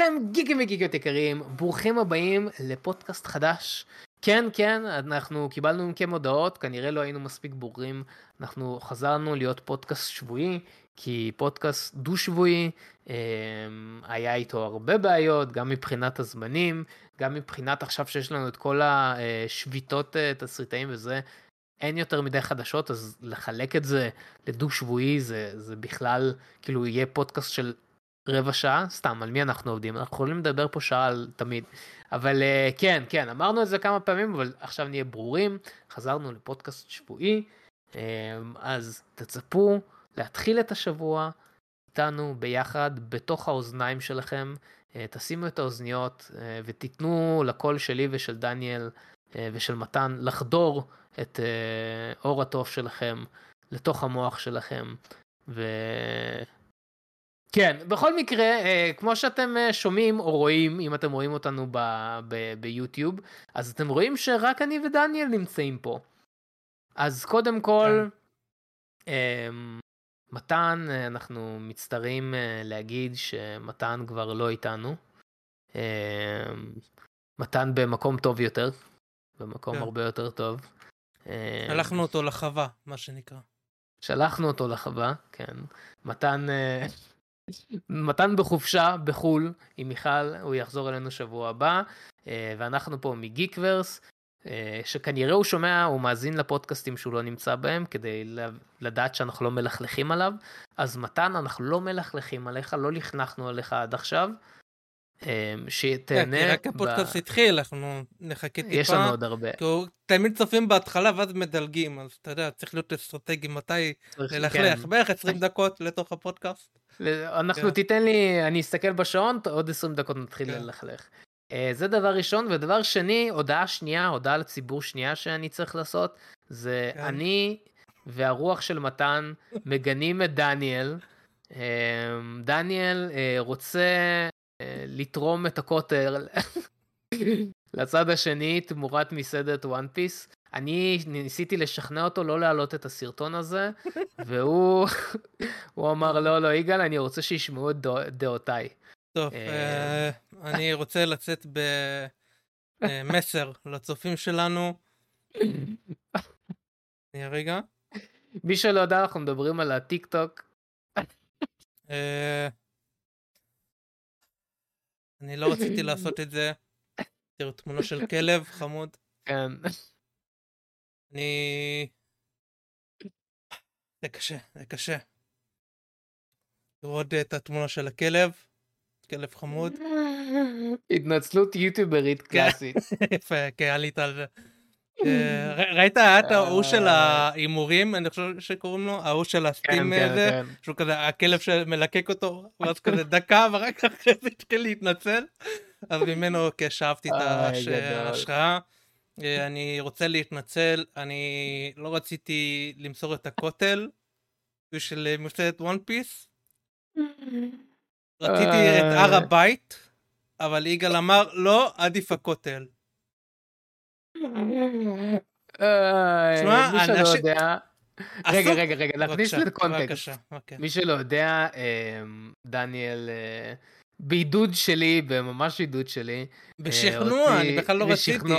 לכם גיקים וגיקיות יקרים, ברוכים הבאים לפודקאסט חדש. כן, כן, אנחנו קיבלנו מכם הודעות, כנראה לא היינו מספיק ברורים. אנחנו חזרנו להיות פודקאסט שבועי, כי פודקאסט דו-שבועי, אה, היה איתו הרבה בעיות, גם מבחינת הזמנים, גם מבחינת עכשיו שיש לנו את כל השביתות אה, תסריטאים וזה, אין יותר מדי חדשות, אז לחלק את זה לדו-שבועי זה, זה בכלל, כאילו יהיה פודקאסט של רבע שעה, סתם, על מי אנחנו עובדים? אנחנו יכולים לדבר פה שעה על תמיד. אבל uh, כן, כן, אמרנו את זה כמה פעמים, אבל עכשיו נהיה ברורים, חזרנו לפודקאסט שבועי, um, אז תצפו להתחיל את השבוע איתנו ביחד, בתוך האוזניים שלכם, uh, תשימו את האוזניות ותיתנו לקול שלי ושל דניאל ושל מתן לחדור את אור התוף שלכם לתוך המוח שלכם. ו... כן, בכל מקרה, אה, כמו שאתם אה, שומעים או רואים, אם אתם רואים אותנו ביוטיוב, אז אתם רואים שרק אני ודניאל נמצאים פה. אז קודם כל, כן. אמ, מתן, אה, אנחנו מצטערים להגיד שמתן כבר לא איתנו. אמ, מתן במקום טוב יותר, במקום כן. הרבה יותר טוב. שלחנו אותו לחווה, מה שנקרא. שלחנו אותו לחווה, כן. מתן... מתן בחופשה בחול עם מיכל, הוא יחזור אלינו שבוע הבא, אה, ואנחנו פה מגיקוורס, אה, שכנראה הוא שומע, הוא מאזין לפודקאסטים שהוא לא נמצא בהם, כדי לדעת שאנחנו לא מלכלכים עליו. אז מתן, אנחנו לא מלכלכים עליך, לא לכנחנו עליך עד עכשיו. אה, שתהנה. כן, רק הפודקאסט התחיל, אנחנו נחכה טיפה. יש לנו עוד הרבה. כי תמיד צופים בהתחלה ואז מדלגים, אז אתה יודע, צריך להיות אסטרטגי מתי ללכלך. כן. בערך 20 דקות לתוך הפודקאסט. אנחנו כן. תיתן לי, אני אסתכל בשעון, עוד 20 דקות נתחיל כן. ללכלך. אה, זה דבר ראשון, ודבר שני, הודעה שנייה, הודעה לציבור שנייה שאני צריך לעשות, זה כן. אני והרוח של מתן מגנים את דניאל. אה, דניאל אה, רוצה לתרום את הכותל לצד השני תמורת מסעדת וואן פיס. אני ניסיתי לשכנע אותו לא להעלות את הסרטון הזה, והוא הוא אמר, לא, לא, יגאל, אני רוצה שישמעו את דעותיי. טוב, אה, אה, אני רוצה לצאת במסר לצופים שלנו. שנייה רגע. מי שלא יודע, אנחנו מדברים על הטיק טוק. אה, אני לא רציתי לעשות את זה. תראו תמונה של כלב חמוד. כן. אני... זה קשה, זה קשה. לראות את התמונה של הכלב, כלב חמוד. התנצלות יוטיוברית כן. קלאסית. יפה, כן, עלית על זה. אה, ראית את ההוא של אה. ההימורים, אני חושב שקוראים לו, ההוא של הסטים כן, הזה, כן, שהוא כזה, הכלב שמלקק אותו, ואז כזה דקה, ורק אחרי זה התחיל להתנצל, אז ממנו כשאבתי את ההשראה. אה, אני רוצה להתנצל, אני לא רציתי למסור את הכותל אה, מסעדת וואן פיס. רציתי את הר הבית, אבל יגאל אמר לא, עדיף הכותל. מי שלא יודע... רגע, רגע, רגע, להכניס את הקונטקסט. מי שלא יודע, אמ, דניאל, אה, בעידוד שלי, בממש עידוד שלי. בשכנוע, אני בכלל לא רציתי.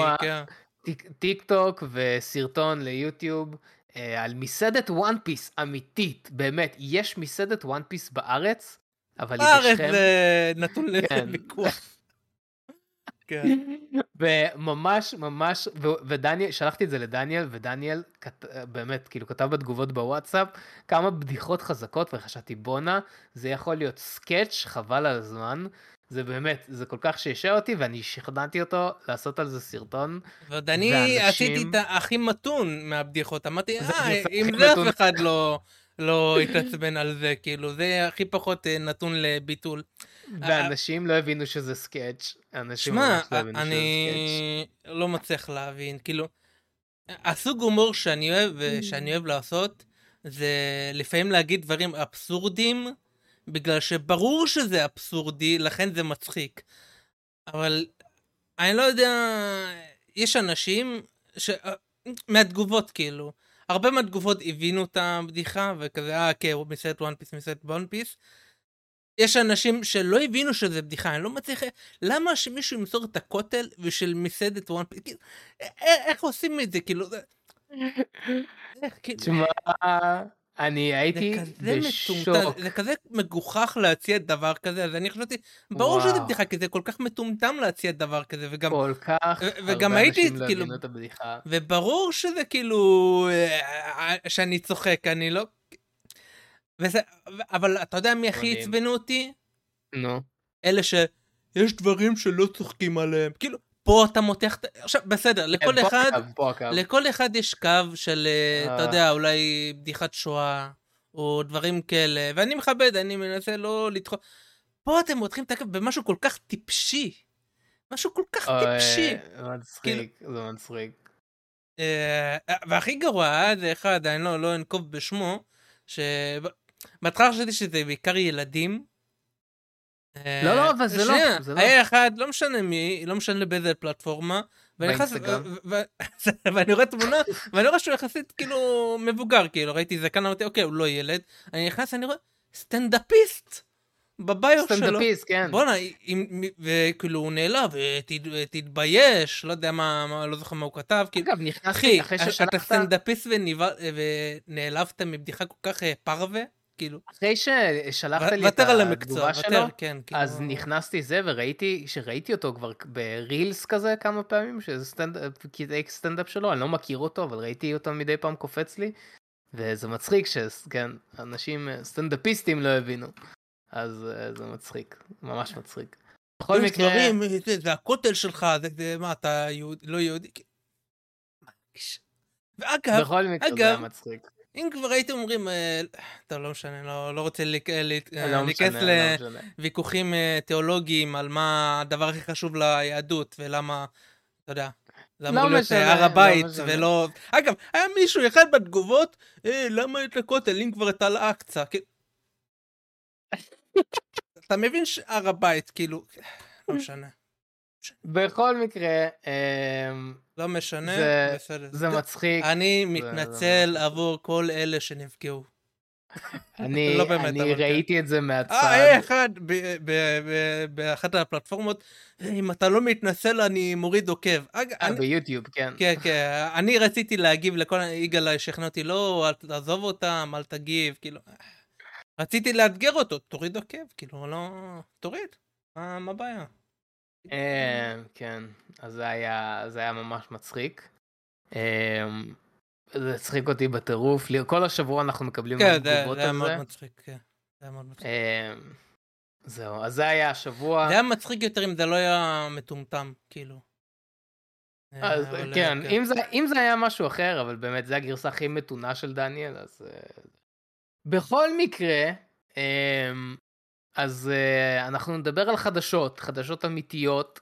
טיק טוק וסרטון ליוטיוב אה, על מסעדת וואן פיס אמיתית, באמת, יש מסעדת וואן פיס בארץ, אבל היא בשכם. בארץ זה נתון כן. לוויכוח. כן. וממש ממש, ודניאל, שלחתי את זה לדניאל, ודניאל כת, באמת, כאילו כתב בתגובות בוואטסאפ כמה בדיחות חזקות, וחשבתי בואנה, זה יכול להיות סקאץ', חבל על הזמן. זה באמת, זה כל כך שישע אותי, ואני שכנעתי אותו לעשות על זה סרטון. ועוד אני ואנשים... עשיתי את הכי מתון מהבדיחות, אמרתי, אה, אם זה אף אחד לא, לא התעצבן על זה, כאילו, זה הכי פחות אה, נתון לביטול. ואנשים לא הבינו שזה סקאץ', אנשים ממש לא הבינו שזה סקאץ'. אני לא מצליח להבין, כאילו, הסוג הומור שאני אוהב, שאני אוהב לעשות, זה לפעמים להגיד דברים אבסורדים, בגלל שברור שזה אבסורדי, לכן זה מצחיק. אבל אני לא יודע, יש אנשים ש... מהתגובות כאילו, הרבה מהתגובות הבינו את הבדיחה, וכזה, אה, כן, מסעדת וואן פיס, מסעדת וואן פיס. יש אנשים שלא הבינו שזה בדיחה, אני לא מצליח... למה שמישהו יהרוס את הכותל בשביל מסעדת וואן פיס? כאילו, איך עושים את זה? כאילו... איך, כאילו... תשמע, אני הייתי בשוק. זה כזה מגוחך להציע דבר כזה, אז אני חשבתי, ברור שזה בדיחה, כי זה כל כך מטומטם להציע דבר כזה, וגם... כל כך וגם הייתי, כאילו... וברור שזה כאילו... אה, שאני צוחק, אני לא... וזה... אבל אתה יודע מי הכי עצבנו אותי? נו. אלה שיש דברים שלא צוחקים עליהם. כאילו, פה אתה מותח, עכשיו בסדר, כן, לכל אחד, לכל אחד יש קו של, אה, אתה יודע, אולי בדיחת שואה, או דברים כאלה, ואני מכבד, אני מנסה לא לדחות. פה אתם מותחים את הקו במשהו כל כך טיפשי. משהו כל כך טיפשי. זה מצחיק, זה מצחיק. אה, והכי גרוע, זה אחד, אני לא, לא אנקוב בשמו, שבהתחלה חשבתי שזה בעיקר ילדים, לא, לא, אבל זה לא. לא. היה אחד, לא משנה מי, לא משנה באיזה פלטפורמה. ואני רואה תמונה, ואני רואה שהוא יחסית כאילו מבוגר, כאילו ראיתי זקן, אמרתי אוקיי, הוא לא ילד. אני נכנס, אני רואה סטנדאפיסט. ב bio שלו. סטנדאפיסט, כן. בואנה, וכאילו הוא נעלב, תתבייש, לא יודע מה, לא זוכר מה הוא כתב. אגב, נכנסתי אחרי ששלחת... אתה סטנדאפיסט ונעלבת מבדיחה כל כך אה, פרווה. כאילו. אחרי ששלחת לי את התגובה שלו, כן, כאילו... אז נכנסתי זה וראיתי, שראיתי אותו כבר ברילס כזה כמה פעמים, שזה סטנדאפ, קטעי סטנדאפ שלו, אני לא מכיר אותו, אבל ראיתי אותו מדי פעם קופץ לי, וזה מצחיק שכן, אנשים, סטנדאפיסטים לא הבינו, אז אה, זה מצחיק, ממש מצחיק. בכל מקרה... דברים, זה הכותל שלך, זה מה, אתה לא יהודי? ואגב, בכל מקרה זה היה מצחיק. אם כבר הייתם אומרים, אה, טוב, לא משנה, לא, לא רוצה אה, לא להיכנס לוויכוחים אה, תיאולוגיים על מה הדבר הכי חשוב ליהדות, ולמה, אתה יודע, זה אמור לא להיות הר לא הבית, לא ולא... אגב, היה מישהו אחד בתגובות, אה, למה את הכותל, אם כבר את אל-אקצא? אתה מבין שהר הבית, כאילו, לא משנה. בכל מקרה, אמ, לא משנה, זה, בסדר. זה מצחיק. אני מתנצל זה עבור כל אלה שנפגעו. אני, לא באמת, אני ראיתי כן. את זה מהצד. אה, אחד, באחת הפלטפורמות, אם אתה לא מתנצל אני מוריד עוקב. אה, ביוטיוב, כן. כן, כן. אני רציתי להגיב לכל, יגאל שכנע אותי, לא, אל תעזוב אותם, אל תגיב, כאילו. רציתי לאתגר אותו, תוריד עוקב, כאילו, לא... תוריד, מה הבעיה? אה, כן, אז זה היה, זה היה ממש מצחיק. אה, זה הצחיק אותי בטירוף, כל השבוע אנחנו מקבלים כן, תגובות על זה. כן, זה היה מאוד מצחיק, כן. זה היה מאוד מצחיק. אה, זהו, אז זה היה השבוע. זה היה מצחיק יותר אם זה לא היה מטומטם, כאילו. אז כן, כן. אם זה, אם זה היה משהו אחר, אבל באמת זה הגרסה הכי מתונה של דניאל, אז... בכל מקרה, אז uh, אנחנו נדבר על חדשות, חדשות אמיתיות.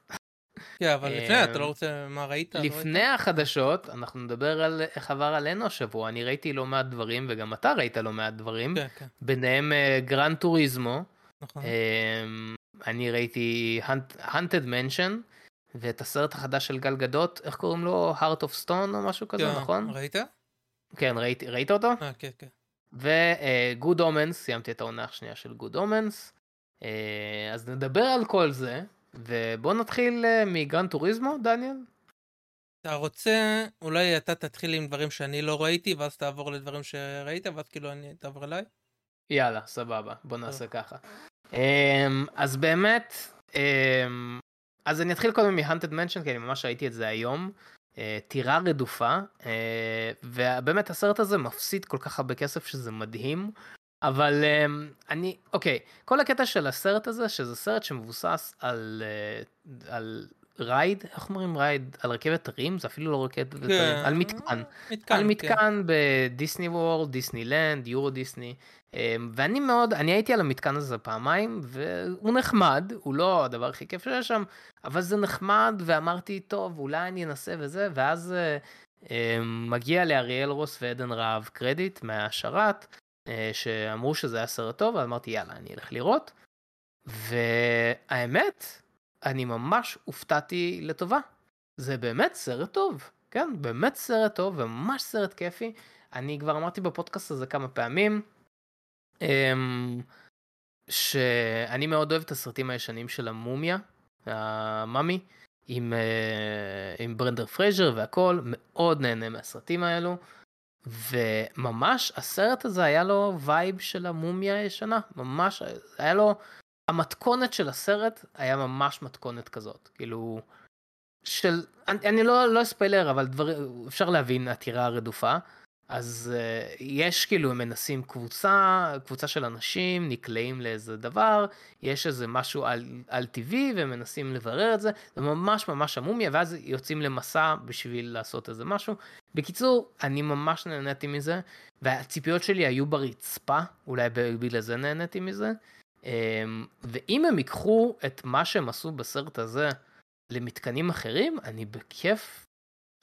כן, אבל לפני, אתה לא רוצה, מה ראית? לא לפני לא החדשות, אנחנו נדבר על איך עבר עלינו השבוע. אני ראיתי לא מעט דברים, וגם אתה ראית לא מעט דברים. כן, כן. ביניהם uh, גרנד טוריזמו. נכון. Uh, אני ראיתי Hunted Mansion, ואת הסרט החדש של גל גדות, איך קוראים לו? Heart of Stone או משהו כזה, כן, נכון? ראית? כן, ראיתי, ראית אותו? אה, כן, כן. וגוד אומנס, סיימתי את העונה השנייה של גוד אומנס. אה, אז נדבר על כל זה, ובוא נתחיל אה, מגרן טוריזמו, דניאל. אתה רוצה, אולי אתה תתחיל עם דברים שאני לא ראיתי, ואז תעבור לדברים שראית, ואז כאילו אני תעבור אליי? יאללה, סבבה, בוא נעשה ככה. אמ, אז באמת, אמ, אז אני אתחיל קודם מ- Haunted Mansion, כי אני ממש ראיתי את זה היום. אה, טירה רדופה, ובאמת הסרט הזה מפסיד כל כך הרבה כסף שזה מדהים. אבל um, אני, אוקיי, כל הקטע של הסרט הזה, שזה סרט שמבוסס על, uh, על ride, איך אומרים ride? על רכבת הרים? זה אפילו לא רכבת כן. הרים, על מתקן. מתקן על מתקן כן. בדיסני וורד, דיסני לנד, יורו דיסני. Um, ואני מאוד, אני הייתי על המתקן הזה פעמיים, והוא נחמד, הוא לא הדבר הכי כיף שיש שם, אבל זה נחמד, ואמרתי, טוב, אולי אני אנסה וזה, ואז uh, um, מגיע לאריאל רוס ועדן רהב קרדיט מהשרת. אה, שאמרו שזה היה סרט טוב, אז אמרתי יאללה אני אלך לראות. והאמת, אני ממש הופתעתי לטובה. זה באמת סרט טוב, כן, באמת סרט טוב וממש סרט כיפי. אני כבר אמרתי בפודקאסט הזה כמה פעמים. אמ, שאני מאוד אוהב את הסרטים הישנים של המומיה, ה Mummy, עם, uh, עם ברנדן פרייזר והכל, מאוד נהנה מהסרטים האלו. וממש הסרט הזה היה לו vibe של המומיה הישנה, ממש היה לו, המתכונת של הסרט היה ממש מתכונת כזאת, כאילו, של, אני, אני לא, לא ספיילר, אבל דבר, אפשר להבין עתירה רדופה. אז uh, יש כאילו הם מנסים קבוצה, קבוצה של אנשים נקלעים לאיזה דבר, יש איזה משהו על, על טבעי והם מנסים לברר את זה, זה ממש ממש המומיה ואז יוצאים למסע בשביל לעשות איזה משהו. בקיצור, אני ממש נהניתי מזה, והציפיות שלי היו ברצפה, אולי בגלל זה נהניתי מזה. Um, ואם הם ייקחו את מה שהם עשו בסרט הזה למתקנים אחרים, אני בכיף,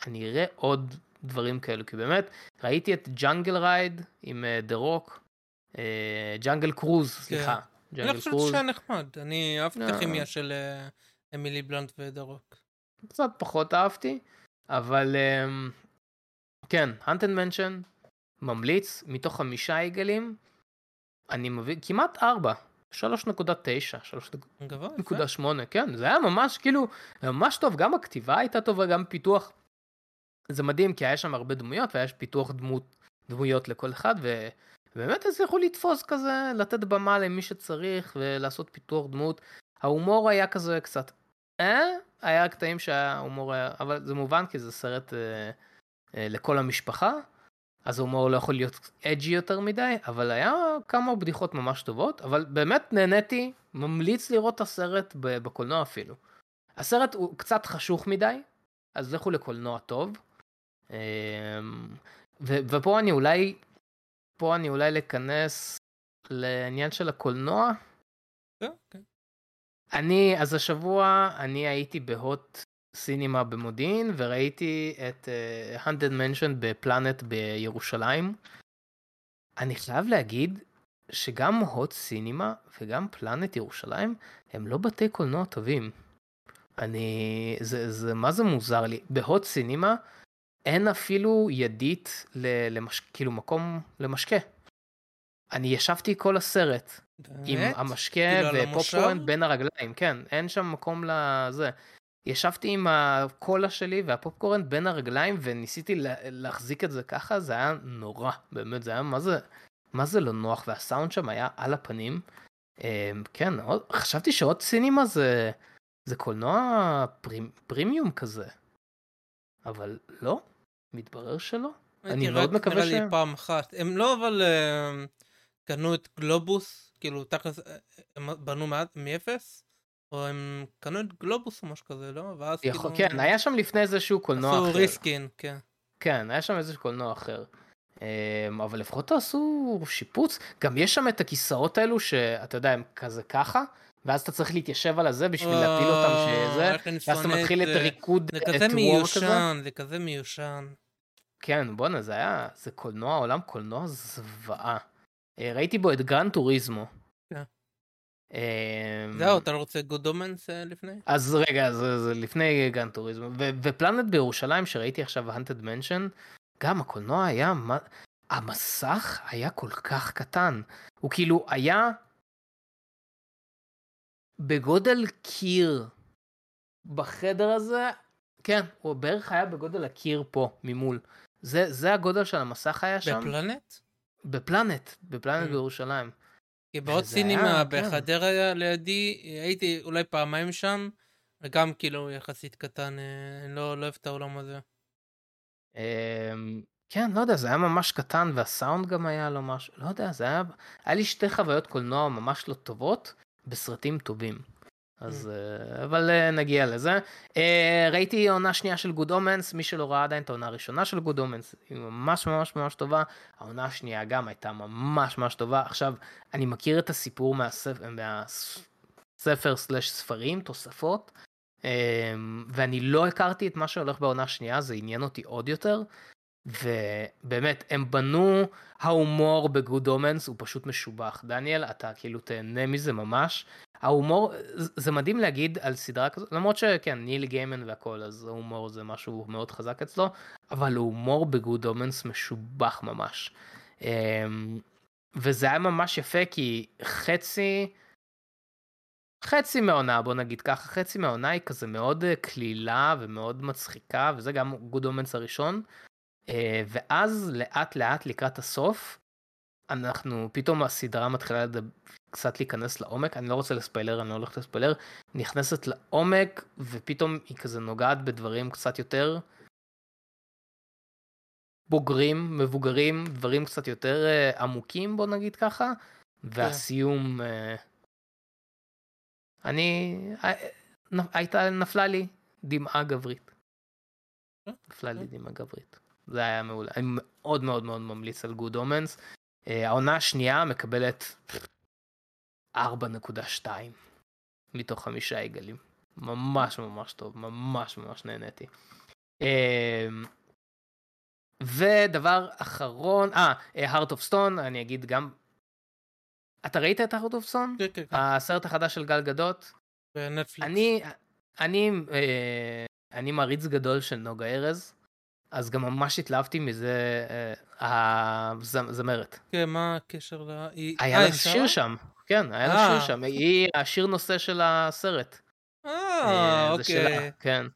אני אראה עוד דברים כאלו, כי באמת ראיתי את ג'אנגל רייד עם דה רוק, ג'אנגל קרוז, סליחה. אני חושב שזה נחמד, אני אהבתי את הכימיה של אה, אמילי בלנט ודה רוק. קצת פחות אהבתי, אבל um, כן, הנטן מנשן, ממליץ, מתוך חמישה עגלים, אני מביא כמעט ארבע. 3.9, 3.8, כן, זה היה ממש כאילו, ממש טוב, גם הכתיבה הייתה טובה, גם פיתוח זה מדהים כי היה שם הרבה דמויות והיה פיתוח דמות, דמויות לכל אחד ובאמת הצליחו לתפוס כזה, לתת במה למי שצריך ולעשות פיתוח דמות. ההומור היה כזה קצת אה, היה קטעים שההומור היה, אבל זה מובן כי זה סרט אה, אה, לכל המשפחה, אז ההומור לא יכול להיות אג'י יותר מדי, אבל היה כמה בדיחות ממש טובות, אבל באמת נהניתי, ממליץ לראות את הסרט בקולנוע אפילו. הסרט הוא קצת חשוך מדי, אז לכו לקולנוע טוב. אמ, ופה אני אולי, פה אני אולי לכנס לעניין של הקולנוע. כן, כן. אני, אז השבוע אני הייתי בהוט סינימה במודיעין וראיתי את הנדד uh, מנשן בפלנט בירושלים. אני חייב להגיד שגם הוט סינימה וגם פלנט ירושלים הם לא בתי קולנוע טובים. אני, זה, זה, מה זה מוזר לי? בהוט סינימה אין אפילו ידית למש... כאילו מקום למשקה. אני ישבתי כל הסרט עם המשקה כאילו ופופקורן בין הרגליים, כן, אין שם מקום לזה. ישבתי עם הקולה שלי והפופקורן בין הרגליים וניסיתי להחזיק את זה ככה, זה היה נורא, באמת, זה היה מה זה, מה זה לא נוח, והסאונד שם היה על הפנים. אמ, כן, חשבתי שעוד סינימה זה, זה קולנוע פרימ, פרימיום כזה, אבל לא. מתברר שלא. אני מאוד מקווה ש... נראה לי פעם אחת. הם לא אבל uh, קנו את גלובוס, כאילו תכלס אה, הם בנו מאפס? או הם קנו את גלובוס או משהו כזה, לא? ואז כאילו... כן, היה שם לפני איזשהו קולנוע אחר. עשו ריסקין, כן. כן, היה שם איזשהו קולנוע אחר. Um, אבל לפחות תעשו שיפוץ. גם יש שם את הכיסאות האלו שאתה יודע, הם כזה ככה. ואז אתה צריך להתיישב על הזה בשביל להפיל אותם שזה, ואז אתה מתחיל את הריקוד, זה כזה מיושן, זה כזה מיושן. כן, בואנה, זה היה, זה קולנוע, עולם קולנוע זוועה. אה, ראיתי בו את Gran Turismo. כן. אמ, זהו, אתה לא רוצה Good Omens אה, לפני? אז רגע, זה לפני Gran Turismo. ופלנט בירושלים, שראיתי עכשיו Haunted Mansion, גם הקולנוע היה, המסך היה כל כך קטן. הוא כאילו היה בגודל קיר בחדר הזה, כן, הוא בערך היה בגודל הקיר פה ממול. זה, זה הגודל של המסך היה שם. בפלנט? בפלנט, בפלנט mm. בירושלים. כי בעוד סינימה כן. בחדרה לידי, הייתי אולי פעמיים שם, וגם כאילו יחסית קטן, אה, אני לא, לא אוהב את העולם הזה. אמ, כן, לא יודע, זה היה ממש קטן, והסאונד גם היה לו משהו, לא יודע, זה היה, היה לי שתי חוויות קולנוע ממש לא טובות, בסרטים טובים. אז mm. אבל אה, נגיע לזה. אה, ראיתי עונה שנייה של Good Omens, מי שלא ראה עדיין את העונה הראשונה של Good Omens, היא ממש ממש ממש טובה. העונה השנייה גם הייתה ממש ממש טובה. עכשיו, אני מכיר את הסיפור מהספר, מהספר slash ספרים, תוספות, אה, ואני לא הכרתי את מה שהולך בעונה השנייה, זה עניין אותי עוד יותר. ובאמת הם בנו ההומור ב Good Omens הוא פשוט משובח דניאל אתה כאילו תהנה מזה ממש ההומור זה מדהים להגיד על סדרה כזאת למרות שכן ניל גיימן והכל אז ההומור זה משהו מאוד חזק אצלו אבל ההומור ב Good Omens משובח ממש. אמ, וזה היה ממש יפה כי חצי, חצי מהעונה בוא נגיד ככה, חצי מהעונה היא כזה מאוד אה, קלילה ומאוד מצחיקה וזה גם Good Omens הראשון. אה, ואז לאט לאט לקראת הסוף אנחנו פתאום הסדרה מתחילה קצת להיכנס לעומק אני לא רוצה לספיילר אני לא הולך לספיילר נכנסת לעומק ופתאום היא כזה נוגעת בדברים קצת יותר בוגרים מבוגרים דברים קצת יותר uh, עמוקים בוא נגיד ככה כן. והסיום uh, אני הייתה נפלה לי דמעה גברית. נפלה לי דמעה גברית. זה היה מעולה אני מאוד מאוד מאוד ממליץ על גוד אומנס. אה, העונה השנייה מקבלת 4.2 מתוך חמישה עגלים. ממש ממש טוב, ממש ממש נהניתי. אה, ודבר אחרון, אה, heart of stone, אני אגיד גם... אתה ראית את heart of stone? כן, כן, כן. הסרט החדש של גל גדות? בנטפליקס. אני, אני, אה, אני מעריץ גדול של נוגה ארז. אז גם ממש התלהבתי מזה אה, הזמרת. כן, מה הקשר ל... היה לה שיר שם, כן, היה לה שיר שם, היא השיר נושא של הסרט. אה, אוקיי. כן.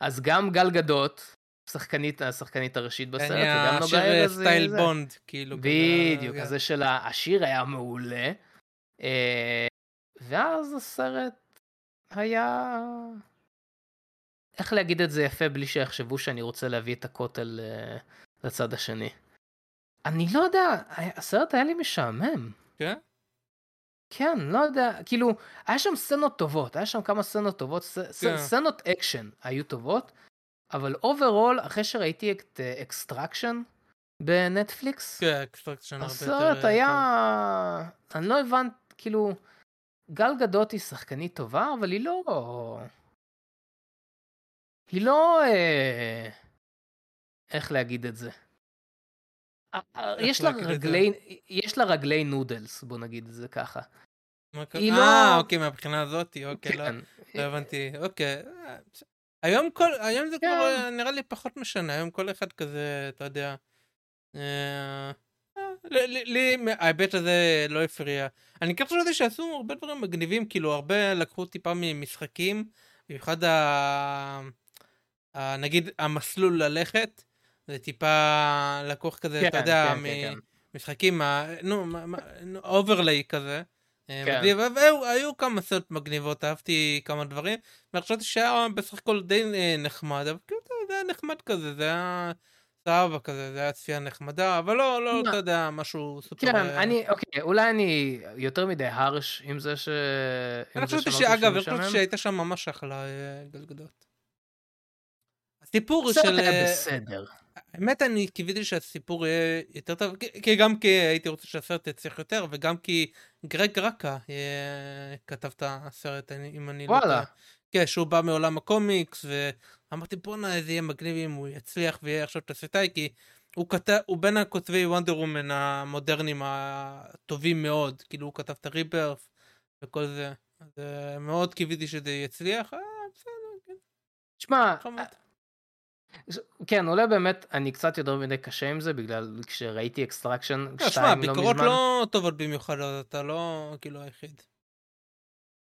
אז גם גל גדות, שחקנית, השחקנית הראשית בסרט, וגם נוגה ארז. השיר סטייל בונד, כאילו. בדיוק, הזה של השיר היה מעולה. ואז הסרט היה איך להגיד את זה יפה בלי שיחשבו שאני רוצה להביא את הכותל uh, לצד השני. אני לא יודע, הסרט היה לי משעמם. כן? כן, לא יודע, כאילו, היה שם סצנות טובות, היה שם כמה סצנות טובות, כן. סצנות אקשן היו טובות, אבל overall, אחרי שראיתי את Extraction uh, בנטפליקס, כן, Extraction הסרט היה... אני לא הבנתי, כאילו, גל גדות היא שחקנית טובה, אבל היא לא... היא לא... אה, איך להגיד את זה? יש לה, רגלי, יש לה רגלי נודלס, בוא נגיד את זה ככה. היא לא... אה, אוקיי, מהבחינה הזאת, אוקיי, לא, כן. לא הבנתי, אוקיי. היום כל, היום זה כבר כן. נראה לי פחות משנה, היום כל אחד כזה, אתה יודע. אה, לי ההיבט הזה לא הפריע. אני כן חשבתי שעשו הרבה דברים מגניבים, כאילו הרבה לקחו טיפה ממשחקים, במיוחד ה... נגיד המסלול ללכת, זה טיפה לקוח כזה, כן, אתה יודע, כן, כן, ממשחקים, כן. נו, overlay כזה. אה, כן. והיו, היו כמה סצנות מגניבות, אהבתי כמה דברים, וחשבתי שהיה בסך הכל די אה, נחמד, אבל כאילו זה היה נחמד כזה, זה היה סבבה כזה, זה היה צפייה נחמדה, אבל לא, לא, אתה יודע, משהו סופר... כן, אני, אוקיי, אולי אני יותר מדי הרש עם זה ש... אני חשבתי שאגב, אני חשבתי שהייתה שם ממש אחלה אה, גלגדות. הסיפור של... היה אה, בסדר. האמת אני קיוויתי שהסיפור יהיה יותר טוב, כי גם כי הייתי רוצה שהסרט יצליח יותר, וגם כי גרג רקה אה, כתב את הסרט, אם אני לא וואלה. כן, שהוא בא מעולם הקומיקס, ואמרתי בואנה איזה יהיה מגניב אם הוא יצליח ויהיה עכשיו תסריטאי, כי הוא כתב, הוא בין הכותבי Wonder Woman המודרניים הטובים מאוד, כאילו הוא כתב את ה Rebirth וכל זה, אז אה, מאוד קיוויתי שזה יצליח, אה, בסדר, כן. שמע, כן, אולי באמת אני קצת יותר מדי קשה עם זה, בגלל כשראיתי Extraction 2 לא מזמן. שמע, ביקורות לא טובות במיוחד, אתה לא כאילו היחיד.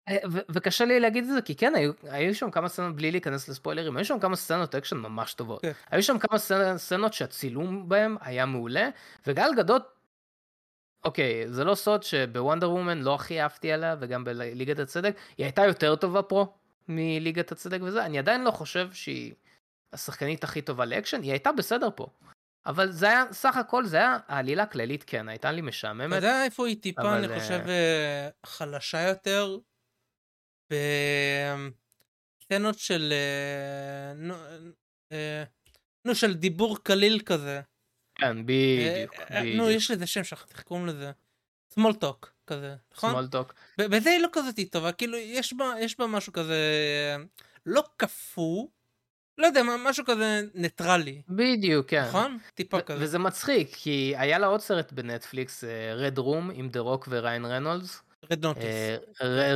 אה, וקשה לי להגיד את זה כי כן היו, היו שם כמה סצנות בלי להיכנס לספוילרים היו שם כמה סצנות אקשן ממש טובות כן. היו שם כמה סצנות שהצילום בהם היה מעולה וגל גדות אוקיי זה לא סוד שב Wonder Woman לא הכי אהבתי עליה וגם בליגת הצדק היא הייתה יותר טובה פה מליגת הצדק וזה אני עדיין לא חושב שהיא השחקנית הכי טובה לאקשן, היא הייתה בסדר פה. אבל זה היה, סך הכל זה היה, העלילה הכללית כן, הייתה לי משעממת. אתה יודע איפה היא טיפה, אבל... אני חושב, אה, חלשה יותר? בסצנות של... אה, נו, אה, של דיבור קליל כזה. כן, בדיוק. נו, יש לזה שם שאנחנו קוראים לזה. small talk כזה, נכון? small talk. בזה היא לא כזאת טובה, כאילו יש בה משהו כזה לא קפוא, לא יודע, משהו כזה ניטרלי. בדיוק, כן. נכון? טיפה כזה. וזה מצחיק, כי היה לה עוד סרט בנטפליקס, Red uh, Room, עם The Rock וריין רנולדס. Red Notice.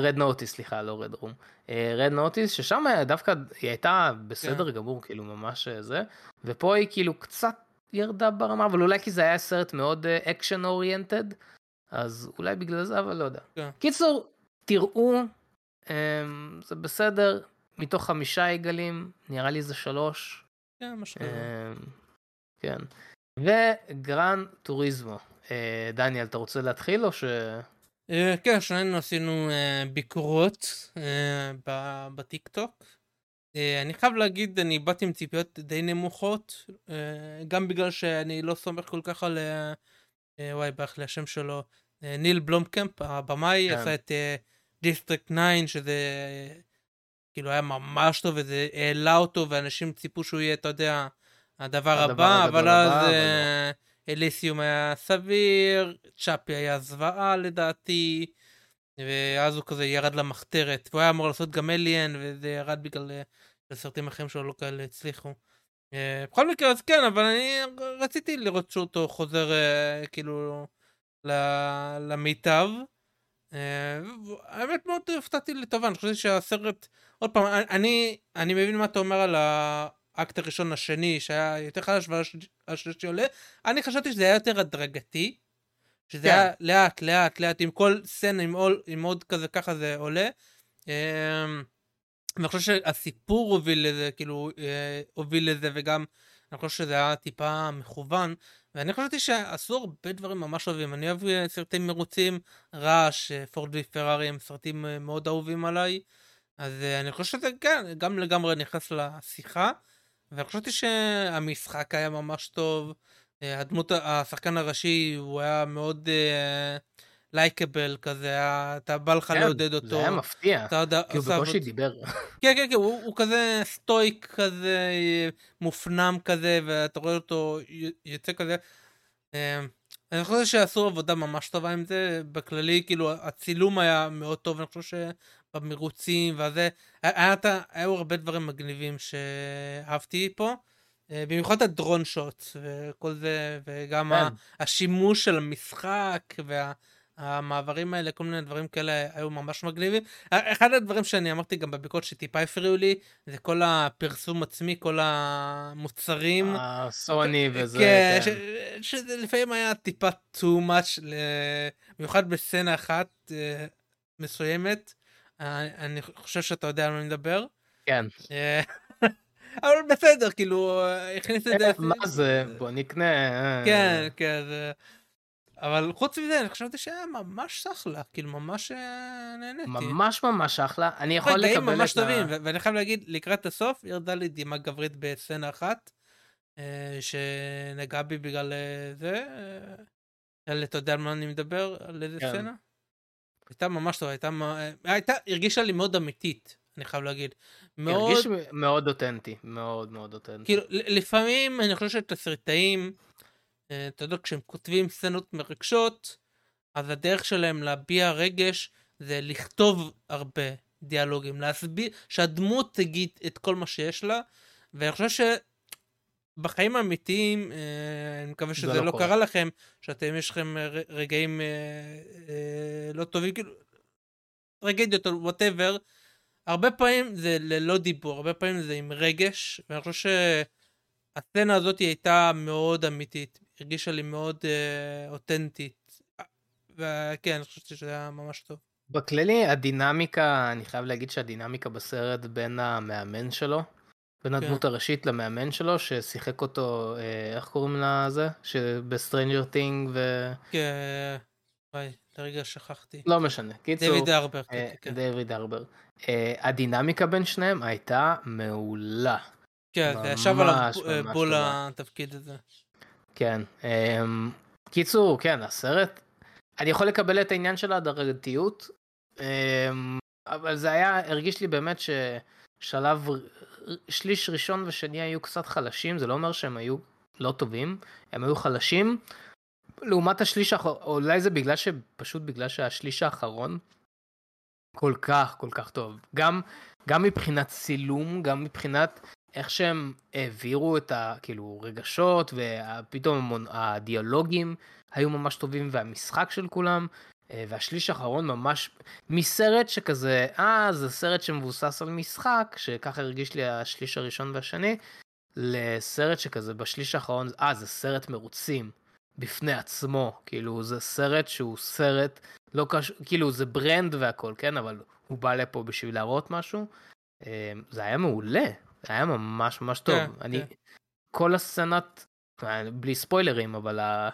Red Notice, סליחה, לא Red Room. Red Notice, ששם דווקא היא הייתה בסדר כן. גמור, כאילו ממש אה, זה, ופה היא כאילו קצת ירדה ברמה, אבל אולי כי זה היה סרט מאוד אקשן uh, oriented, אז אולי בגלל זה, אבל לא יודע. כן. קיצור, תראו, אמ, זה בסדר, מתוך חמישה יגאלים, נראה לי זה שלוש. כן, משהו כזה. אמ, כן. ו Gran Turismo. אה, דניאל, אתה רוצה להתחיל או ש... אה, כן, שנינו עשינו אה, ביקורות בטיקטוק. אני חייב להגיד, אני באתי עם ציפיות די נמוכות, גם בגלל שאני לא סומך כל כך על, וואי, לי השם שלו, ניל בלומקמפ, הבמאי, כן. עשה את District 9, שזה כאילו היה ממש טוב, וזה העלה אותו, ואנשים ציפו שהוא יהיה, אתה יודע, הדבר הדבר הבא, אבל הבא, אז אבל לא. אה, אליסיום היה סביר, צ'אפי היה זוועה לדעתי. ואז הוא כזה ירד למחתרת, והוא היה אמור לעשות גם אליאן, וזה ירד בגלל אה, הסרטים אחרים שלו לא כאלה הצליחו. אה, בכל מקרה אז כן, אבל אני רציתי לראות שאותו חוזר כאילו למיטב. אה, האמת מאוד הופתעתי לטובה, אני חושב שהסרט, עוד פעם, אני, אני מבין מה אתה אומר על האקט הראשון השני, שהיה יותר חלש והשלישי עולה, אני חשבתי שזה היה יותר הדרגתי. שזה כן. היה לאט לאט לאט עם כל סצנה עם עוד, עם עוד כזה ככה זה עולה. אמ, ואני חושב שהסיפור הוביל לזה כאילו אה, הוביל לזה וגם אני חושב שזה היה טיפה מכוון ואני חשבתי שעשו הרבה דברים ממש אוהבים אני אוהב אה, סרטי מרוצים רעש אה, פורד ופרארי הם סרטים אה, מאוד אהובים עליי אז אני חושב שזה כן גם לגמרי נכנס לשיחה ואני חשבתי שהמשחק היה ממש טוב. הדמות, השחקן הראשי הוא היה מאוד לייקבל כזה, אתה בא לך לעודד אותו. כן, זה היה מפתיע, אתה יודע, כי הוא בקושי עבוד- דיבר. כן, כן, כן, הוא, הוא כזה סטויק כזה, מופנם כזה, ואתה רואה אותו יוצא כזה. אה, אני חושב שעשו עבודה ממש טובה עם זה, בכללי, כאילו, הצילום היה מאוד טוב, אני חושב שבמרוצים והזה, היה, היה, היו הרבה דברים מגניבים שאהבתי פה. אה, במיוחד הדרון שוט וכל זה, וגם כן. השימוש של המשחק והמעברים האלה, כל מיני דברים כאלה היו ממש מגניבים. אחד הדברים שאני אמרתי גם בביקורת שטיפה הפריעו לי, זה כל הפרסום עצמי, כל המוצרים. הסוני וזה, כן, כן. ש- שזה לפעמים היה טיפה too much, במיוחד בסצנה אחת אה, מסוימת. אה, אני חושב שאתה יודע על מה אני מדבר. כן. אה, אבל בסדר, כאילו, אה, הכניס את זה. מה זה? בוא נקנה. אה. כן, כן. אבל חוץ מזה, אני חשבתי שהיה ממש סחלה, כאילו, ממש אה, נהניתי. ממש ממש אחלה. אני יכול רגעים לקבל ממש את ה... טובים, ו- ואני חייב להגיד, לקראת הסוף ירדה לי דמעה גברית בסצנה אחת, אה, שנגעה בי בגלל אה, זה. אתה יודע על מה אני מדבר? על איזה כן. סצנה? הייתה ממש טובה, הייתה, הייתה, הרגישה לי מאוד אמיתית, אני חייב להגיד. מאוד, הרגיש מאוד אותנטי, מאוד מאוד אותנטי. כאילו, לפעמים אני חושב שהתסריטאים, אה, אתה יודע, כשהם כותבים סצנות מרגשות, אז הדרך שלהם להביע רגש זה לכתוב הרבה דיאלוגים, להסביר, שהדמות תגיד את כל מה שיש לה, ואני חושב שבחיים האמיתיים, אה, אני מקווה זה שזה לא לא קורה. קרה לכם, שאתם יש לכם אה, רגעים אה, לא טובים, כאילו, טרגדיות או וואטאבר, הרבה פעמים זה ללא דיבור, הרבה פעמים זה עם רגש, ואני חושב שהסצנה הזאת הייתה מאוד אמיתית, הרגישה לי מאוד אה, אותנטית. וכן, אני חושבת שזה היה ממש טוב. בכללי הדינמיקה, אני חייב להגיד שהדינמיקה בסרט בין המאמן שלו, בין כן. הדמות הראשית למאמן שלו, ששיחק אותו, אה, איך קוראים לזה? שב Stranger Things ו... כן, וואי, לרגע שכחתי. לא משנה. קיצור, דיוויד ארבר, אה, כן. דיוויד ארבר. אה, הדינמיקה בין שניהם הייתה מעולה. כן, זה ישב עליו ממש, ב- אה, בול. התפקיד הזה. כן. אמ, קיצור, כן, הסרט, אני יכול לקבל את העניין של ההדרגתיות, אמ, אבל זה היה, הרגיש לי באמת ששלב, שליש ראשון ושני היו קצת חלשים, זה לא אומר שהם היו לא טובים, הם היו חלשים. לעומת השליש האחרון, אולי זה בגלל שפשוט בגלל שהשליש האחרון כל כך כל כך טוב. גם, גם מבחינת צילום, גם מבחינת איך שהם העבירו את ה... כאילו רגשות ופתאום הדיאלוגים היו ממש טובים והמשחק של כולם. אה, והשליש האחרון ממש מסרט שכזה, אה, זה סרט שמבוסס על משחק, שככה הרגיש לי השליש הראשון והשני, לסרט שכזה בשליש האחרון, אה, זה סרט מרוצים. בפני עצמו, כאילו זה סרט שהוא סרט, לא קשור, כאילו זה ברנד והכל, כן, אבל הוא בא לפה בשביל להראות משהו. אה, זה היה מעולה, היה ממש ממש טוב. כן, אני, כן. כל הסצנת, אה, בלי ספוילרים, אבל ה...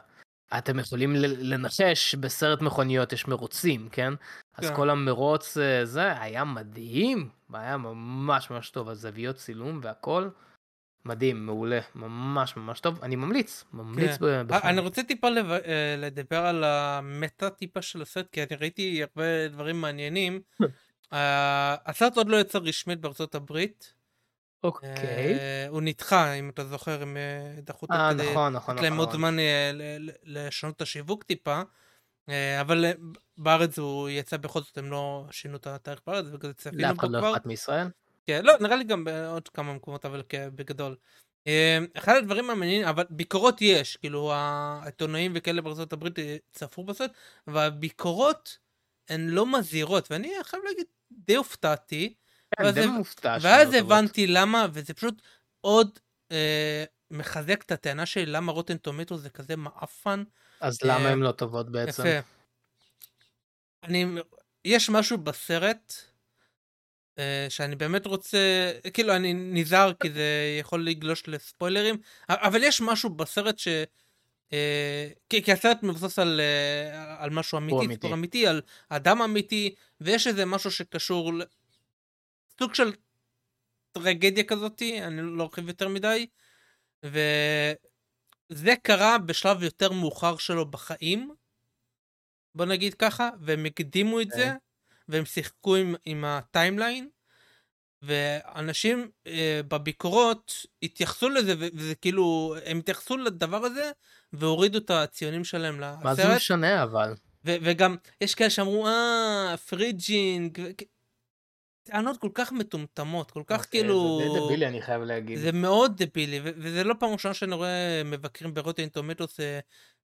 אתם יכולים לנחש בסרט מכוניות יש מרוצים, כן? אז כן. כל המרוץ אה, זה היה מדהים, היה ממש ממש טוב, הזוויות צילום והכל. מדהים, מעולה, ממש ממש טוב, אני ממליץ, ממליץ כן. בחיים. אני רוצה טיפה לדבר על המטה טיפה של הסרט, כי אני ראיתי הרבה דברים מעניינים. הסרט עוד לא יצא רשמית בארצות הברית. אוקיי. הוא נדחה, אם אתה זוכר, הם דחו אותו כדי... נכון, נכון, נכון. להם עוד נכון. זמן לשנות את השיווק טיפה. אבל בארץ הוא יצא בכל זאת, הם לא שינו את התאריך בארץ, וכזה צפינו בו כבר. לאף אחד לא אכפת מישראל? כן, לא, נראה לי גם בעוד כמה מקומות, אבל כן, בגדול. אחד הדברים המעניינים, אבל ביקורות יש, כאילו העיתונאים וכאלה בארצות הברית צפו בסרט, והביקורות הן לא מזהירות, ואני חייב להגיד, די הופתעתי. כן, מופתע. ואז הבנתי למה, וזה פשוט עוד אה, מחזק את הטענה שלי למה רוטן טומטו זה כזה מעפן. אז אה, למה הן לא טובות בעצם? יפה. אני, יש משהו בסרט אה, שאני באמת רוצה, כאילו אני נזהר כי זה יכול לגלוש לספוילרים, אבל יש משהו בסרט ש... אה, כי, כי הסרט מבוסס על, אה, על משהו אמיתי, אמיתי. סיפור אמיתי, על אדם אמיתי, ויש איזה משהו שקשור סוג של טרגדיה כזאתי, אני לא ארחיב יותר מדי, וזה קרה בשלב יותר מאוחר שלו בחיים, בוא נגיד ככה, והם הקדימו את okay. זה, אוקיי. והם שיחקו עם, עם הטיימליין, ואנשים אה, בביקורות התייחסו לזה, וזה כאילו, הם התייחסו לדבר הזה, והורידו את הציונים שלהם לסרט. מה זה משנה אבל? וגם, יש כאלה שאמרו, אה, פריג'ינג, טענות כל כך מטומטמות, כל כך okay, אוקיי, כאילו... זה די דבילי, אני חייב להגיד. זה מאוד דבילי, וזה לא פעם ראשונה שאני רואה מבקרים ב Rotten Tomatoes אה,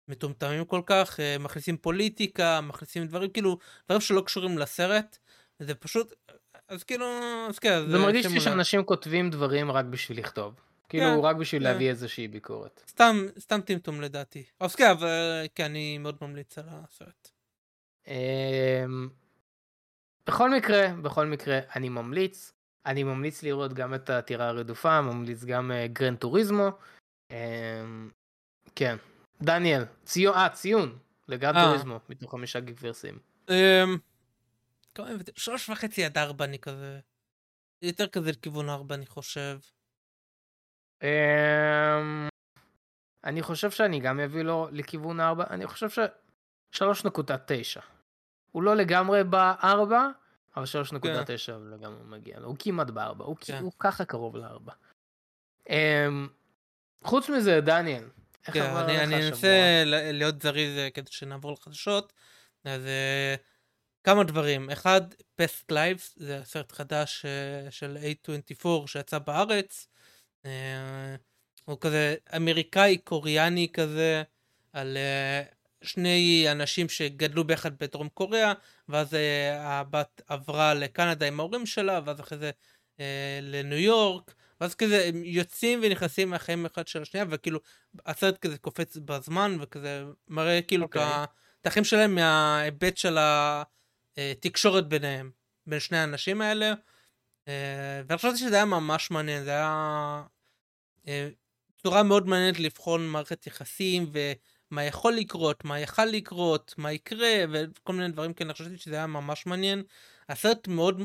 מטומטמים כל כך, אה, מכניסים פוליטיקה, מכניסים דברים, כאילו, דברים שלא קשורים לסרט, זה פשוט, אז כאילו, אז כן. זה מרגיש לי שאנשים כותבים דברים רק בשביל לכתוב. כאילו, כן, רק בשביל כן. להביא איזושהי ביקורת. סתם, סתם טמטום לדעתי. אז כן, אבל כן, אני מאוד ממליץ על הסרט. אמ, בכל מקרה, בכל מקרה, אני ממליץ. אני ממליץ לראות גם את הטירה הרדופה, ממליץ גם גרן טוריזמו. Um, כן. דניאל, ציון, אה, ציון לגרן אה. טוריזמו, מתוך חמישה גיברסים. Um, שלוש וחצי עד ארבע אני כזה. יותר כזה לכיוון ארבע אני חושב. Um, אני חושב שאני גם אביא לו לכיוון ארבע, אני חושב ש... שלוש נקודה תשע. הוא לא לגמרי בארבע, אבל 3.9 כן. לגמרי מגיע לו, הוא כמעט בארבע, הוא, כן. הוא ככה קרוב לארבע. Um, חוץ מזה, דניאל, איך כן, עבר אני, לך אני אנסה להיות זריז אה, כדי שנעבור לחדשות. אז uh, כמה דברים. אחד, Past Lives, זה סרט חדש uh, של A24 שיצא בארץ. Uh, הוא כזה אמריקאי קוריאני כזה, על uh, שני אנשים שגדלו ביחד בדרום קוריאה, ואז uh, הבת עברה לקנדה עם ההורים שלה, ואז אחרי זה uh, לניו יורק, ואז כזה הם יוצאים ונכנסים מהחיים אחד של השנייה, וכאילו הסרט כזה קופץ בזמן, וכזה מראה כאילו okay. אוקיי. את החיים שלהם מההיבט של התקשורת ביניהם, בין שני האנשים האלה. Uh, ואני חשבתי שזה היה ממש מעניין, זה היה צורה מאוד מעניינת לבחון מערכת יחסים. מה יכול לקרות, מה יכל לקרות, מה יקרה, וכל מיני דברים כאלה, אני חשבתי שזה היה ממש מעניין. הסרט מאוד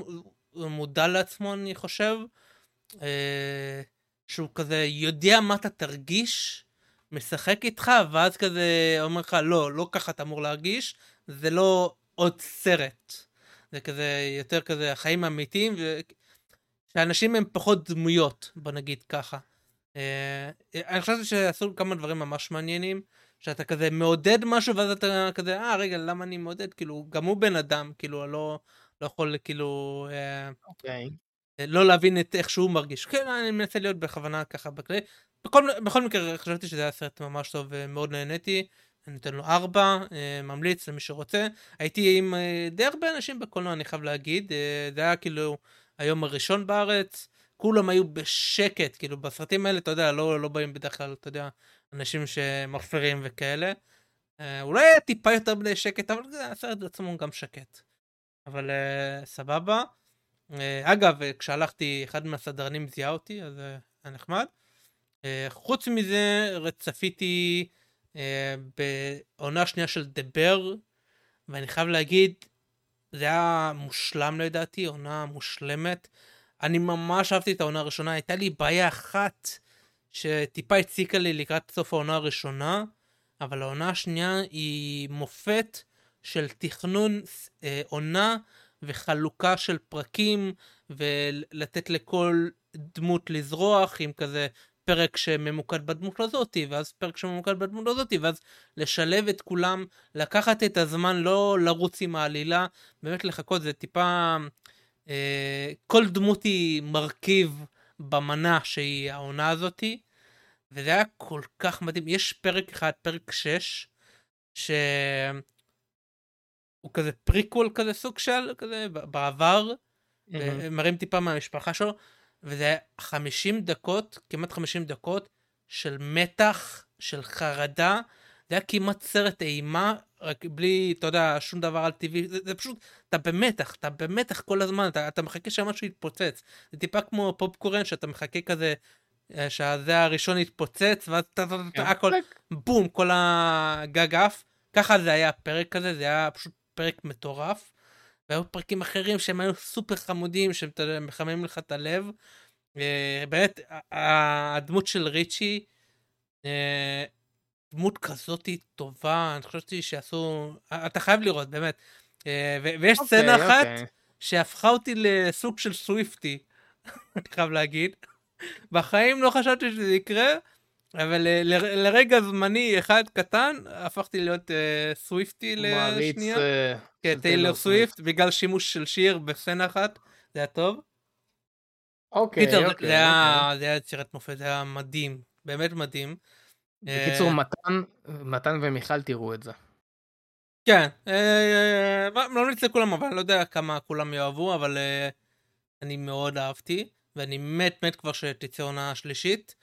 מודע לעצמו, אני חושב, אה, שהוא כזה יודע מה אתה תרגיש, משחק איתך, ואז כזה אומר לך, לא, לא ככה אתה אמור להרגיש, זה לא עוד סרט. זה כזה, יותר כזה החיים האמיתיים, שאנשים הם פחות דמויות, בוא נגיד ככה. אה, אני חושב שעשו כמה דברים ממש מעניינים. שאתה כזה מעודד משהו ואז אתה כזה אה רגע למה אני מעודד? כאילו גם הוא בן אדם כאילו לא לא יכול כאילו אה, אוקיי. אה, לא להבין את איך שהוא מרגיש. כן אני מנסה להיות בכוונה ככה בכלי בכל, בכל מקרה חשבתי שזה היה סרט ממש טוב ומאוד נהניתי. אני נותן לו ארבע אה, ממליץ למי שרוצה. הייתי עם די הרבה אנשים בקולנוע אני חייב להגיד. זה היה כאילו היום הראשון בארץ. כולם היו בשקט, כאילו בסרטים האלה, אתה יודע, לא, לא באים בדרך כלל, אתה יודע, אנשים שמחפרים וכאלה. אה, אולי טיפה יותר מדי שקט, אבל הסרט עצמו גם שקט. אבל uh, סבבה. Uh, אגב, כשהלכתי, אחד מהסדרנים זיהה אותי, אז היה נחמד. Uh, חוץ מזה, צפיתי בעונה שנייה של דבר, ואני חייב להגיד, זה היה מושלם לדעתי, עונה מושלמת. אני ממש אהבתי את העונה הראשונה, הייתה לי בעיה אחת שטיפה הציקה לי לקראת סוף העונה הראשונה, אבל העונה השנייה היא מופת של תכנון אה, עונה וחלוקה של פרקים ולתת לכל דמות לזרוח עם כזה פרק שממוקד בדמות הזאתי ואז פרק שממוקד בדמות הזאתי ואז לשלב את כולם לקחת את הזמן לא לרוץ עם העלילה באמת לחכות זה טיפה אה, כל דמות היא מרכיב במנה שהיא העונה הזאתי וזה היה כל כך מדהים יש פרק אחד פרק 6 שהוא כזה פריקוול כזה סוג של כזה בעבר mm-hmm. מראים טיפה מהמשפחה שלו וזה 50 דקות כמעט 50 דקות של מתח של חרדה זה היה כמעט סרט אימה רק בלי, אתה יודע, שום דבר על טבעי, זה, זה פשוט, אתה במתח, אתה במתח כל הזמן, אתה, אתה מחכה שמשהו יתפוצץ. זה טיפה כמו פופקורן, שאתה מחכה כזה, אה, שזה הראשון יתפוצץ, ואז אתה, אתה, אתה, הכל, בום, כל הגג עף. ככה זה היה הפרק הזה, זה היה פשוט פרק מטורף. והיו פרקים אחרים שהם היו סופר חמודים, שהם מחממים לך את הלב. אה, באמת, הדמות של ריצ'י, אה, דמות כזאת טובה, אני חשבתי שעשו, אתה חייב לראות, באמת. אה, ויש okay, סצנה okay. אחת אוקיי. שהפכה אותי לסוג של סוויפטי, אני חייב להגיד. בחיים לא חשבתי שזה יקרה, אבל אה, לרגע זמני אחד קטן, הפכתי להיות uh, סוויפטי לשנייה. uh, כן, טיילר סוויפט, בגלל שימוש של שיר בסצנה אחת, זה היה טוב. אוקיי, אוקיי. זה היה יצירת מופת, זה היה מדהים, באמת מדהים. בקיצור, אה, מתן, מתן ומיכל תראו את זה. כן, אה, אה, לא ממליץ לכולם, אבל אני לא יודע כמה כולם יאהבו, אבל אני מאוד אהבתי, ואני מת מת כבר שתצא עונה שלישית.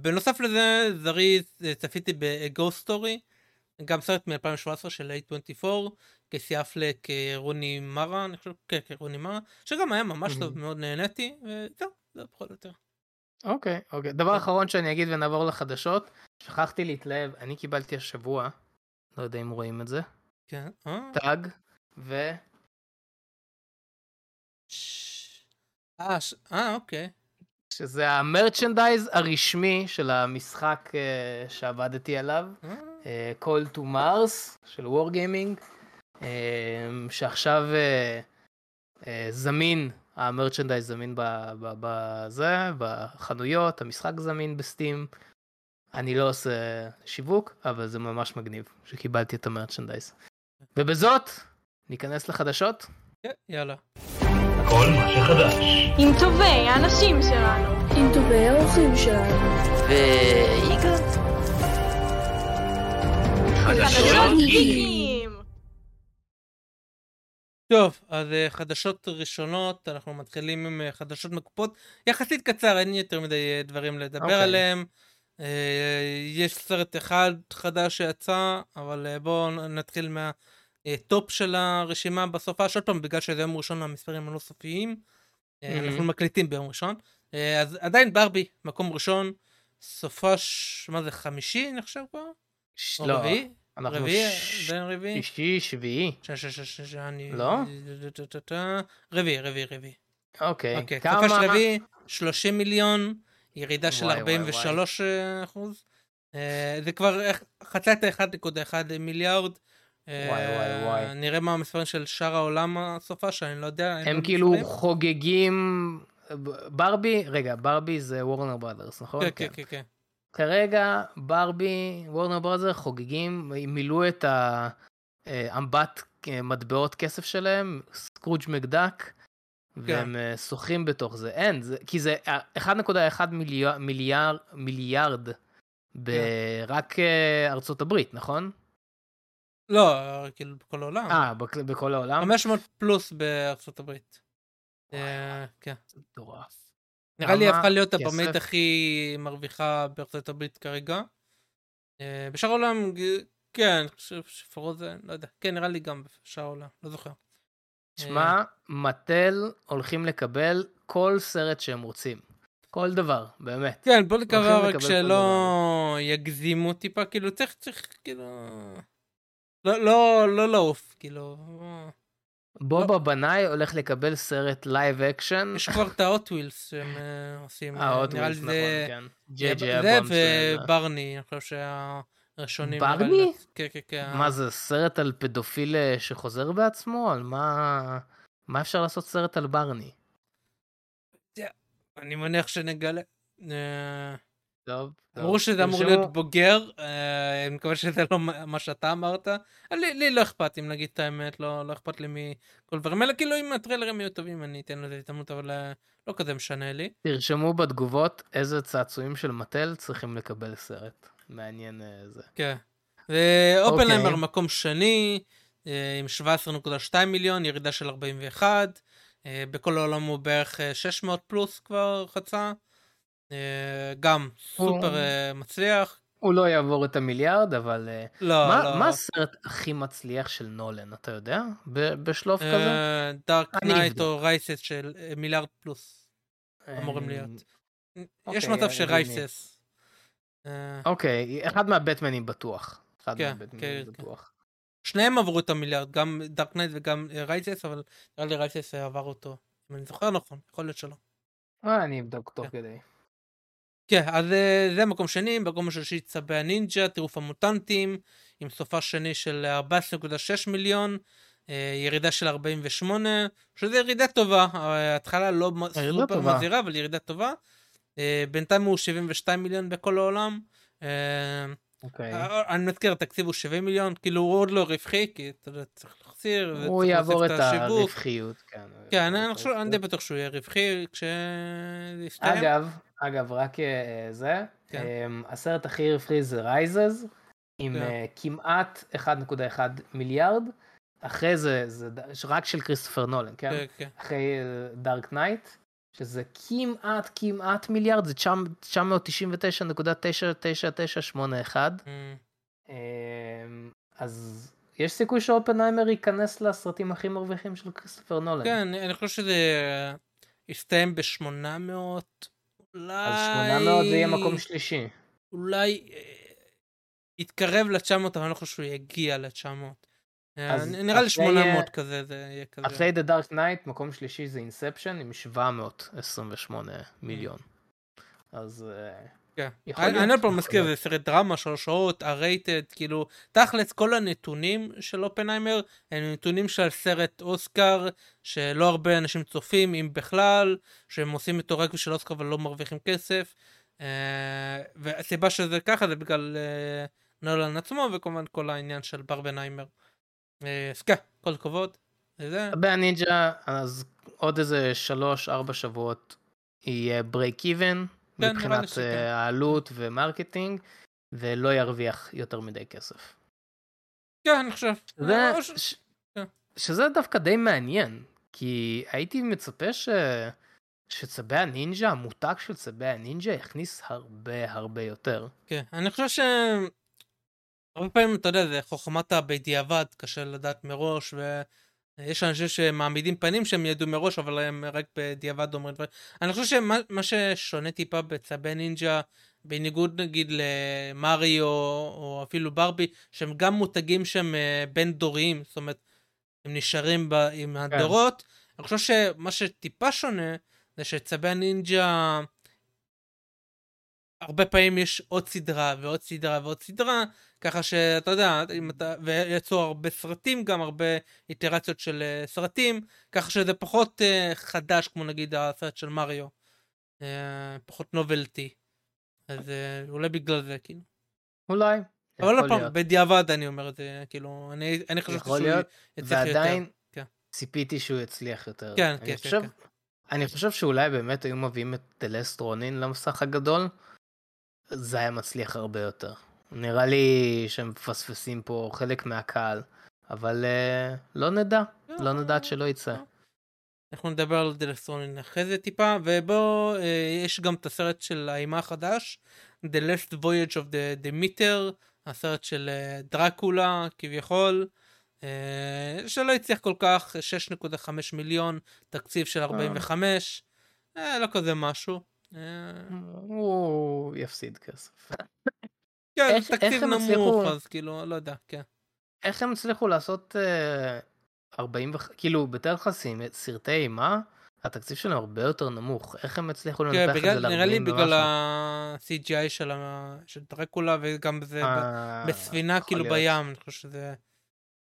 בנוסף לזה, זריז, צפיתי ב-Ghost Story, גם סרט מ-2017 של A24, קייסי אפלק, רוני מרה, אני חושב, כן, רוני מרה, שגם היה ממש טוב, מאוד נהניתי, וזהו, זה פחות או יותר. אוקיי, אוקיי. דבר כן. אחרון שאני אגיד ונעבור לחדשות, שכחתי להתלהב, אני קיבלתי השבוע, לא יודע אם רואים את זה, כן, אה. טאג, ו... אה, אה, אוקיי. שזה המרצ'נדייז הרשמי של המשחק uh, שעבדתי עליו, uh, Call to Mars של Wargaming, uh, שעכשיו uh, uh, זמין המרצ'נדייז זמין בזה, בחנויות, המשחק זמין בסטים. אני לא עושה שיווק, אבל זה ממש מגניב שקיבלתי את המרצ'נדייז. ובזאת, ניכנס לחדשות? כן, יאללה. כל מה שחדש. עם טובי האנשים שלנו. עם טובי האורחים שלנו. ויגאל. חדשות טוב, אז uh, חדשות ראשונות, אנחנו מתחילים עם uh, חדשות מקופות. יחסית קצר, אין יותר מדי uh, דברים לדבר okay. אוקיי. עליהם. יש סרט אחד חדש שיצא, אבל בואו נתחיל מהטופ של הרשימה בסופה, עוד פעם, בגלל שזה יום ראשון המספרים הלא סופיים. Mm-hmm. אנחנו מקליטים ביום ראשון. אז עדיין ברבי, מקום ראשון, סופה, ש... מה זה, חמישי נחשב כבר? לא. רביעי? אנחנו רביעי? בין רביעי? שישי, שביעי. לא? רביעי, רביעי, רביעי. אוקיי, אוקיי כמה? סופה של רביעי, 30 מיליון, ירידה של 43 אחוז. אה, זה כבר חצה את ה-1.1 מיליארד. וואי וואי וואי. נראה מה המספרים של שאר העולם הסופה שאני לא יודע. הם כאילו חוגגים ברבי, רגע, ברבי זה וורנר ברודרס, נכון? כן, כן, כן. כן. כרגע ברבי, וורנר ברוזר חוגגים, מילאו את האמבט אה, מטבעות כסף שלהם, סקרוג' מקדק, כן. והם אה, שוחים בתוך זה. אין, זה, כי זה 1.1 מיליאר, מיליאר, מיליארד ברק כן. ארצות הברית, נכון? לא, כאילו בכל העולם. אה, בכל העולם? 500 פלוס בארצות הברית. כן. זה מטורף. נראה לי הפכה להיות? הבמאית הכי מרוויחה בארצות הברית כרגע. אה, בשאר העולם, כן, אני חושב שפרוזן, לא יודע. כן, נראה לי גם בשאר העולם, לא זוכר. שמע, מאטל הולכים לקבל כל סרט שהם רוצים. כל דבר, באמת. כן, בוא הולכים רק שלא יגזימו טיפה, כאילו צריך, צריך, כאילו... לא, לא, לא לעוף, כאילו... בוב הבנאי הולך לקבל סרט live action. יש כבר את ה Hot Wheels שהם אה, עושים, אה, ה Hot נראה לי Wheels, זה... נכון, כן. ג'יי ג'יי זה אברמס. אה, וברני, אני חושב שהראשונים. ברני? כן, כן, כן. מה זה, סרט על פדופיל אה, שחוזר בעצמו? על מה... מה אפשר לעשות סרט על ברני? אני מניח שנגלה. טוב. אמרו שזה אמור להיות בוגר, אה, אני מקווה שזה לא מה שאתה אמרת. אה, לי לא אכפת אם נגיד את האמת, לא לא אכפת לי מכל הדברים האלה, כאילו אם הטריילרים יהיו טובים אני אתן לזה הזדמנות, אבל אה, לא כזה משנה לי. תרשמו בתגובות איזה צעצועים של מטל צריכים לקבל סרט. מעניין זה. כן. ואופנהיימר אוקיי. מקום שני, עם 17.2 מיליון, ירידה של 41. אה, בכל העולם הוא בערך אה, 600 פלוס כבר חצה. אה, גם סופר אה, מצליח. הוא לא יעבור את המיליארד, אבל... אה, לא, מה, לא. מה הסרט הכי מצליח של נולן, אתה יודע? בשלוף כזה? Dark Knight. או Rises של מיליארד פלוס אמורים להיות. יש אוקיי, מצב אני ש Rises. אה, אוקיי, אחד מהבטמנים בטוח. אחד כן, מהבטמנים כן, בטוח. שניהם עברו את המיליארד, גם Dark Knight וגם Rises, אבל נראה לי Rises עבר אותו. אם אני זוכר נכון, יכול להיות שלא. אני אבדוק תוך כן. כדי. כן, אז אה, זה מקום שני, מקום השלישי צבי הנינג'ה, טירוף המוטנטים, עם סופ"ש שני של 14.6 מיליון, אה, ירידה של 48, שזה ירידה טובה, אה, התחלה לא סופר. מזהירה, אבל ירידה טובה. אה, בינתיים הוא 72 מיליון בכל העולם. אוקיי. אני מזכיר, התקציב הוא 70 מיליון, כאילו הוא עוד לא רווחי, כי אתה יודע, צריך להחזיר, הוא יעבור את. הרווחיות, כן. כן, אני די. בטוח שהוא יהיה רווחי כשזה יסתיים. אגב, אגב, רק אה, זה, כן. אמ, הסרט הכי רווחי זה רייזז, עם כן. אה, כמעט 1.1 מיליארד, אחרי זה, זה רק של כריסטופר נולן, כן? כן, כן. אחרי Dark Knight, שזה כמעט כמעט מיליארד, זה 999.99981. אמ, אמ, אז יש סיכוי שאופנהיימר ייכנס לסרטים הכי מרוויחים של כריסטופר נולן. כן, אני חושב שזה יסתיים ב-800, אולי... אז 800 זה יהיה מקום שלישי. אולי אה, יתקרב ל-900, אבל אני לא חושב שהוא יגיע ל-900. אז נראה לי אחרי, 800 אה, כזה, זה יהיה כזה. אחרי The Dark Knight, מקום שלישי זה אינספשן עם 728 מיליון. אז אה, כן. אני עוד פעם מזכיר, זה. סרט דרמה, שלוש שעות, הרייטד, כאילו, תכלס כל הנתונים של אופנהיימר הם נתונים של סרט אוסקר, שלא הרבה אנשים צופים, אם בכלל, שהם עושים אותו רק בשביל אוסקר ולא מרוויחים כסף. אה, והסיבה שזה ככה זה בגלל אה, נולן עצמו, וכמובן כל העניין של ברבנהיימר. אה, אז כן, כל הכבוד. לגבי הנינג'ה, אז עוד איזה 3-4 שבועות יהיה break even, לי מבחינת. אה, העלות ו marketing, ולא ירוויח יותר מדי כסף. כן, אני חושב. זה, או ש- ש... כן. שזה דווקא די מעניין, כי הייתי מצפה ש... שצבי הנינג'ה, המותג של צבי הנינג'ה יכניס הרבה הרבה יותר. כן, אני חושב ש... הרבה פעמים, אתה יודע, זה חוכמת הבדיעבד, קשה לדעת מראש, ויש אנשים שמעמידים פנים שהם ידעו מראש, אבל הם רק בדיעבד אומרים דברים. אני חושב שמה מה ששונה טיפה בצבי נינג'ה, בניגוד נגיד למריו, או אפילו ברבי, שהם גם מותגים שהם אה, בין דוריים, זאת אומרת, הם נשארים ב, עם הדורות. אני חושב שמה שטיפה שונה, זה שצבי הנינג'ה... הרבה פעמים יש עוד סדרה ועוד סדרה ועוד סדרה, ככה שאתה יודע, אתה, ויצאו הרבה סרטים, גם הרבה איטרציות של אה, סרטים, ככה שזה פחות uh, חדש, כמו נגיד הסרט של מריו. Uh, פחות נובלטי. אז אולי בגלל זה, כאילו. אולי. אבל עוד יכול פעם, להיות. בדיעבד אני אומר את זה, כאילו, אני, אני יכול שהוא יצליח יותר. ועדיין כן. ציפיתי שהוא יצליח יותר. כן, אני כן, כן, חושב, כן. אני חושב שאולי באמת היו מביאים את The Last Ronin למסך הגדול, זה היה מצליח הרבה יותר. נראה לי שהם מפספסים פה חלק מהקהל, אבל אה, לא נדע, לא נדע עד שלא יצא. אנחנו נדבר על The Last Ronin אחרי זה טיפה, ובו אה, יש גם את הסרט של האימה החדש, The Last Voyage of the Demeter, הסרט של אה, דרקולה כביכול, אה, שלא הצליח כל כך, 6.5 מיליון, תקציב של 45, אה, לא כזה משהו. אה, הוא יפסיד כסף. כן, איך- תקציב איך נמוך, הצליחו- אז כאילו, לא יודע, כן. איך הם הצליחו לעשות אה, 40 וח... כאילו בתל יחסים סרטי אימה התקציב שלהם הרבה יותר נמוך איך הם הצליחו כן, לנפח את זה בגלל, נראה לי ל-40 בגלל? ה-CGI של, ה... של דרקולה וגם בזה ב- אה, בספינה כאילו. בים, אני חושב שזה...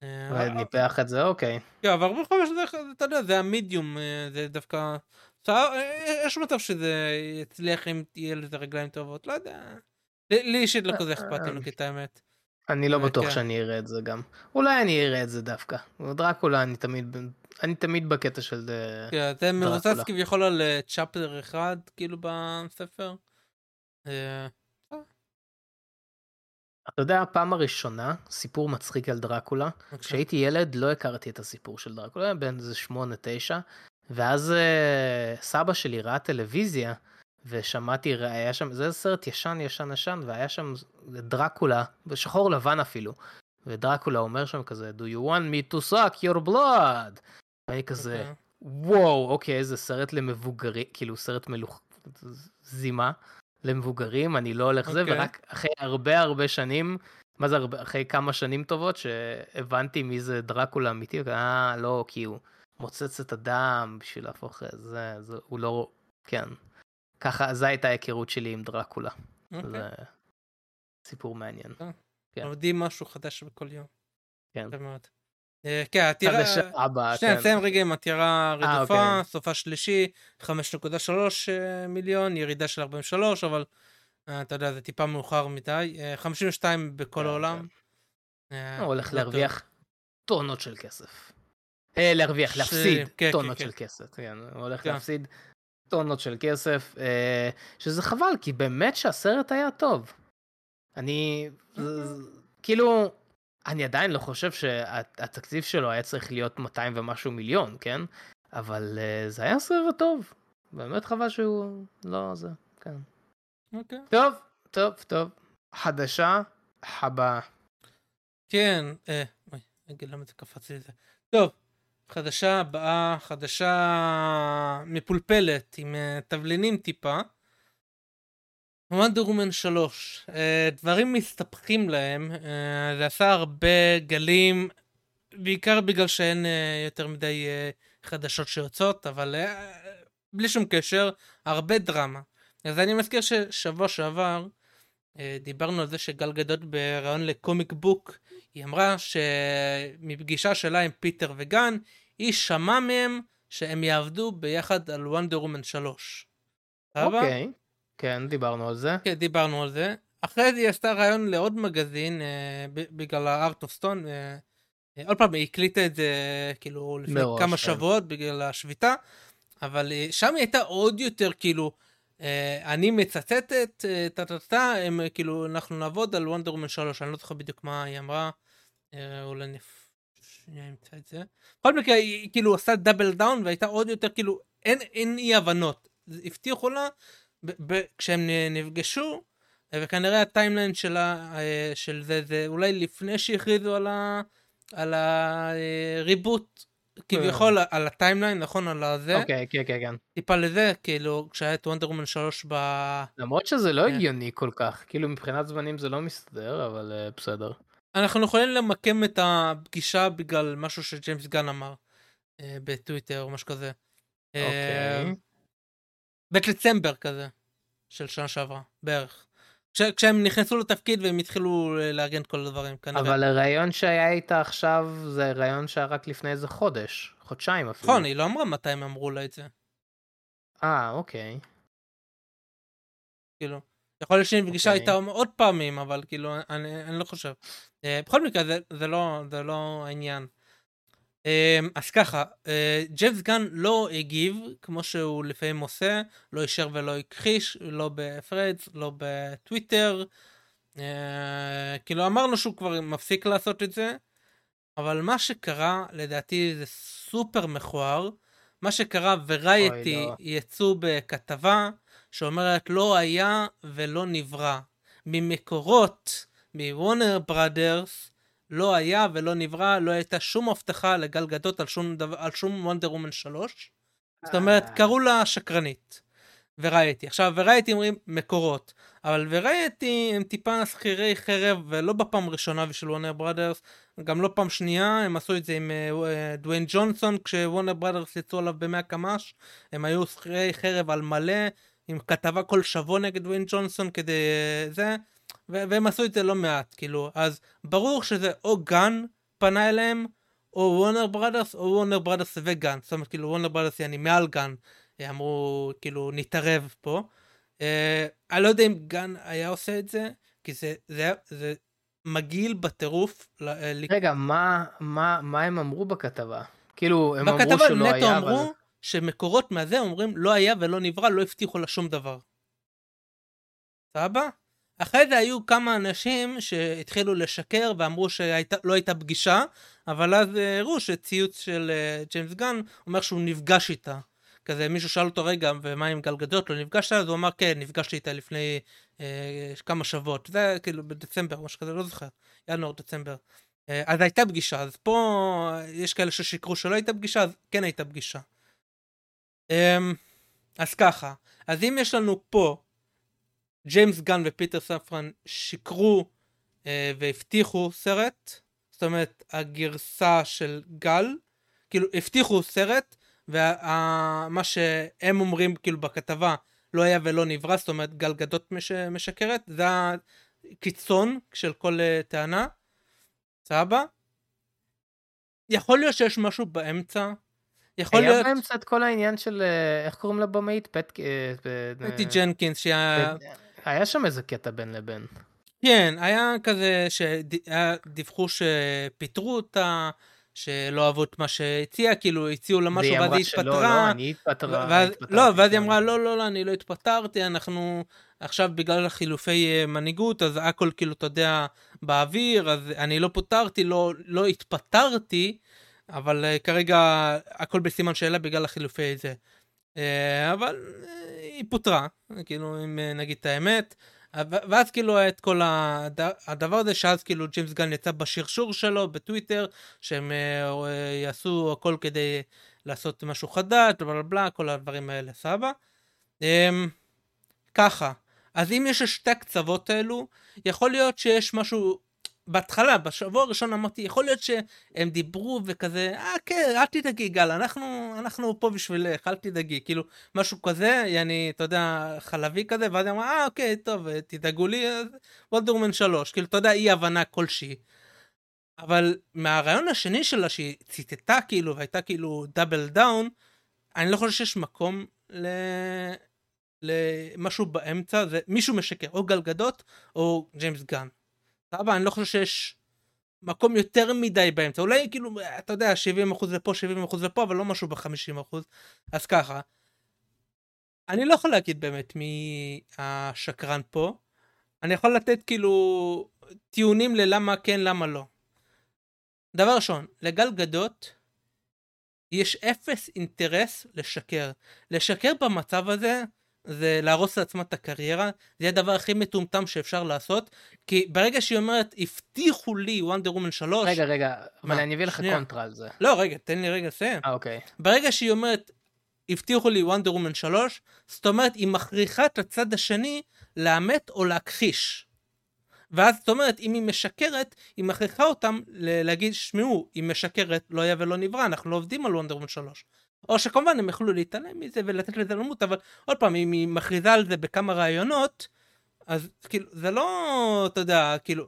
אה, ניפח את זה אוקיי כן, אבל 45 זה, אתה יודע, זה המדיום, אה, זה דווקא... אה, יש מצב שזה יצליח אם תהיה לזה רגליים טובות, לא יודע. לי אישית לא כזה אכפת לנו, כי את האמת. אני לא אה, בטוח כן. שאני אראה את זה גם אולי אני אראה את זה דווקא דרקולה אני תמיד אני תמיד בקטע של אה, כן, זה מבוסס דרקולה. כביכול על צ'פטר אחד, כאילו, בספר. אה, אתה יודע הפעם הראשונה סיפור מצחיק על דרקולה בבקשה. כשהייתי ילד לא הכרתי את הסיפור של דרקולה, בן איזה שמונה תשע, ואז אה, סבא שלי ראה טלוויזיה, ושמעתי, היה שם, זה סרט ישן ישן ישן, והיה שם דרקולה, בשחור לבן אפילו, ודרקולה אומר שם כזה, do you want me to suck your blood? ואני כזה, אוקיי. וואו, אוקיי, זה סרט למבוגרים, כאילו סרט מלוך... זימה למבוגרים, אני לא הולך זה, אוקיי. ורק אחרי הרבה הרבה שנים, מה זה הרבה, אחרי כמה שנים טובות, שהבנתי מי זה דרקולה אמיתי, אה, לא, כי הוא מוצץ את הדם בשביל להפוך, זה, זה, הוא לא, כן. ככה, זו הייתה ההיכרות שלי עם דרקולה. אוקיי. זה סיפור מעניין. כן. לומדים משהו חדש בכל יום. כן. אה, כן, עתירה... הבאה, שנייה, כן. נסיים רגע עם עתירה רדופה, אוקיי. סופה שלישי, 5.3 אה, מיליון, ירידה של 43, אבל אה, אתה יודע, זה טיפה מאוחר מדי. אה, 52 בכל כן, העולם. אה, הוא הולך לא. להרוויח טונות של כסף. אה, להרוויח, להפסיד כן, טונות כן, של כסף. כן, הוא הולך כן. להפסיד טונות של כסף, אה, שזה חבל, כי באמת שהסרט היה טוב. אני, זה- כאילו, אני עדיין לא חושב שהתקציב שלו היה צריך להיות 200 ומשהו מיליון, כן? אבל אה, זה היה סרט טוב. באמת חבל שהוא לא זה, כן. אוקיי. טוב, טוב, טוב. חדשה הבאה. כן, אה, אוי, למה זה קפץ לי זה? טוב, חדשה הבאה, חדשה מפולפלת, עם אה, תבלינים טיפה. וונדר וומן 3, אה, דברים מסתבכים להם, אה, זה עשה הרבה גלים, בעיקר בגלל שאין יותר מדי חדשות שיוצאות, אבל בלי שום קשר, הרבה דרמה. אז אני מזכיר ששבוע שעבר דיברנו על זה שגל גדות בריאיון לקומיק בוק, היא אמרה שמפגישה שלה עם פיטר וגן, היא שמעה מהם שהם יעבדו ביחד על וונדר וומן 3. סבבה? אוקיי. כן, דיברנו על זה. כן, דיברנו על זה. אחרי זה היא עשתה ראיון לעוד מגזין, אה, בגלל Heart of Stone. עוד פעם, היא הקליטה את זה כאילו לפני מראש, כמה כן. שבועות בגלל השביתה, אבל אה, שם היא הייתה עוד יותר כאילו, אה, אני מצטטת, אה, טה-טה-טה, הם אה, כאילו, אנחנו נעבוד על וונדר וומן 3, אני לא זוכר בדיוק מה היא אמרה, אה, אולי אני שנייה אמצא את זה. בכל מקרה, היא כאילו עושה double down והייתה עוד יותר כאילו, אין, אין אי הבנות. הבטיחו לה, ב- ב- כשהם נפגשו, אה, וכנראה ה timeline שלה, אה, של זה, זה אולי לפני שהכריזו. על ה reboot, כביכול על ה timeline, נכון? על הזה. אוקיי, כן, כן, כן. טיפה לזה, כאילו, כשהיה את וונדר וומן 3 ב... למרות שזה לא כן. הגיוני כל כך, כאילו מבחינת זמנים זה לא מסתדר, אבל אה, בסדר. אנחנו יכולים למקם את הפגישה בגלל משהו שג'יימס גאן אמר אה, בטוויטר או משהו כזה. אה, אוקיי. בדצמבר כזה, של שנה שעברה, בערך. כש, כשהם נכנסו לתפקיד והם התחילו לארגן את כל הדברים, כנראה. אבל הרעיון שהיה איתה עכשיו זה רעיון שהיה רק לפני איזה חודש, חודשיים אפילו. נכון, היא לא אמרה מתי הם אמרו לה את זה. אה, אוקיי. כאילו, יכול להיות שהיא נפגשה אוקיי. איתה עוד פעמים, אבל כאילו, אני, אני לא חושב. אה, בכל מקרה, זה, זה, לא, זה לא העניין. אה, אז ככה, אה, ג'יימס גן לא הגיב, כמו שהוא לפעמים עושה, לא אישר ולא הכחיש, לא בפרדס, לא בטוויטר. אה, כאילו, אמרנו שהוא כבר מפסיק לעשות את זה, אבל מה שקרה, לדעתי, זה סופר מכוער. מה שקרה ורייטי לא. יצאו בכתבה שאומרת לא היה ולא נברא. ממקורות, מוונר בראדרס, לא היה ולא נברא, לא הייתה שום הבטחה לגל גדות על שום, דבר, על שום וונדר וומן 3. זאת אומרת, אה. קראו לה שקרנית. ורייטי. עכשיו, ורייטי אומרים מקורות, אבל ורייטי הם טיפה שכירי חרב, ולא בפעם ראשונה ושל וונר בראדרס, גם לא פעם שנייה, הם עשו את זה עם uh, דוויין ג'ונסון, כשוונר בראדרס יצאו עליו במאה קמ"ש, הם היו שכירי חרב על מלא, עם כתבה כל שבוע נגד דוויין ג'ונסון כדי uh, זה, והם עשו את זה לא מעט, כאילו, אז ברור שזה או גן פנה אליהם, או וונר בראדרס, או וונר בראדרס וגן, זאת אומרת, כאילו, וונר בראדרס יעני מעל גן, אמרו, כאילו, נתערב פה. אה, אני לא יודע אם גן היה עושה את זה, כי זה, זה, זה מגעיל בטירוף. אה, רגע, מה, מה, מה הם אמרו בכתבה? כאילו, הם אמרו בכתבה שלא נטו היה, אמרו אבל... שמקורות מהזה אומרים לא היה ולא נברא, לא הבטיחו לה שום דבר. סבבה? אחרי זה היו כמה אנשים שהתחילו לשקר ואמרו שלא הייתה פגישה, אבל אז אה, הראו שציוץ של אה, ג'יימס גן אומר שהוא נפגש איתה. כזה מישהו שאל אותו רגע ומה עם גלגדות לא נפגשת? אז הוא אמר כן נפגשתי איתה לפני אה, כמה שבועות. זה כאילו בדצמבר משהו כזה לא זוכר. ינואר דצמבר. אה, אז הייתה פגישה אז פה יש כאלה ששיקרו שלא הייתה פגישה אז כן הייתה פגישה. אה, אז ככה. אז אם יש לנו פה ג'יימס גן ופיטר ספרן שיקרו אה, והבטיחו סרט זאת אומרת הגרסה של גל כאילו הבטיחו סרט ומה שהם אומרים כאילו בכתבה לא היה ולא נברא, זאת אומרת גל גדות מש, משקרת, זה הקיצון של כל uh, טענה, סבבה? יכול להיות שיש משהו באמצע, יכול היה להיות באמצע את כל העניין של, אה, איך קוראים לבמאית? פט... אה, ב- פטי אה, ג'נקינס, שהיה... היה שם איזה קטע בין לבין. כן, היה כזה שדיווחו שפיטרו אותה, שלא אהבו את מה שהציעה, כאילו הציעו לה משהו והיא ואז אמרה היא שלא, התפטרה. לא, אני התפטרה. ואז, לא, ואז היא. אמרה, לא, לא, לא, אני לא התפטרתי, אנחנו עכשיו בגלל החילופי אה, מנהיגות, אז הכל כאילו, אתה יודע, באוויר, אז אני לא פוטרתי, לא, לא התפטרתי, אבל uh, כרגע הכל בסימן שאלה בגלל החילופי זה. Uh, אבל uh, היא פוטרה, כאילו, אם uh, נגיד את האמת. ואז כאילו היה את כל הד... הדבר הזה שאז כאילו ג'יימס גן יצא בשרשור שלו בטוויטר שהם יעשו הכל כדי לעשות משהו חדש בלה בלה כל הדברים האלה סבבה. Um, ככה אז אם יש את שתי הקצוות האלו יכול להיות שיש משהו בהתחלה בשבוע הראשון אמרתי יכול להיות שהם דיברו וכזה אה כן אל תדאגי גל אנחנו אנחנו פה בשבילך אל תדאגי כאילו משהו כזה יעני אתה יודע חלווי כזה ואז היא אמרה אה אוקיי טוב תדאגו לי אז וונדר וומן 3 כאילו אתה יודע אי הבנה כלשהי. אבל מהראיון השני שלה שהיא ציטטה כאילו והייתה כאילו double down אני לא חושב שיש מקום ל... למשהו באמצע זה מישהו משקר או גלגדות או ג'יימס גן. סבבה אני לא חושב שיש מקום יותר מדי באמצע אולי כאילו אתה יודע 70% לפה 70% לפה אבל לא משהו ב-50% אז ככה. אני לא יכול להגיד באמת מי השקרן פה. אני יכול לתת כאילו טיעונים ללמה כן למה לא. דבר ראשון לגל גדות יש אפס אינטרס לשקר. לשקר במצב הזה זה להרוס לעצמה את הקריירה, זה יהיה הדבר הכי מטומטם שאפשר לעשות, כי ברגע שהיא אומרת, הבטיחו לי וונדר וומן 3, רגע, רגע, אבל מה? אני אביא לך שנייה. קונטרה על זה. לא רגע, תן לי רגע לסיים. אה, אוקיי. ברגע שהיא אומרת, הבטיחו לי וונדר וומן 3, זאת אומרת, היא מכריחה את הצד השני לאמת או להכחיש. ואז זאת אומרת, אם היא משקרת, היא מכריחה אותם להגיד, שמעו, היא משקרת, לא היה ולא נברא, אנחנו לא עובדים על וונדר וומן 3. או שכמובן הם יכלו להתעלם מזה ולתת לזה למות, אבל עוד פעם, אם היא מכריזה על זה בכמה ראיונות, אז כאילו, זה לא, אתה יודע, כאילו,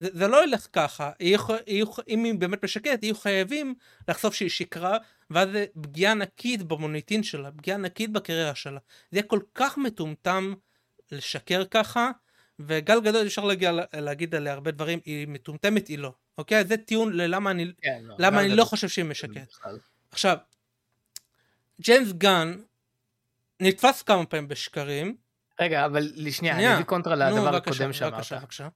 זה, זה לא ילך ככה, יהיו, יהיו, אם היא באמת משקרת, יהיו חייבים לחשוף שהיא שקרה, ואז זה פגיעה ענקית במוניטין שלה, פגיעה ענקית בקריירה שלה. זה יהיה כל כך מטומטם לשקר ככה, וגל גדול אפשר להגיע, להגיד עליה הרבה דברים, היא מטומטמת, היא לא. אוקיי? זה טיעון ללמה אני, כן, לא, למה גל אני לא. חושב שהיא משקרת. בכלל. עכשיו, ג'יימס גן נתפס כמה פעמים בשקרים. רגע, אבל לשנייה, אני. אביא קונטרה נו, לדבר בבקשה, הקודם שאמרת. בבקשה, בבקשה.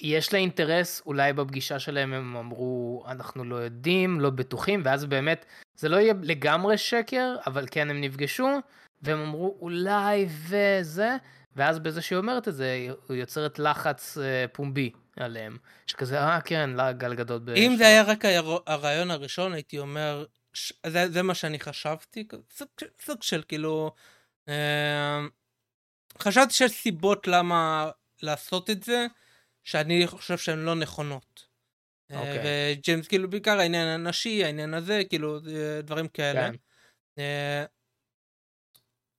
יש לה אינטרס, אולי בפגישה שלהם הם אמרו, אנחנו לא יודעים, לא בטוחים, ואז באמת זה לא יהיה לגמרי שקר, אבל כן הם נפגשו, והם אמרו אולי וזה, ואז בזה שהיא אומרת את זה, היא יוצרת לחץ אה, פומבי עליהם. שכזה, אה כן, לא, גל גדות. אם זה היה רק הרעיון הראשון, הייתי אומר, ש... זה, זה מה שאני חשבתי, סוג, סוג של כאילו, אה, חשבתי שיש סיבות למה לעשות את זה, שאני חושב שהן לא נכונות. אה, אוקיי. וג'יימס, כאילו, בעיקר העניין הנשי, העניין הזה, כאילו, אה, דברים כאלה. כן. אה,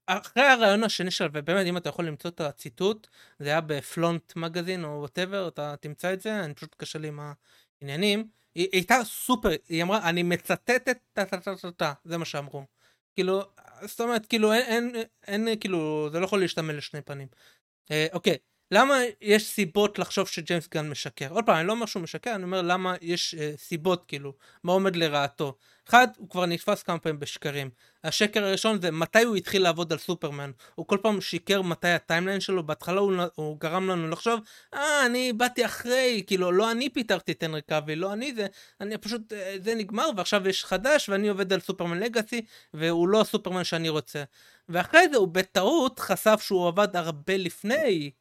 אחרי הרעיון השני שלה, ובאמת, אם אתה יכול למצוא את הציטוט, זה היה בפלונט מגזין או ווטאבר, אתה תמצא את זה, אני פשוט קשה לי עם העניינים. היא הייתה סופר, היא אמרה, אני מצטטת טה טה טה טה טה, זה מה שאמרו. כאילו, זאת אומרת, כאילו, אין, אין, אין, כאילו, זה לא יכול להשתמל לשני פנים. אה, אוקיי, למה יש סיבות לחשוב שג'יימס גאן משקר? עוד פעם, אני לא אומר שהוא משקר, אני אומר למה יש אה, סיבות, כאילו, מה עומד לרעתו. אחד, הוא כבר נתפס כמה פעמים בשקרים. השקר הראשון זה מתי הוא התחיל לעבוד על סופרמן. הוא כל פעם שיקר מתי ה timeline שלו, בהתחלה הוא, הוא גרם לנו לחשוב, אה, אני באתי אחרי, כאילו, לא אני פיטרתי את הנרי קאביל, לא אני זה, אני פשוט, אה, זה נגמר, ועכשיו יש חדש, ואני עובד על סופרמן Legacy, והוא לא הסופרמן שאני רוצה. ואחרי זה הוא בטעות חשף שהוא עבד הרבה לפני.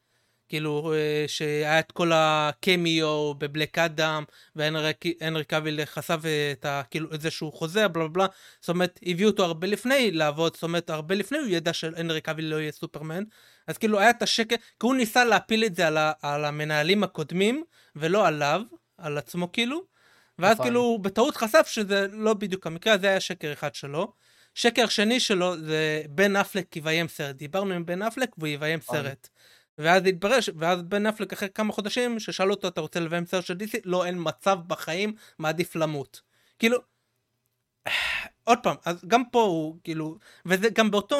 כאילו, אה, שהיה את כל הקמיו בבלק אדם, והנרי קאביל חשף את ה... כאילו, את זה שהוא חוזר, בלה בלה בלה. זאת אומרת, הביאו אותו הרבה לפני לעבוד, זאת אומרת, הרבה לפני הוא ידע שהנרי קאביל לא יהיה סופרמן. אז כאילו, היה את השקר, כי הוא ניסה להפיל את זה על, ה... על המנהלים הקודמים, ולא עליו, על עצמו כאילו. ואז נכון. כאילו, הוא בטעות חשף שזה לא בדיוק המקרה, זה היה שקר אחד שלו. שקר שני שלו זה בן אפלק יביים סרט. דיברנו עם בן אפלק והוא יביים נכון. סרט. ואז התברר, ש- ואז בן אפלק אחרי כמה חודשים, ששאלו אותו, אתה רוצה לביים סרט של דיסי? לא, אין מצב בחיים, מעדיף למות. כאילו, עוד פעם, אז גם פה הוא, כאילו, וזה גם באותו,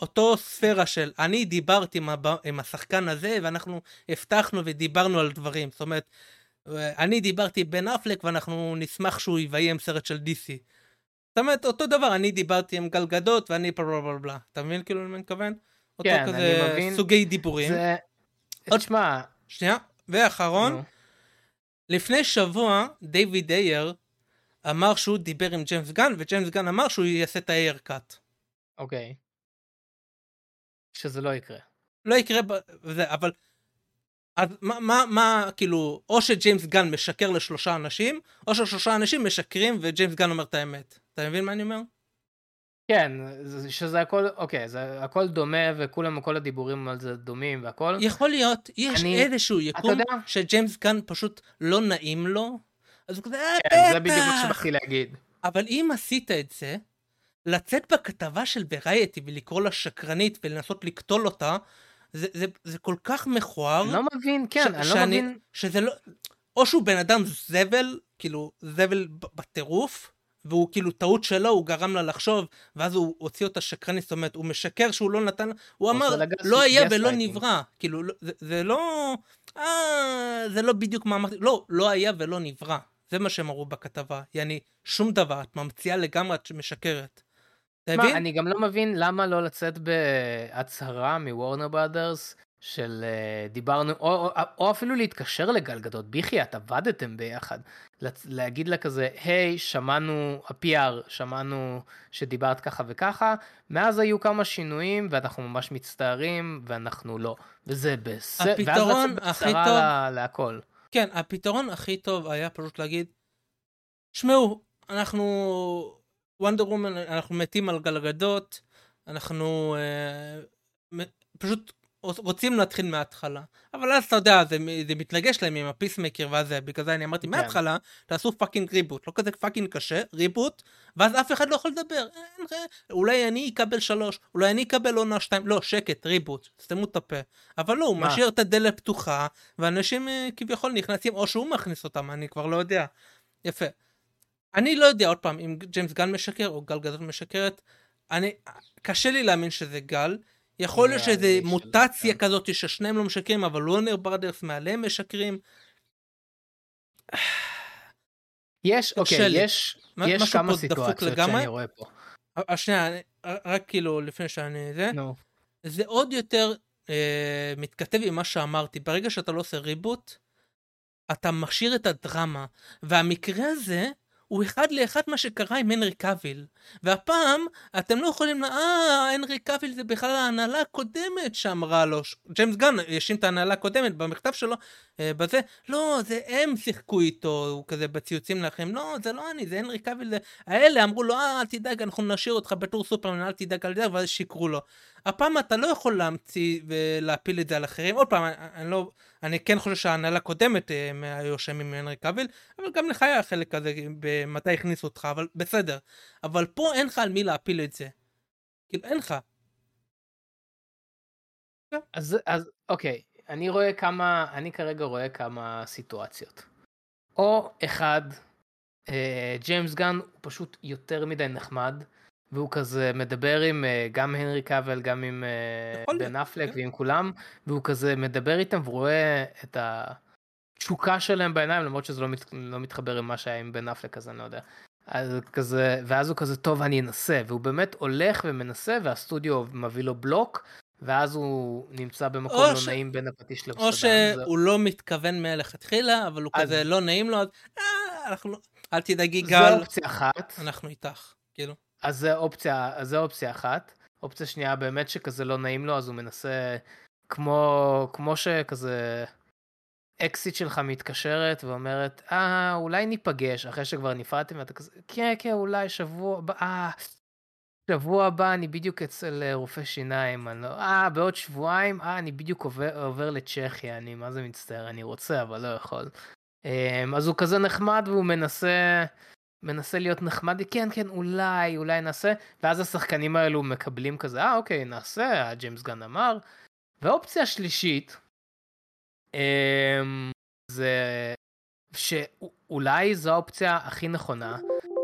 אותו ספירה של, אני דיברתי עם, הב... עם השחקן הזה, ואנחנו הבטחנו ודיברנו על דברים. זאת אומרת, אני דיברתי עם בן אפלק, ואנחנו נשמח שהוא יביים סרט של דיסי. זאת אומרת, אותו דבר, אני דיברתי עם גל גדות, ואני בלה בלה בלה. אתה מבין כאילו למה אני מתכוון? אותו כן, כזה מבין. סוגי דיבורים. זה... עוד- תשמע, שנייה, ואחרון, נו, לפני שבוע דיוויד אייר אמר שהוא דיבר עם ג'יימס גאן, וג'יימס גאן אמר שהוא יעשה את ה Ayer Cut. אוקיי. שזה לא יקרה. לא יקרה וזה, אבל... אז מה, מה, מה, כאילו, או שג'יימס גאן משקר לשלושה אנשים, או ששלושה אנשים משקרים וג'יימס גן אומר את האמת. אתה מבין מה אני אומר? כן, זה- שזה הכל, אוקיי, זה הכל דומה וכולם, כל הדיבורים על זה דומים והכל. יכול להיות, יש אני- איזשהו יקום שג'יימס גן פשוט לא נעים לו, אז הוא כזה, אה, כן, זה בדיוק מה בטח. שבאתי להגיד. אבל אם עשית את זה, לצאת בכתבה של ורייטי ולקרוא לה שקרנית ולנסות לקטול אותה, זה, זה, זה כל כך מכוער. לא מבין, כן, ש- אני לא שאני- מבין. שזה לא... או שהוא בן אדם זבל, כאילו, זבל בטירוף, והוא כאילו טעות שלו, הוא גרם לה לחשוב, ואז הוא הוציא אותה שקרנית, זאת אומרת, הוא משקר שהוא לא נתן, הוא אמר, לא היה ולא gaslighting." נברא. כאילו, לא- זה, זה לא... אה, זה לא בדיוק מה אמרתי, לא, לא היה ולא נברא. זה מה שהם אמרו בכתבה. יעני, שום דבר, את ממציאה לגמרי, את משקרת. אתה מבין? אני גם לא מבין למה לא לצאת בהצהרה מוורנר בראדרס של אה, דיברנו, או, או, או אפילו להתקשר לגל גדות, בחייאת, עבדתם ביחד. להגיד לה כזה, היי, שמענו, ה-PR, שמענו שדיברת ככה וככה, מאז היו כמה שינויים ואנחנו ממש מצטערים ואנחנו לא. וזה בסדר, ואז הכי בקצרה טוב- לה- להכל. כן, הפתרון הכי טוב היה פשוט להגיד, שמעו, אנחנו וונדר וומן, אנחנו מתים על גלגדות, אנחנו אה, פשוט רוצים להתחיל מההתחלה. אבל אז אתה יודע, זה, זה מתנגש להם עם הפיסמקר ואז זה, בגלל זה אני אמרתי כן. מההתחלה, תעשו fucking reboot, לא כזה fucking קשה, reboot, ואז אף אחד לא יכול לדבר. אין, אין, אולי אני אקבל שלוש, אולי אני אקבל עונה שתיים, לא, שקט, reboot, סתמו את הפה. אבל לא, הוא מה? משאיר את הדלת פתוחה, ואנשים אה, כביכול נכנסים, או שהוא מכניס אותם, אני כבר לא יודע. יפה. אני לא יודע עוד פעם אם ג'יימס גל משקר או גל גדול משקרת. אני, קשה לי להאמין שזה גל. יכול להיות שזה מוטציה. כזאת ששניהם לא משקרים, אבל וונר ברדרס מעליהם משקרים. יש, אוקיי. יש, יש כמה סיטואציות? שאני רואה פה. שנייה, אני- רק כאילו לפני שאני זה, נו, זה עוד יותר אה, מתכתב עם מה שאמרתי. ברגע שאתה לא עושה ריבוט, אתה משאיר את הדרמה, והמקרה הזה הוא אחד לאחד מה שקרה עם הנרי קאביל. והפעם אתם לא יכולים, אה, הנרי קאביל זה בכלל ההנהלה הקודמת שאמרה לו, ג'יימס גאן האשים את ההנהלה הקודמת במכתב שלו, אה, בזה, לא, זה הם שיחקו איתו, הוא כזה בציוצים לכם, לא, זה לא אני, זה הנרי קאביל, זה... האלה אמרו לו, אה, אל תדאג, אנחנו נשאיר אותך בתור סופרמן, אל תדאג, אל תדאג, ואז שיקרו לו. הפעם אתה לא יכול להמציא ולהפיל את זה על אחרים. עוד פעם, אני, אני לא, אני כן חושב שההנהלה הקודמת הם היו אשמים מהנרי קאביל, אבל גם לך היה חלק כזה במתי הכניסו אותך, אבל בסדר. אבל פה אין לך על מי להפיל את זה. כאילו, אין לך. אז, אז אוקיי, אני רואה כמה, אני כרגע רואה כמה סיטואציות. או אחד, אה, ג'יימס גן הוא פשוט יותר מדי נחמד, והוא כזה מדבר עם אה, גם הנרי קאבל, גם עם אה, יכול בן אפלק כן. ועם כולם, והוא כזה מדבר איתם ורואה את התשוקה שלהם בעיניים, למרות שזה לא, מת, לא מתחבר עם מה שהיה עם בן אפלק, אז אני לא יודע. אז כזה, ואז הוא כזה, טוב, אני אנסה, והוא באמת הולך ומנסה, והסטודיו מביא לו בלוק, ואז הוא נמצא במקום לא ש- נעים בין הפטיש או למסעדה. זה- שהוא לא מתכוון מלכתחילה, אבל הוא אז- כזה לא נעים לו, אז אה, אנחנו לא... אל תדאגי גל, אופציה אחת. אנחנו איתך. כאילו. אז זה אופציה, אז זה אופציה אחת. אופציה שנייה באמת שכזה לא נעים לו אז הוא מנסה כמו כמו שכזה אקסיט שלך מתקשרת ואומרת אה אולי ניפגש אחרי שכבר נפרדתם ואתה כזה כן כן אולי שבוע הבא אה, שבוע הבא אני בדיוק אצל אה, רופא שיניים אני לא אה בעוד שבועיים אה אני בדיוק עובר, עובר לצ'כיה אני מה זה מצטער אני רוצה אבל לא יכול. אמ, אז הוא כזה נחמד והוא מנסה מנסה להיות נחמד כן כן אולי אולי נעשה ואז השחקנים האלו מקבלים כזה אה אוקיי נעשה ג'יימס גן אמר. ואופציה שלישית אמ, זה שאולי זו האופציה הכי נכונה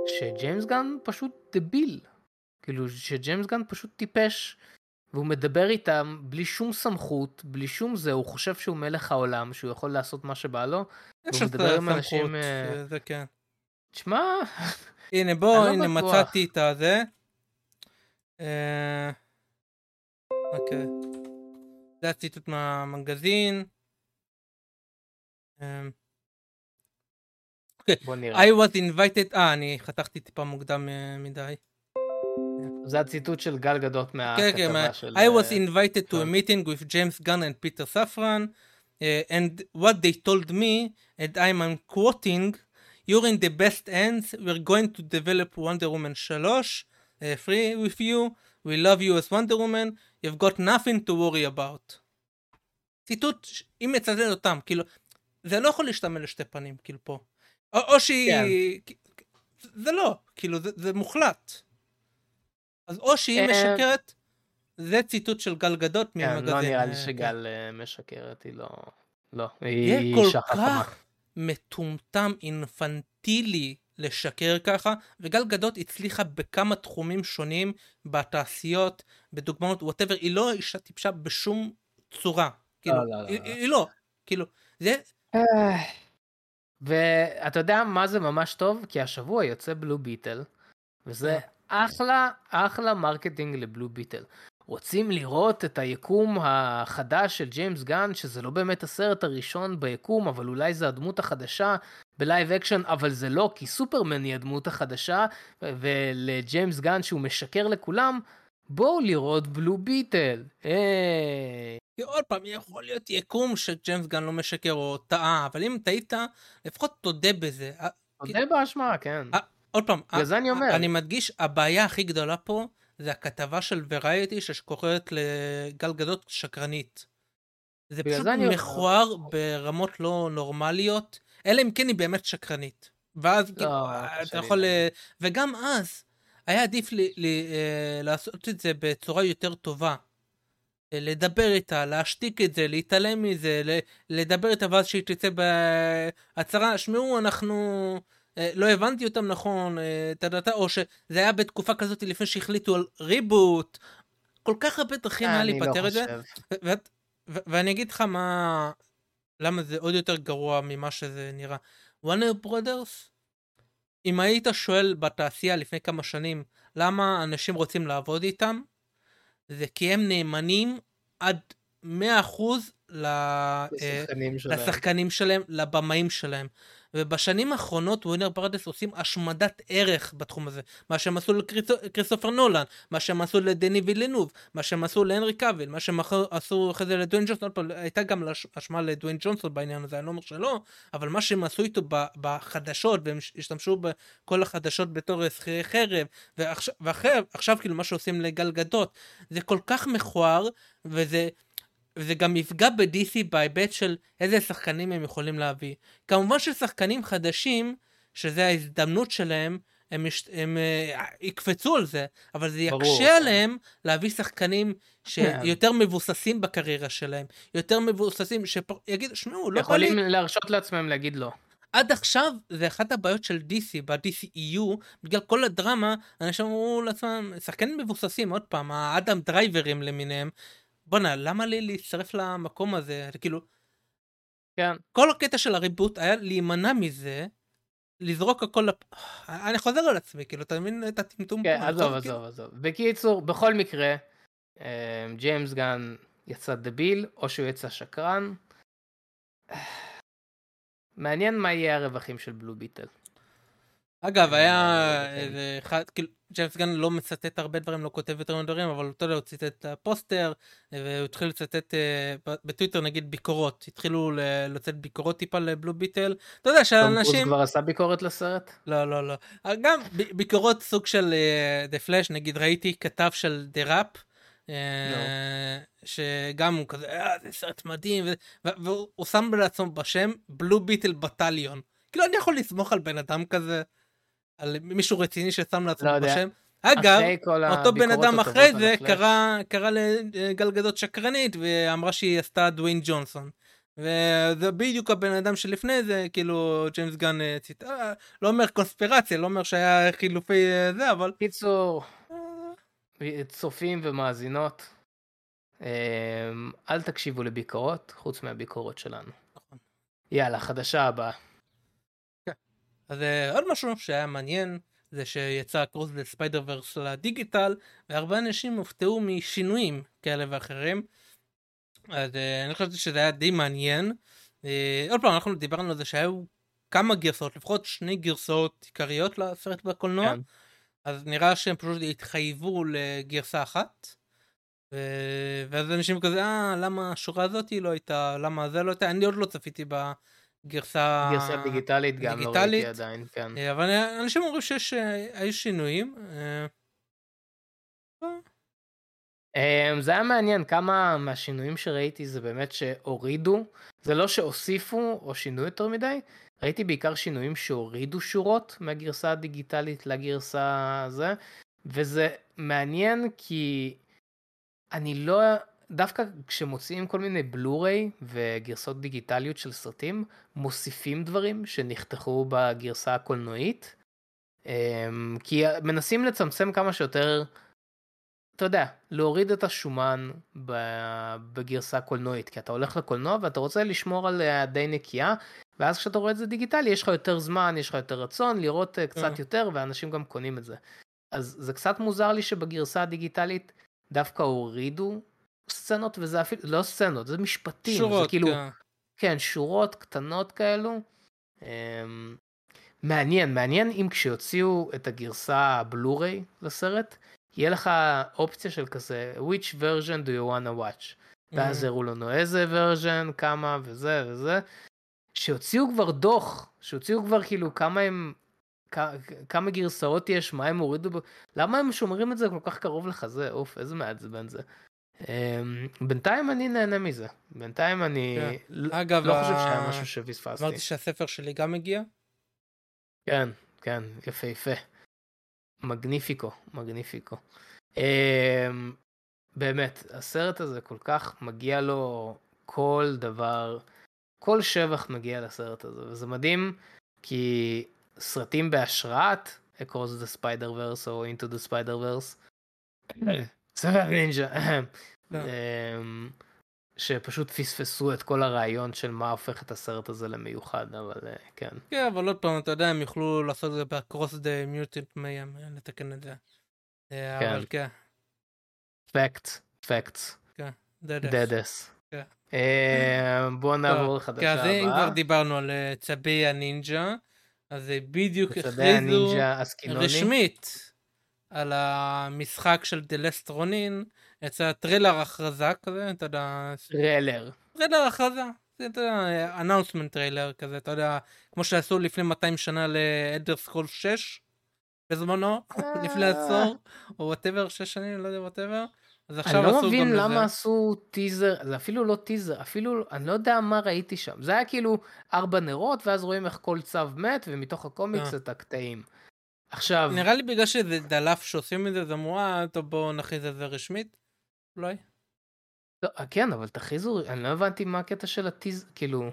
שג'יימס גן פשוט דביל כאילו שג'יימס גן פשוט טיפש והוא מדבר איתם בלי שום סמכות בלי שום זה הוא חושב שהוא מלך העולם שהוא יכול לעשות מה שבא לו יש עם סמכות, אנשים, אה, זה כן. תשמע הנה בוא, לא הנה. מצאתי את הזה. אה, אוקיי. זה הציטוט מהמגזין. אה, בוא נראה I was invited, אה, אני חתכתי טיפה מוקדם אה, מדי. זה הציטוט של גל גדות כן, כן, מהכתבה מה- של... I was invited to a כן. meeting with James Gunn and Peter Safran, uh, and what they told me, and I'm quoting, you're in the best hands, we're going to develop Wonder Woman 3, uh, free with you, we love you as Wonder Woman, you've got nothing to worry about. ציטוט, אם מצטט אותם, כאילו, זה לא יכול להשתמע לשתי פנים, כאילו פה. או, או שהיא... זה לא, כאילו, זה, זה מוחלט. אז או שהיא אה, משקרת, זה ציטוט של גל גדות כן, ממגזין. לא נראה לי אה, שגל אה, משקרת, היא לא... לא, היא אישה חכמה. מטומטם אינפנטילי לשקר ככה, וגל גדות הצליחה בכמה תחומים שונים בתעשיות, בדוגמאות, whatever, היא לא אישה טיפשה בשום צורה. כאילו, לא, לא, היא, לא. היא לא, כאילו, זה, אה, ואתה יודע מה זה ממש טוב? כי השבוע יוצא Blue Beetle, וזה אחלה, אחלה marketing ל Blue Beetle. רוצים לראות את היקום החדש של ג'יימס גאן, שזה לא באמת הסרט הראשון ביקום, אבל אולי זה הדמות החדשה ב live action, אבל זה לא, כי סופרמן היא הדמות החדשה, ולג'יימס גאן שהוא משקר לכולם, בואו לראות Blue Beetle. היי. כי עוד פעם, יכול להיות יקום שג'יימס גאן לא משקר או טעה, אבל אם טעית, לפחות תודה בזה. אה, תודה באשמה, כן. אה, עוד פעם, בגלל זה אני אומר. אני מדגיש, הבעיה הכי גדולה פה זה הכתבה של ורייטי שקוראת לגל גדות שקרנית. זה פשוט זה אני- מכוער ברמות לא נורמליות, אלא אם כן היא באמת שקרנית. ואז כאילו, קשה אתה לי יכול... אה, וגם אז, היה עדיף לי, לי, אה, לעשות את זה בצורה יותר טובה. אה, לדבר איתה, להשתיק את זה, להתעלם מזה, ל- לדבר איתה ואז שהיא תצא בהצהרה, שמעו, אנחנו... אה, לא הבנתי אותם נכון, אה, טה-טה-טה, או שזה היה בתקופה כזאת לפני שהחליטו על ריבוט. כל כך הרבה דרכים היה לא להיפטר את זה. ואת- ו- ואני אגיד לך מה... למה זה עוד יותר גרוע ממה שזה נראה. וואנר ברודרס, אם היית שואל בתעשייה לפני כמה שנים למה אנשים רוצים לעבוד איתם, זה כי הם נאמנים עד 100% ל... אה, לשחקנים שלהם. לשחקנים שלהם, לבמאים שלהם. ובשנים האחרונות Warner Brothers עושים השמדת ערך בתחום הזה. מה שהם עשו לקריסטופר נולן, מה שהם עשו לדני וילנוב, מה שהם עשו להנרי קאביל, מה שהם עשו אחרי זה לדוויין ג'ונסון, הייתה גם אשמה לדוויין ג'ונסון בעניין הזה, אני לא אומר שלא, אבל מה שהם עשו איתו בחדשות, והם השתמשו בכל החדשות בתור שכירי חרב, ועכשיו, ועכשיו כאילו מה שעושים לגל גדות, זה כל כך מכוער, וזה... וזה גם יפגע ב-DC בהיבט של איזה שחקנים הם יכולים להביא. כמובן ששחקנים חדשים, שזה ההזדמנות שלהם, הם, יש, הם uh, יקפצו על זה, אבל זה ברור. יקשה עליהם להביא שחקנים שיותר מבוססים בקריירה שלהם, יותר מבוססים, שיגידו, שמעו, לא יכולים לי... להרשות לעצמם להגיד לא. עד עכשיו זה אחת הבעיות של DC, ב-DCEU, בגלל כל הדרמה, אנשים אמרו לעצמם, שחקנים מבוססים, עוד פעם, האדם דרייברים למיניהם, בואנה, למה לי להצטרף למקום הזה? כאילו... כן. כל הקטע של הריבוט היה להימנע מזה, לזרוק הכל לפ... אני חוזר על עצמי, כאילו, אתה מבין את הטמטום כן, עזוב, עזוב, כאילו... עזוב. בקיצור, בכל מקרה, אמ, ג'יימס גן יצא דביל, או שהוא יצא שקרן. מעניין מה יהיה הרווחים של בלו ביטל. אגב, היה איזה אחד, כאילו, ג'יימס גאן לא מצטט הרבה דברים, לא כותב יותר דברים, אבל אתה יודע, הוא ציטט את הפוסטר, והוא התחיל לצטט אה, בטוויטר נגיד ביקורות, התחילו לצאת ביקורות טיפה ל Blue Beetle, אתה יודע שאנשים... הוא כבר עשה ביקורת לסרט? לא, לא, לא. גם ביקורות סוג של The Flash, נגיד ראיתי כתב של The Wrap, אה, שגם הוא כזה, אה, זה סרט מדהים, והוא שם לעצמו בשם בלו ביטל בטליון. כאילו אני יכול לסמוך על בן אדם כזה. על מישהו רציני ששם לעצמו לא בשם. אגב, אותו בן אדם אחרי זה קרא, קרא לגלגדות שקרנית ואמרה שהיא עשתה דוויין ג'ונסון. וזה בדיוק הבן אדם שלפני זה, כאילו ג'יימס גן אה, ציטה, אה, לא אומר קונספירציה, לא אומר שהיה חילופי אה, זה, אבל... קיצור, צופים ומאזינות, אל תקשיבו לביקורות, חוץ מהביקורות שלנו. נכון. יאללה, חדשה הבאה. אז uh, עוד משהו שהיה מעניין זה שיצא קרוס לספיידר ורס לדיגיטל והרבה אנשים הופתעו משינויים כאלה ואחרים. אז uh, אני חושבת שזה היה די מעניין. Uh, עוד פעם אנחנו דיברנו על זה שהיו כמה גרסאות לפחות שני גרסאות עיקריות לסרט בקולנוע. כן. אז נראה שהם פשוט התחייבו לגרסה אחת. ו... ואז אנשים כזה אה למה השורה הזאתי לא הייתה למה זה לא הייתה אני עוד לא צפיתי ב... גרסה... גרסה דיגיטלית גם דיגיטלית, לא ראיתי עדיין, כן. אה, אבל אנשים אומרים שיש אה, שינויים. אה, אמ, זה היה מעניין כמה מהשינויים שראיתי זה באמת שהורידו, זה לא שהוסיפו או שינו יותר מדי, ראיתי בעיקר שינויים שהורידו שורות מהגרסה הדיגיטלית לגרסה הזה, וזה מעניין כי אני לא, דווקא כשמוציאים כל מיני בלו-ריי וגרסות דיגיטליות של סרטים, מוסיפים דברים שנחתכו בגרסה הקולנועית, אמ, כי מנסים לצמצם כמה שיותר, אתה יודע, להוריד את השומן בגרסה הקולנועית, כי אתה הולך לקולנוע ואתה רוצה לשמור עליה די נקייה, ואז כשאתה רואה את זה דיגיטלי יש לך יותר זמן, יש לך יותר רצון לראות אה, קצת כן. יותר, ואנשים גם קונים את זה. אז זה קצת מוזר לי שבגרסה הדיגיטלית דווקא הורידו סצנות וזה אפילו לא סצנות זה משפטים שורות זה כאילו כן. כן שורות קטנות כאלו. Um, מעניין מעניין אם כשיוציאו את הגרסה הבלו-ריי לסרט יהיה לך אופציה של כזה which version do you wanna watch. ואז mm-hmm. הראו לנו איזה version כמה וזה וזה. שהוציאו כבר דוח שהוציאו כבר כאילו כמה הם כמה גרסאות יש מה הם הורידו למה הם שומרים את זה כל כך קרוב לחזה אוף איזה מעצבן זה. אמ, בינתיים אני נהנה מזה בינתיים אני כן. אגב לא חושב שהיה משהו שפספסתי. אמרתי שהספר שלי גם מגיע? כן כן יפהפה. מגניפיקו מגניפיקו. אמ, באמת הסרט הזה כל כך מגיע לו כל דבר כל שבח מגיע לסרט הזה וזה מדהים כי סרטים בהשראת Across the Spider Verse או Into the Spider ספר נינג'ה. לא. אמ, שפשוט פספסו את כל הרעיון של מה הופך את הסרט הזה למיוחד, אבל אה, כן. כן, אבל עוד פעם, אתה יודע, הם יוכלו לעשות את זה ב-cross the mutant mayhem, לתקן את זה. אה, כן. אבל כן. Fact, facts. כן, דדס. כן. אה, בוא נעבור לחדשה כן, אז אם כבר הבאה. דיברנו על אה, צבי הנינג'ה, אז בדיוק הכריזו. רשמית על המשחק של The Last Ronin, יצא טריילר הכרזה כזה, אתה יודע, טריילר. טריילר הכרזה, זה אתה יודע, announcement trailer כזה, אתה יודע, כמו שעשו לפני 200 שנה ל Elder Scrolls 6 בזמנו, לפני עשור, או whatever, 6 שנים, לא יודע, whatever. אז אני עכשיו לא עשו מבין גם למה לזה. עשו טיזר, זה אפילו לא טיזר, אפילו, אני לא יודע מה ראיתי שם. זה היה כאילו ארבע נרות, ואז רואים איך כל צב מת, ומתוך הקומיקס אה. את הקטעים. עכשיו, נראה לי בגלל שזה דלף שעושים את זה, אז אמרו, אה, טוב בואו נכריז על זה רשמית, אולי. לא, כן, אבל תכריזו, אני לא הבנתי מה הקטע של הטיזר, כאילו,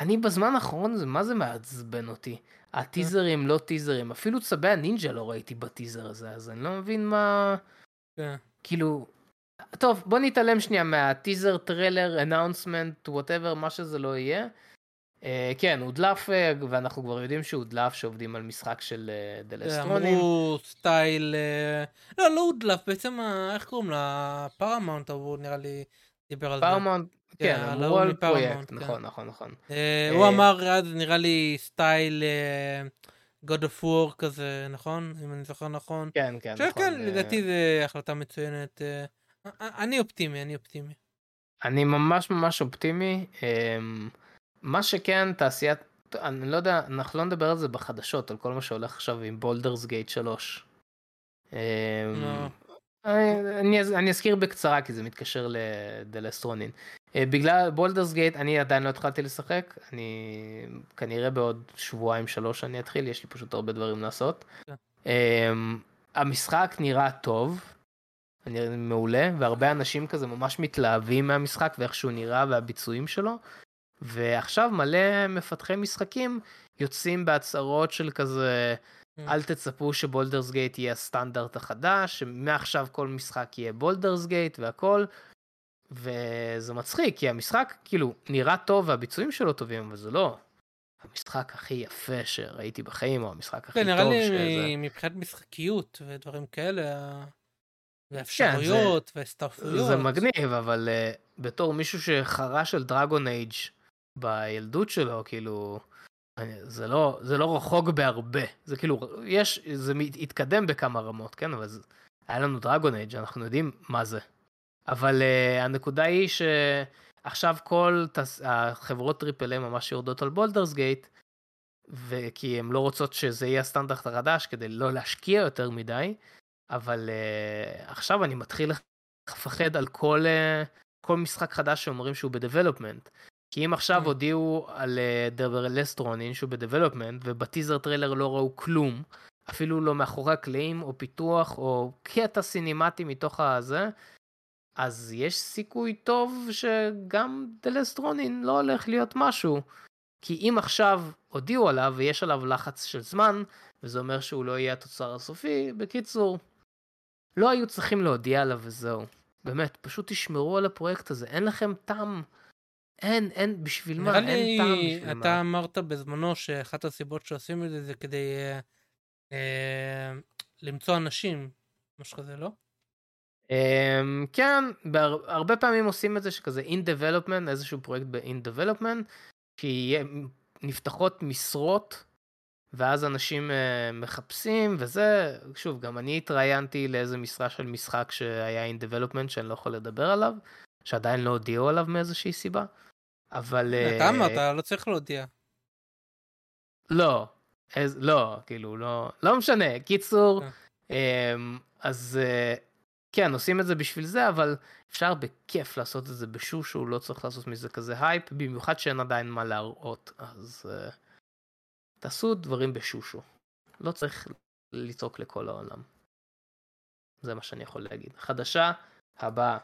אני בזמן האחרון, זה מה זה מעצבן אותי. הטיזרים לא טיזרים, אפילו צבי הנינג'ה לא ראיתי בטיזר הזה, אז אני לא מבין מה, כן. כאילו, טוב, בוא נתעלם שנייה מהטיזר, טריילר, announcement, whatever, מה שזה לא יהיה. אה, כן, הודלף, אה, ואנחנו כבר יודעים שהודלף שעובדים על משחק של אה, The Last Ronin. אמרו סטייל, לא, לא הודלף, בעצם, איך קוראים לה? פרמאונט, הוא נראה לי דיבר על זה. פארמונט, כן, כן, אמרו על פרויקט, כן. נכון, נכון, נכון. הוא אמר אז, נראה לי סטייל God of War כזה, נכון? אם אני זוכר נכון. כן, כן, נכון. אה, לדעתי זה החלטה מצוינת. אני אופטימי, אני אופטימי. אני ממש ממש אופטימי. מה שכן, תעשיית, אני לא יודע, אנחנו לא נדבר על זה בחדשות, על כל מה שהולך עכשיו עם Baldur's Gate 3. אמ, לא. אני, אני, אני אזכיר בקצרה כי זה מתקשר ל The Last Ronin. אה, בגלל Baldur's Gate אני עדיין לא התחלתי לשחק, אני כנראה בעוד שבועיים שלוש אני אתחיל, יש לי פשוט הרבה דברים לעשות. כן. אמ, המשחק נראה טוב, נראה מעולה, והרבה אנשים כזה ממש מתלהבים מהמשחק ואיך שהוא נראה והביצועים שלו. ועכשיו מלא מפתחי משחקים יוצאים בהצהרות של כזה Mm. אל תצפו ש Baldur's Gate יהיה הסטנדרט החדש, שמעכשיו כל משחק יהיה Baldur's Gate והכל. וזה מצחיק כי המשחק כאילו נראה טוב והביצועים שלו טובים אבל זה לא המשחק הכי יפה שראיתי בחיים או המשחק הכי כן, נראה טוב לי שזה. מבחינת משחקיות ודברים כאלה, ה- ואפשרויות והסתעפויות. כן, זה מגניב אבל uh, בתור מישהו שחרש על דרגון אייג' בילדות שלו כאילו אני, זה לא זה לא רחוק בהרבה זה כאילו יש זה התקדם בכמה רמות כן אבל זה, היה לנו Dragon Age אנחנו יודעים מה זה. אבל uh, הנקודה היא שעכשיו כל תס... החברות triple A ממש יורדות על Baldur's Gate וכי הן לא רוצות שזה יהיה הסטנדרט החדש כדי לא להשקיע יותר מדי אבל uh, עכשיו אני מתחיל לפחד על כל, uh, כל משחק חדש שאומרים שהוא ב development. כי אם עכשיו Mm. הודיעו על The Last Ronin שהוא ב development ובטיזר טריילר לא ראו כלום אפילו לא מאחורי הקלעים או פיתוח או קטע סינימטי מתוך הזה אז יש סיכוי טוב שגם The Last Ronin לא הולך להיות משהו. כי אם עכשיו הודיעו עליו ויש עליו לחץ של זמן וזה אומר שהוא לא יהיה התוצר הסופי בקיצור לא היו צריכים להודיע עליו וזהו. באמת פשוט תשמרו על הפרויקט הזה אין לכם טעם. אין אין בשביל מה אין טעם לי, בשביל אתה מה. אמרת בזמנו שאחת הסיבות שעושים את זה זה כדי אה, אה, למצוא אנשים, משהו כזה, לא? Um, כן, בהר- הרבה פעמים עושים את זה שכזה in development, איזשהו פרויקט ב-in development, כי נפתחות משרות, ואז אנשים uh, מחפשים, וזה, שוב, גם אני התראיינתי לאיזה משרה של משחק שהיה in development שאני לא יכול לדבר עליו, שעדיין לא הודיעו עליו מאיזושהי סיבה, אבל... אתה אה, אמרת, לא צריך להודיע. לא, אז, לא, כאילו, לא, לא משנה, קיצור, אה. אמ, אז אה, כן, עושים את זה בשביל זה, אבל אפשר בכיף לעשות את זה בשושו, לא צריך לעשות מזה כזה הייפ, במיוחד שאין עדיין מה להראות, אז אה, תעשו דברים בשושו. לא צריך לצעוק לכל העולם. זה מה שאני יכול להגיד. חדשה הבאה.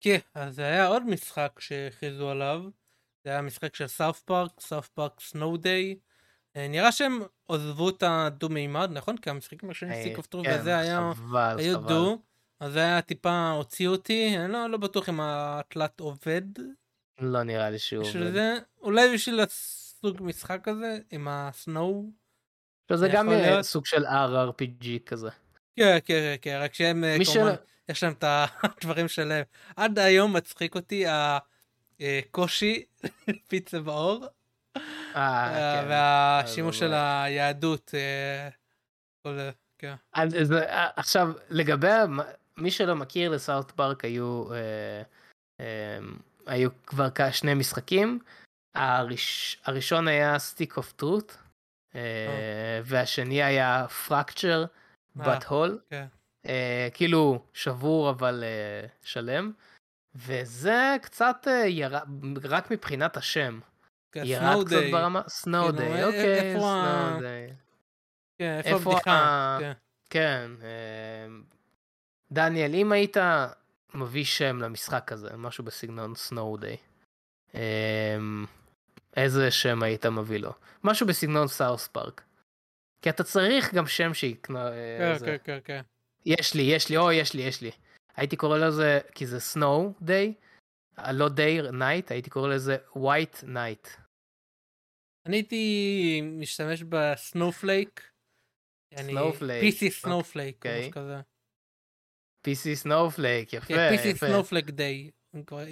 כן, אז זה היה עוד משחק שהכריזו עליו. זה היה משחק של סאות' פארק, סאות' פארק Snow Day. נראה שהם עזבו את הדו מימד, נכון? כי המשחקים הראשונים אה, Stick of Truth כן, וזה היה, חבל, היו חבל. דו. אז זה היה טיפה הוציא אותי, אני לא, לא בטוח אם התלת עובד לא נראה לי שהוא עובד. זה. אולי בשביל הסוג משחק הזה, עם ה Snow. זה יכול גם יהיה להיות. סוג של RRPG כזה. כן, כן, כן, רק שהם אה, כמובן, יש להם את הדברים שלהם. עד היום מצחיק אותי הקושי אה, אה, כן. והשימוש של היהדות. עכשיו, לגבי, מי שלא מכיר, לסאוט פארק היו, אה, אה, היו כבר שני משחקים. הראש, הראשון היה Stick of Truth, והשני היה Fractured But Whole, כן. כאילו שבור אבל אה, שלם. וזה קצת אה, ירד, רק מבחינת השם. כן, ירד קצת Day. ברמה, Snow כאילו, Day, א- אוקיי, Snow Day. כן, איפה איפה הבדיחה? ה- כן. כן, אה, דניאל, אם היית מביא שם למשחק הזה, משהו בסגנון Snow Day, איזה שם היית מביא לו? משהו בסגנון סאות' פארק. כי אתה צריך גם שם שיקנה... אה, כן, זה. כן, כן, כן. יש לי, יש לי, או יש לי, יש לי. הייתי קורא לזה, כי זה Snow Day, לא Day, Night, הייתי קורא לזה White Night. אני הייתי משתמש ב Snowflake. Snowflake, PC Snowflake. משהו כזה. PC Snowflake, יפה, PC. Snowflake Day,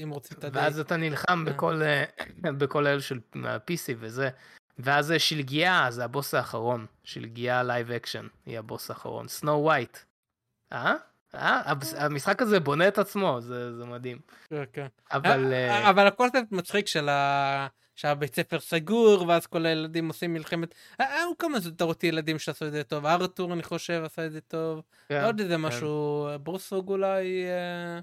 אם רוצים את ה Day. ואז אתה נלחם כן. בכל, אה, בכל אלה של ה-PC וזה. ואז שלגיה, זה הבוס האחרון. שלגיה live action, היא הבוס האחרון. Snow White. אה? אה? המשחק הזה בונה את עצמו, זה, זה מדהים. כן, כן. אבל... אה, אה, אבל הקונספט מצחיק של ה... שהבית ספר סגור ואז כל הילדים עושים מלחמת אה, היו כמה סדרות ילדים שעשו את זה טוב ארתור אני חושב עשה את זה טוב כן, עוד איזה כן. משהו ברוסוג אולי אה,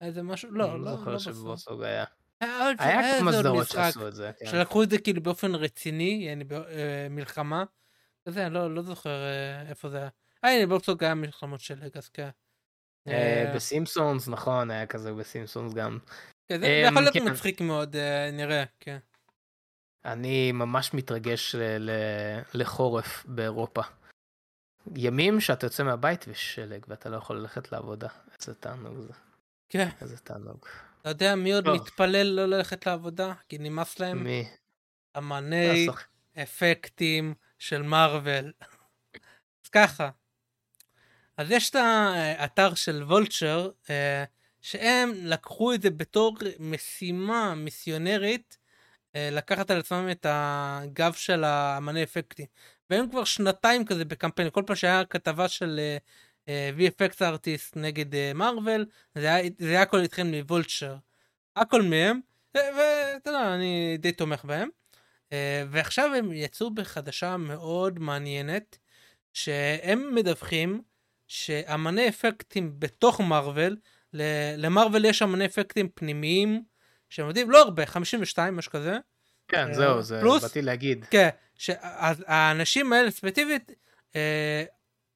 איזה משהו לא לא זוכר לא בסוף. שבוסוג היה. היה כמה סדרות שעשו את זה. כן. שלקחו את זה כאילו באופן רציני יעני במלחמה. זה אני לא לא זוכר אה, איפה זה היה. אה הנה ברוסוג היה מלחמות של לגאס כן. אה, אה, בסימפסונס, נכון, היה כזה בסימפסונס גם. כן, זה אמ, יכול להיות כן. מצחיק מאוד אה, נראה כן. אני ממש מתרגש לחורף באירופה. ימים שאתה יוצא מהבית ושלג ואתה לא יכול ללכת לעבודה. איזה תענוג זה. כן. איזה תענוג. אתה יודע מי עוד. מתפלל לא ללכת לעבודה? כי נמאס להם? מי? אמני אה, שח- אפקטים של מארוול. אז ככה, אז יש את האתר של וולצ'ר, אה, שהם לקחו את זה בתור משימה מיסיונרית, אה, לקחת על עצמם את הגב של האמני אפקטים. והם כבר שנתיים כזה בקמפיין, כל פעם שהיה כתבה של אה, VFX ארטיסט נגד מארוול, זה היה, הכל התחיל מוולצ'ר. הכל מהם, ואתה יודע, אני די תומך בהם. ועכשיו הם יצאו בחדשה מאוד מעניינת, שהם מדווחים שאמני אפקטים בתוך מארוול, ל- למארוול יש אמני אפקטים פנימיים, שהם יודעים, לא הרבה, 52, משהו כזה. כן, אה, זהו, זה פלוס- באתי להגיד. כן, אז האנשים האלה ספציפית אה,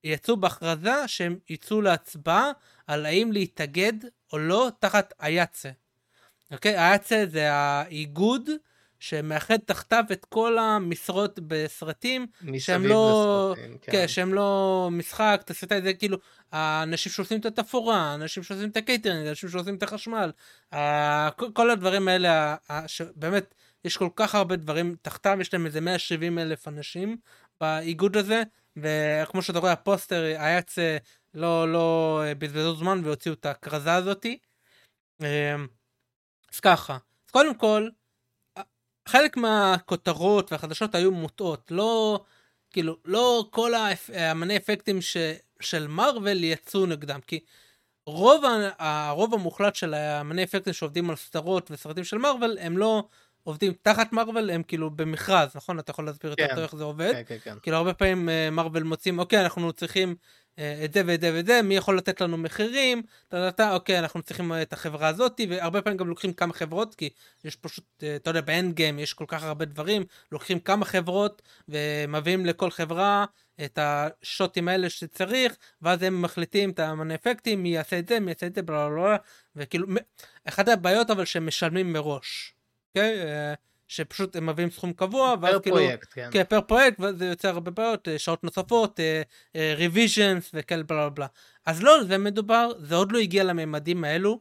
יצאו בהכרזה שהם יצאו להצבעה על האם להתאגד או לא תחת IATSE. אוקיי? IATSE זה האיגוד שמאחד תחתיו את כל המשרות בסרטים שהם לא... לסרטים, כן, שהם לא משחק, תסריטאי זה כאילו האנשים שעושים את התפאורה, האנשים שעושים את הקייטרינג, האנשים שעושים את החשמל, כל- הדברים האלה, שבאמת יש כל כך הרבה דברים תחתם, יש להם איזה 170 אלף אנשים באיגוד הזה, וכמו שאתה רואה הפוסטר היה יצא לא לא אה, בזבזו זמן והוציאו את הכרזה הזאתי. אמ, אז ככה, אז קודם כל, חלק מהכותרות והחדשות היו מוטעות, לא, כאילו, לא כל האפ- האמני אפקטים ש, של מארוול יצאו נגדם, כי רוב, ה- הרוב המוחלט של האמני אפקטים שעובדים על סדרות וסרטים של מארוול, הם לא עובדים תחת מארוול, הם כאילו במכרז, נכון? אתה יכול להסביר יותר כן. טוב איך זה עובד? כן, כן, כן. כאילו הרבה פעמים אה, מארוול מוצאים אוקיי אנחנו צריכים אה, את זה ואת זה ואת זה מי יכול לתת לנו מחירים טה, טה, טה, אוקיי אנחנו צריכים אה, את החברה הזאתי והרבה פעמים גם לוקחים כמה חברות כי יש פשוט אה, אתה יודע באנד גיים יש כל כך הרבה דברים לוקחים כמה חברות ומביאים לכל חברה את השוטים האלה שצריך ואז הם מחליטים את האמני אפקטים מי יעשה את זה מי יעשה את זה בלה בלה בלה וכאילו אחת הבעיות אבל שהם משלמים מראש. אוקיי? אה, שפשוט הם מביאים סכום קבוע ואז per כאילו פרויקט, כן. כן, per פרויקט, וזה יוצר הרבה בעיות, אה, שעות נוספות, revisions וכאלה בלה בלה בלה. אז לא, זה מדובר, זה עוד לא הגיע לממדים האלו,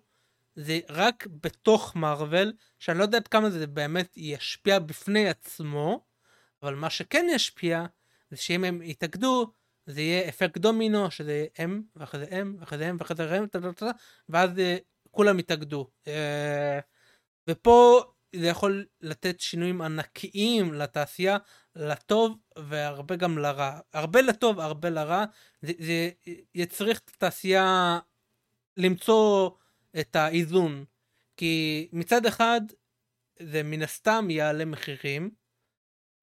זה רק בתוך מארוול, שאני לא יודע עד כמה זה באמת ישפיע בפני עצמו, אבל מה שכן ישפיע, זה שאם הם יתאגדו, זה יהיה אפקט דומינו, שזה יהיה הם, ואחרי זה הם, ואחרי זה הם, ואחרי זה הם, ואז אה, כולם יתאגדו. אה, ופה זה יכול לתת שינויים ענקיים לתעשייה, לטוב והרבה גם לרע. הרבה לטוב, הרבה לרע. זה, זה יצריך את התעשייה למצוא את האיזון. כי מצד אחד זה מן הסתם יעלה מחירים,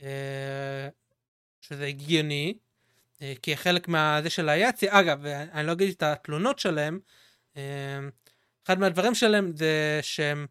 אה, שזה הגיוני, אה, כי חלק מהזה של היאצי, אגב, אני לא אגיד את התלונות שלהם, אה, אחד מהדברים שלהם זה שהם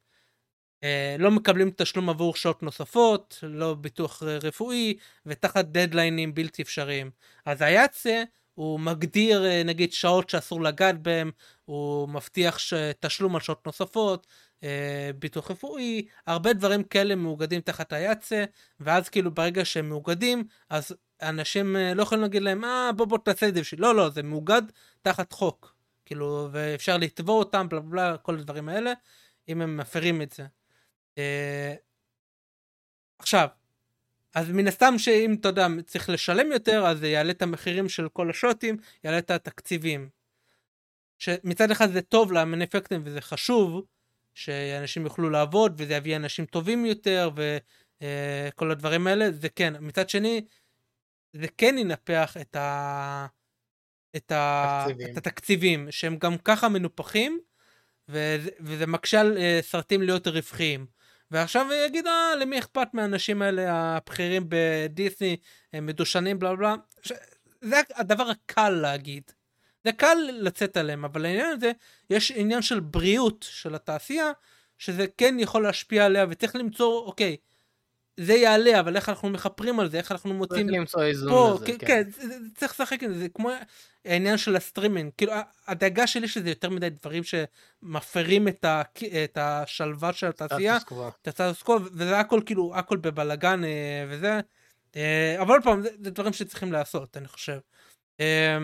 לא מקבלים תשלום עבור שעות נוספות, לא ביטוח רפואי, ותחת דדליינים בלתי אפשריים. אז היאצי הוא מגדיר נגיד שעות שאסור לגעת בהם, הוא מבטיח תשלום על שעות נוספות, אה, ביטוח רפואי, הרבה דברים כאלה מאוגדים תחת היאצה, ואז כאילו ברגע שהם מאוגדים, אז אנשים אה, לא יכולים להגיד להם, אה בוא בוא תעשה את זה בשביל, לא לא, זה מאוגד תחת חוק, כאילו, ואפשר לתבוע אותם, בלה בלה, כל הדברים האלה, אם הם מפרים את זה. אה, עכשיו, אז מן הסתם שאם אתה יודע צריך לשלם יותר אז זה יעלה את המחירים של כל השוטים יעלה את התקציבים. שמצד אחד זה טוב למניפקטים וזה חשוב שאנשים יוכלו לעבוד וזה יביא אנשים טובים יותר וכל uh, הדברים האלה זה כן מצד שני זה כן ינפח את, ה... את, ה... את התקציבים שהם גם ככה מנופחים וזה, וזה מקשה על uh, סרטים להיות רווחיים. ועכשיו יגיד אה למי אכפת מהאנשים האלה הבכירים בדיסני הם מדושנים בלה בלה זה הדבר הקל להגיד. זה קל לצאת עליהם, אבל העניין הזה, יש עניין של בריאות של התעשייה, שזה כן יכול להשפיע עליה, וצריך למצוא, אוקיי, זה יעלה, אבל איך אנחנו מכפרים על זה, איך אנחנו מוצאים... צריך למצוא איזון פה, לזה, כן. כן, זה, זה, צריך לשחק עם זה, זה כמו העניין של הסטרימינג, כאילו, הדאגה שלי שזה יותר מדי דברים שמפרים את, ה, את השלווה של התעשייה, את הסטטוס קוו, וזה הכל כאילו, הכל בבלגן אה, וזה, אה, אבל עוד פעם, זה, זה דברים שצריכים לעשות, אני חושב. אה,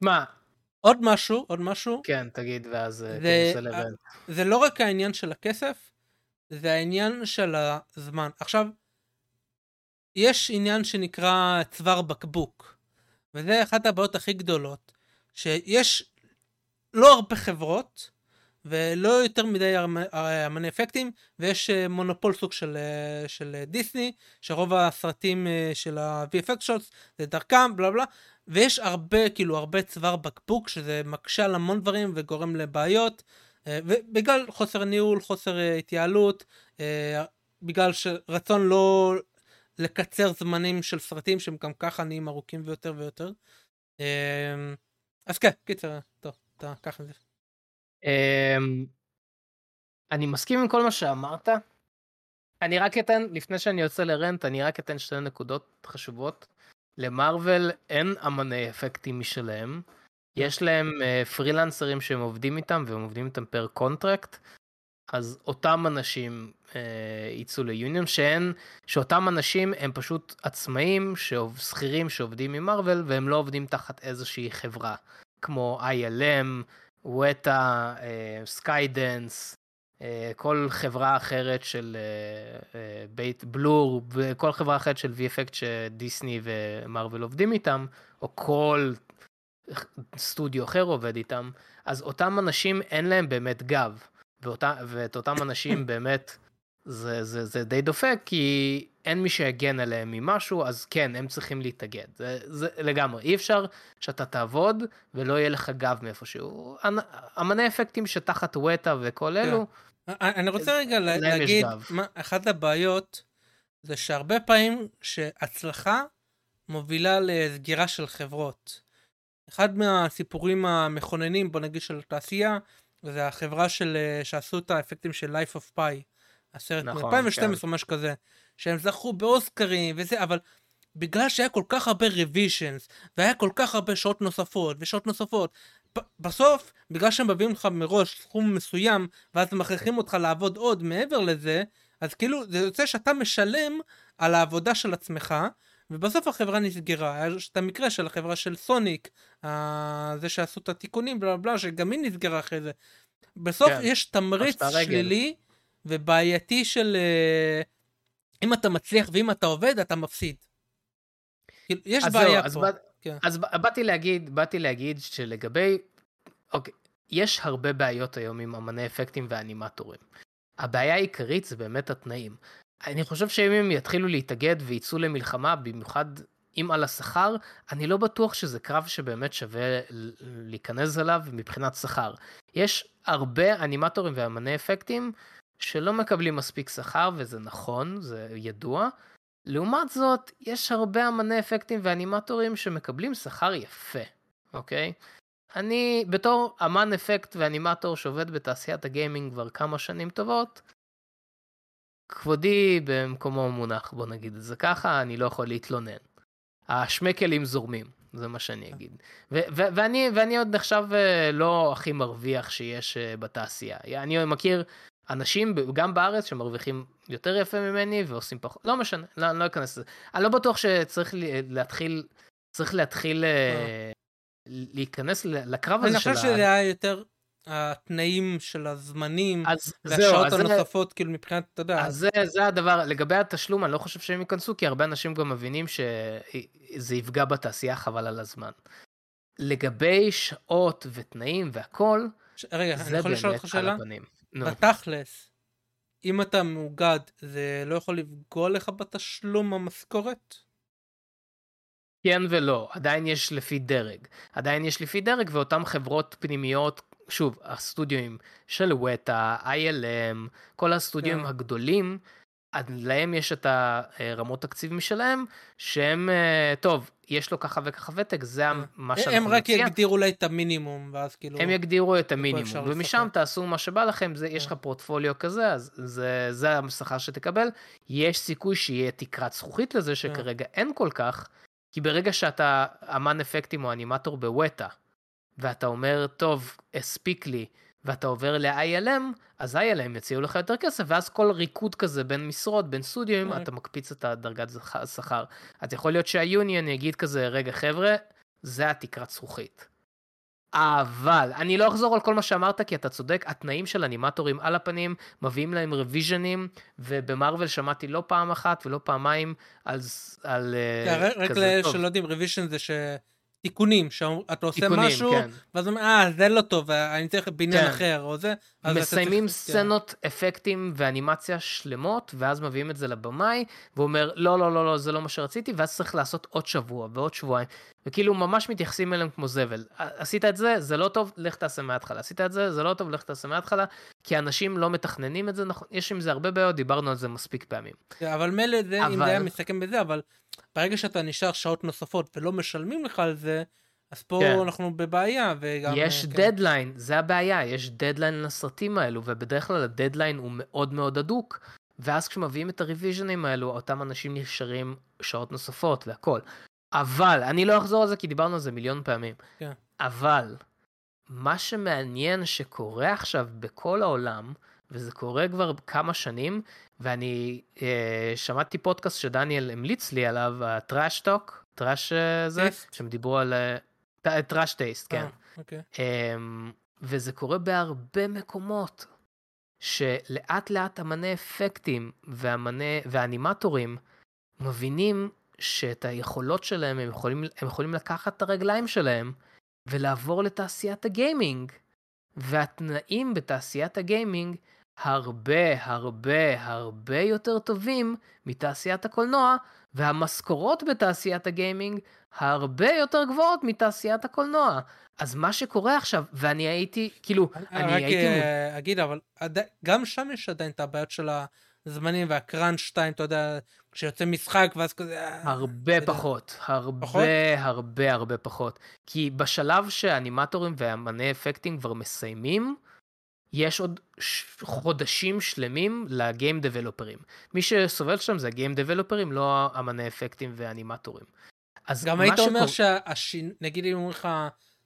מה? עוד משהו, עוד משהו. כן, תגיד, ואז זה, זה לא רק העניין של הכסף, זה העניין של הזמן. עכשיו, יש עניין שנקרא צוואר בקבוק, וזה אחת הבעיות הכי גדולות, שיש לא הרבה חברות, ולא יותר מדי אמני אפקטים, ויש אה, מונופול סוג של, אה, של דיסני, שרוב הסרטים של ה-VFX שוטס זה דרכם, בלה בלה, ויש הרבה, כאילו, הרבה צוואר בקבוק, שזה מקשה על המון דברים וגורם לבעיות, אה, ובגלל חוסר ניהול, חוסר אה, התייעלות, אה, בגלל רצון לא לקצר זמנים של סרטים שהם גם ככה נהיים ארוכים ויותר ויותר. אז כן, קיצר, טוב, אתה קח את זה. אני מסכים עם כל מה שאמרת. אני רק אתן, לפני שאני יוצא ל rant, אני רק אתן שתי נקודות חשובות. למארוול אין אמני אפקטים משלהם. יש להם אה, פרילנסרים שהם עובדים איתם והם עובדים איתם per contract. אז אותם אנשים אה, יצאו ליוניון שאין, שאותם אנשים הם פשוט עצמאים, שכירים שעובדים עם מארוול והם לא עובדים תחת איזושהי חברה. כמו ILM, Weta, Skydance, כל חברה אחרת של בית Blur וכל חברה אחרת של VFX שדיסני ומארוול עובדים איתם, או כל סטודיו אחר עובד איתם, אז אותם אנשים אין להם באמת גב, ואותה, ואת אותם אנשים באמת זה, זה, זה די דופק, כי אין מי שיגן עליהם ממשהו, אז כן, הם צריכים להתאגד. זה, זה לגמרי, אי אפשר שאתה תעבוד ולא יהיה לך גב מאיפשהו. אמני אפקטים שתחת וטה וכל אלו, yeah. אני רוצה רגע להגיד, מה, אחת הבעיות זה שהרבה פעמים שהצלחה מובילה לסגירה של חברות. אחד מהסיפורים המכוננים, בוא נגיד, של התעשייה, זה החברה של, שעשו את האפקטים של Life of Pi, הסרט נכון, מ-2012 כן. משהו כזה, שהם זכו באוסקרים וזה, אבל בגלל שהיה כל כך הרבה revisions, והיה כל כך הרבה שעות נוספות, ושעות נוספות, בסוף, בגלל שהם מביאים לך מראש סכום מסוים, ואז מכריחים אותך לעבוד עוד מעבר לזה, אז כאילו זה יוצא שאתה משלם על העבודה של עצמך, ובסוף החברה נסגרה. היה את המקרה של החברה של סוניק, זה שעשו את התיקונים, בלה בלה, שגם היא נסגרה אחרי זה. בסוף כן, יש תמריץ שלילי ובעייתי של אה, אם אתה מצליח ואם אתה עובד, אתה מפסיד. כאילו, יש בעיה זהו, פה. אז כן. אז באתי להגיד, באתי להגיד שלגבי, אוקיי, יש הרבה בעיות היום עם אמני אפקטים ואנימטורים. הבעיה העיקרית זה באמת התנאים. אני חושב שאם הם יתחילו להתאגד ויצאו למלחמה, במיוחד אם על השכר, אני לא בטוח שזה קרב שבאמת שווה להיכנס אליו מבחינת שכר. יש הרבה אנימטורים ואמני אפקטים שלא מקבלים מספיק שכר, וזה נכון, זה ידוע. לעומת זאת, יש הרבה אמני אפקטים ואנימטורים שמקבלים שכר יפה, אוקיי? אני, בתור אמן אפקט ואנימטור שעובד בתעשיית הגיימינג כבר כמה שנים טובות, כבודי במקומו מונח, בוא נגיד את זה ככה, אני לא יכול להתלונן. השמקלים זורמים, זה מה שאני אגיד. ו- ו- ואני, ואני עוד נחשב אה, לא הכי מרוויח שיש אה, בתעשייה. אני מכיר אנשים, גם בארץ, שמרוויחים יותר יפה ממני ועושים פחות, לא משנה, לא, אני לא אכנס לזה. אני לא בטוח שצריך ל- להתחיל, צריך להתחיל אה, להיכנס לקרב אני הזה של חושב שזה היה יותר התנאים של הזמנים, אז זהו, והשעות אז זה- הנוספות, כאילו מבחינת, אתה יודע, אז זה, זה הדבר, לגבי התשלום, אני לא חושב שהם ייכנסו, כי הרבה אנשים גם מבינים שזה יפגע בתעשייה חבל על הזמן. לגבי שעות ותנאים והכל, ש- רגע, אני זה יכול לשאול אותך שאלה? נו, בתכלס, אם אתה מאוגד, זה לא יכול לפגוע לך בתשלום המשכורת? כן ולא, עדיין יש לפי דרג. עדיין יש לפי דרג, ואותן חברות פנימיות, שוב, הסטודיואים של וטה, ILM, כל הסטודיואים כן. הגדולים, להם יש את הרמות תקציב משלהם, שהם, אה, טוב, יש לו ככה וככה ותק, זה כן. מה הם שאנחנו רק נציע. יגדירו אולי את המינימום, ואז כאילו... הם יגדירו את המינימום. ומשם תעשו מה שבא לכם, זה, יש לך כן. פורטפוליו כזה, אז זה, זה השכר שתקבל. יש סיכוי שיהיה תקרת זכוכית לזה, שכרגע אין כל כך, כי ברגע שאתה אמן אפקטים או אנימטור בווטה, ואתה אומר, טוב, הספיק לי, ואתה עובר ל-ILM, אז ILM יציעו לך יותר כסף, ואז כל ריקוד כזה בין משרות, בין סטודיואים, כן. אתה מקפיץ את הדרגת השכר. אז יכול להיות שהיוניון יגיד כזה, רגע חבר'ה, זה התקרת זכוכית. אבל אני לא אחזור על כל מה שאמרת כי אתה צודק, התנאים של אנימטורים על הפנים מביאים להם רוויז'נים ובמארוול שמעתי לא פעם אחת ולא פעמיים על, על אה, כן, רק- רק כזה טוב, שלא יודעים, revision זה ש... תיקונים, שאתה עושה תיקונים, משהו, כן. ואז אומר, אה, זה לא טוב, אני צריך בניין כן. אחר, או זה. מסיימים צריך- כן. סצנות, אפקטים ואנימציה שלמות, ואז מביאים את זה לבמאי, ואומר, לא, לא, לא, לא, זה לא מה שרציתי, ואז צריך לעשות עוד שבוע ועוד שבועיים. וכאילו ממש מתייחסים אליהם כמו זבל. עשית את זה, זה לא טוב, לך תעשה מההתחלה. עשית את זה, זה לא טוב, לך תעשה מההתחלה, כי אנשים לא מתכננים את זה נכון, יש עם זה הרבה בעיות, דיברנו על זה מספיק פעמים. אבל מילא זה, אם אבל- זה היה מסתכם בזה, אבל ברגע שאתה נשאר שעות נוספות ולא משלמים לך על זה, אז פה כן. אנחנו בבעיה, וגם... יש אה, כן. דדליין, זה הבעיה, יש דדליין לסרטים האלו, ובדרך כלל הדדליין הוא מאוד מאוד הדוק, ואז כשמביאים את הריוויז'נים האלו, אותם אנשים נשארים שעות נוספות והכל. אבל, אני לא אחזור על זה כי דיברנו על זה מיליון פעמים, כן. אבל, מה שמעניין שקורה עכשיו בכל העולם, וזה קורה כבר כמה שנים, ואני אה, שמעתי פודקאסט שדניאל המליץ לי עליו, ה Trash Talk, Trash אה, זה? שהם דיברו על... Trash Taste, כן. אה, אוקיי. אמ, וזה קורה בהרבה מקומות, שלאט לאט אמני אפקטים ואמני, ואנימטורים מבינים שאת היכולות שלהם הם יכולים, הם יכולים לקחת את הרגליים שלהם ולעבור לתעשיית הגיימינג. והתנאים בתעשיית הגיימינג הרבה הרבה הרבה יותר טובים מתעשיית הקולנוע, והמשכורות בתעשיית הגיימינג הרבה יותר גבוהות מתעשיית הקולנוע. אז מה שקורה עכשיו, ואני הייתי, כאילו, אני רק הייתי... מ- אה, אגיד, אבל גם שם יש עדיין את הבעיות של הזמנים והקראנץ' טיים, אתה יודע, כשיוצא משחק ואז כזה... אה, הרבה. פחות, הרבה פחות? הרבה הרבה פחות. כי בשלב שהאנימטורים ואמני אפקטים כבר מסיימים, יש עוד ש- חודשים שלמים לגיים דבלופרים. מי שסובל שם זה הגיים דבלופרים, לא אמני אפקטים ואנימטורים. אז גם היית אומר שקורה- שנגיד אם אומרים לך,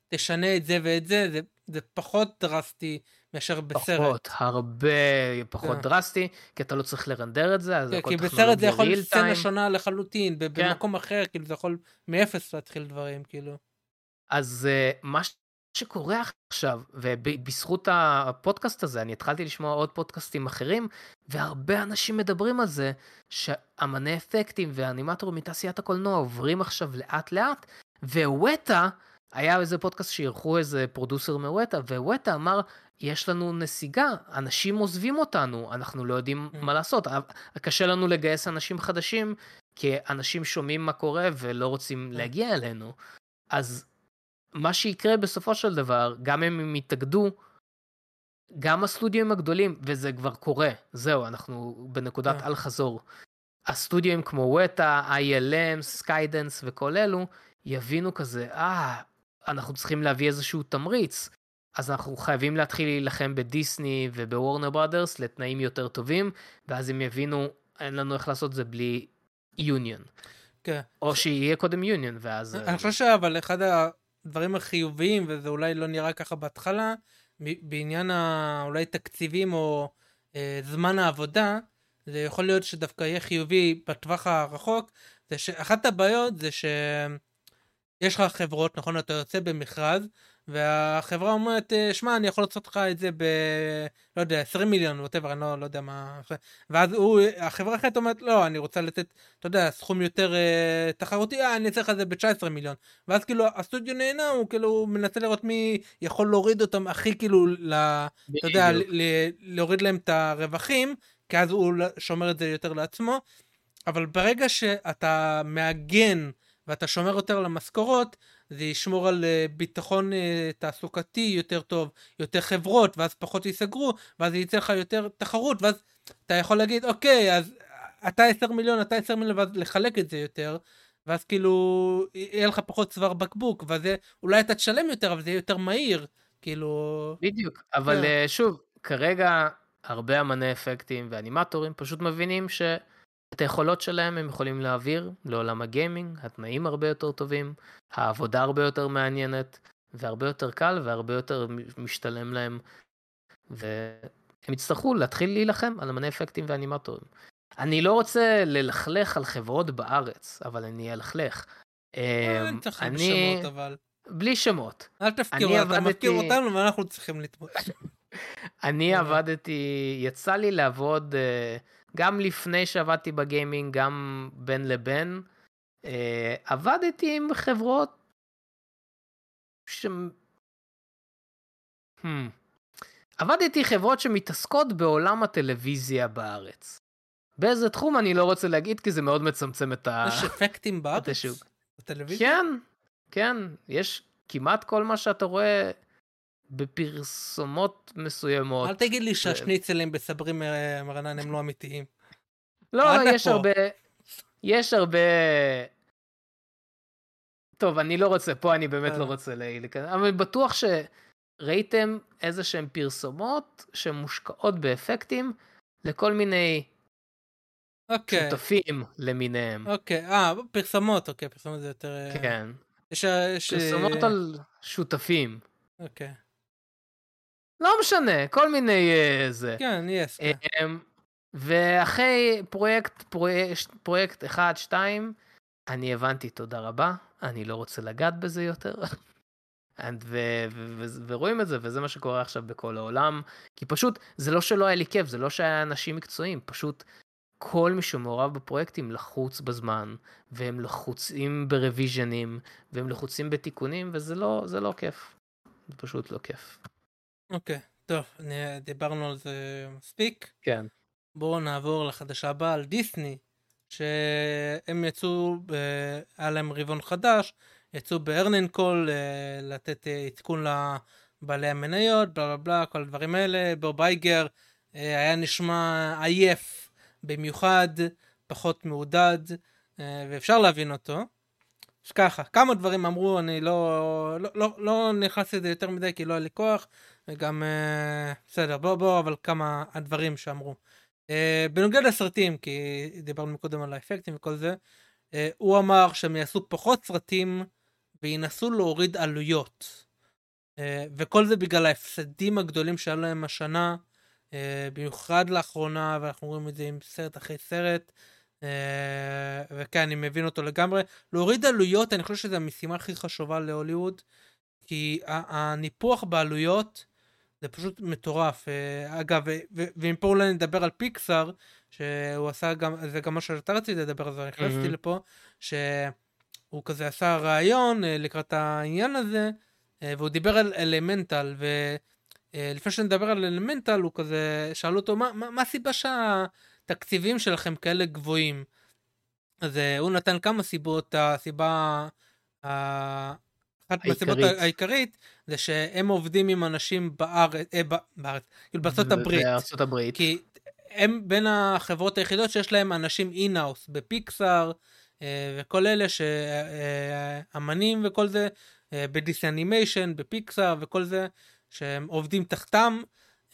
תשנה את זה ואת זה, זה- זה פחות דרסטי מאשר בסרט. פחות, הרבה פחות כן. דרסטי, כי אתה לא צריך לרנדר את זה, אז כן, הכל כי בסרט זה יכול סצנה. שונה לחלוטין, כן. במקום אחר, כאילו זה יכול מאפס להתחיל דברים, כאילו. אז uh, מה שקורה עכשיו, ובזכות הפודקאסט הזה, אני התחלתי לשמוע עוד פודקאסטים אחרים, והרבה אנשים מדברים על זה, שאמני אפקטים ואנימטורים מתעשיית הקולנוע עוברים עכשיו לאט לאט ווטה, היה איזה פודקאסט שאירחו איזה פרודוסר מווטה, ווטה אמר, יש לנו נסיגה, אנשים עוזבים אותנו, אנחנו לא יודעים Mm. מה לעשות. קשה לנו לגייס אנשים חדשים, כי אנשים שומעים מה קורה ולא רוצים Mm. להגיע אלינו. אז מה שיקרה בסופו של דבר, גם אם הם יתאגדו, גם הסטודיואים הגדולים, וזה כבר קורה, זהו, אנחנו בנקודת כן. אל חזור. הסטודיואים כמו וטה, ILM, סקיידאנס וכל אלו, יבינו כזה, אה, אנחנו צריכים להביא איזשהו תמריץ. אז אנחנו חייבים להתחיל להילחם בדיסני ובוורנר ברודרס לתנאים יותר טובים, ואז הם יבינו, אין לנו איך לעשות את זה בלי יוניון. כן. או שיהיה קודם יוניון, ואז... אני חושב שאבל אחד הדברים החיוביים, וזה אולי לא נראה ככה בהתחלה, בעניין ה- אולי תקציבים או אה, זמן העבודה, זה יכול להיות שדווקא יהיה חיובי בטווח הרחוק, זה שאחת הבעיות זה שיש לך חברות, נכון, אתה יוצא במכרז, והחברה אומרת, אה, שמע, אני יכול לעשות לך את זה ב... לא יודע, 20 מיליון, ווטאבר, אני לא, לא יודע מה... ואז הוא, החברה האחרת אומרת, לא, אני רוצה לתת, אתה יודע, סכום יותר אה, תחרותי, אה, אני אעשה לך את זה ב-19 מיליון. ואז כאילו הסטודיו נהנה, הוא כאילו מנסה לראות מי יכול להוריד אותם הכי כאילו, ל, אתה יודע. ל, להוריד להם את הרווחים, כי אז הוא שומר את זה יותר לעצמו. אבל ברגע שאתה מעגן ואתה שומר יותר על המשכורות, זה ישמור על אה, ביטחון אה, תעסוקתי יותר טוב, יותר חברות, ואז פחות ייסגרו, ואז יצא לך יותר תחרות, ואז אתה יכול להגיד, אוקיי, אז אתה 10 מיליון, אתה 10 מיליון, ואז לחלק את זה יותר, ואז כאילו, יהיה לך פחות צוואר בקבוק, ואז אולי אתה תשלם יותר, אבל זה יהיה יותר מהיר, כאילו... בדיוק, אבל. אה, שוב, כרגע הרבה אמני אפקטים ואנימטורים פשוט מבינים שאת היכולות שלהם הם יכולים להעביר לעולם הגיימינג, התנאים הרבה יותר טובים, העבודה הרבה יותר מעניינת, והרבה יותר קל והרבה יותר משתלם להם, והם יצטרכו להתחיל להילחם על אמני אפקטים ואנימטורים. אני לא רוצה ללכלך על חברות בארץ, אבל אני אלכלך. אה, אמ, אני, בשמות, אבל... בלי שמות. אל תפקירו, אני אתה מפקיר אותנו ואנחנו צריכים לתמוד. אני אה. עבדתי, יצא לי לעבוד אה, גם לפני שעבדתי בגיימינג, גם בין לבין. אה, עבדתי עם חברות ש... Hmm. עבדתי חברות שמתעסקות בעולם הטלוויזיה בארץ. באיזה תחום אני לא רוצה להגיד כי זה מאוד מצמצם את ה... יש אפקטים בארץ? השוק. בטלוויזיה? כן, כן, יש כמעט כל מה שאתה רואה בפרסומות מסוימות. אל תגיד לי שהשניצלים בסברי מ- מרנן הם לא אמיתיים. לא, עד יש. הרבה, יש הרבה... טוב, אני לא רוצה, פה אני באמת אה. לא רוצה ל- להיכנס, אבל בטוח שראיתם איזה שהן פרסומות שמושקעות באפקטים לכל מיני אוקיי, שותפים למיניהם. אוקיי, אה, פרסומות, אוקיי, פרסומות זה יותר... אה, כן, יש... יש, אה, פרסומות על שותפים. אוקיי. לא משנה, כל מיני אה, זה. כן, יס. כן. אמ, ואחרי פרויקט, פרויקט, פרויקט 1, 2, אני הבנתי, תודה רבה, אני לא רוצה לגעת בזה יותר. And ו- ו- ו- ורואים את זה, וזה מה שקורה עכשיו בכל העולם. כי פשוט, זה לא שלא היה לי כיף, זה לא שהיה אנשים מקצועיים, פשוט כל מי שמעורב בפרויקטים לחוץ בזמן, והם לחוצים ברוויז'נים, והם לחוצים בתיקונים, וזה לא, לא כיף. זה פשוט לא כיף. אוקיי, טוב, אני- דיברנו על זה מספיק. כן. בואו נעבור לחדשה הבאה על דיסני, שהם יצאו, ב- היה להם רבעון חדש, יצאו בארנן קול אה, לתת אה, עדכון לבעלי המניות, בלה בלה בלה, כל הדברים האלה. בוב אייגר אה, היה נשמע עייף במיוחד, פחות מעודד, אה, ואפשר להבין אותו. ככה, כמה דברים אמרו, אני לא, לא, לא, לא נכנס לזה יותר מדי כי לא היה לי כוח, וגם, אה, בסדר, בוא בוא, אבל כמה הדברים שאמרו. Uh, בנוגע לסרטים, כי דיברנו קודם על האפקטים וכל זה, uh, הוא אמר שהם יעשו פחות סרטים וינסו להוריד עלויות. וכל זה בגלל ההפסדים הגדולים שהיו להם השנה, במיוחד לאחרונה, ואנחנו רואים את זה עם סרט אחרי סרט. וכן, אני מבין אותו לגמרי. להוריד עלויות, אני חושב שזו המשימה הכי חשובה להוליווד, כי הניפוח בעלויות, זה פשוט מטורף. אה, אגב, ו- ואם פה אולי נדבר על פיקסאר, שהוא עשה גם, זה גם מה שאתה רצית לדבר, אז נכנסתי. לפה, הוא כזה עשה ראיון אה, לקראת העניין הזה, אה, והוא דיבר על אלמנטל, ולפני שנדבר על אלמנטל, הוא כזה, שאלו אותו, מה, מה, מה הסיבה שהתקציבים שלכם כאלה גבוהים? אז אה, הוא נתן כמה סיבות, הסיבה, אחת מהסיבות העיקרית. זה שהם עובדים עם אנשים בארץ, אה, בארץ, כאילו בארצות הברית. בארצות הברית. כי הם בין החברות היחידות שיש להם אנשים in-house בפיקסאר אה, וכל אלה שאמנים וכל זה אה, בדיסני אנימיישן בפיקסאר וכל זה שהם עובדים תחתם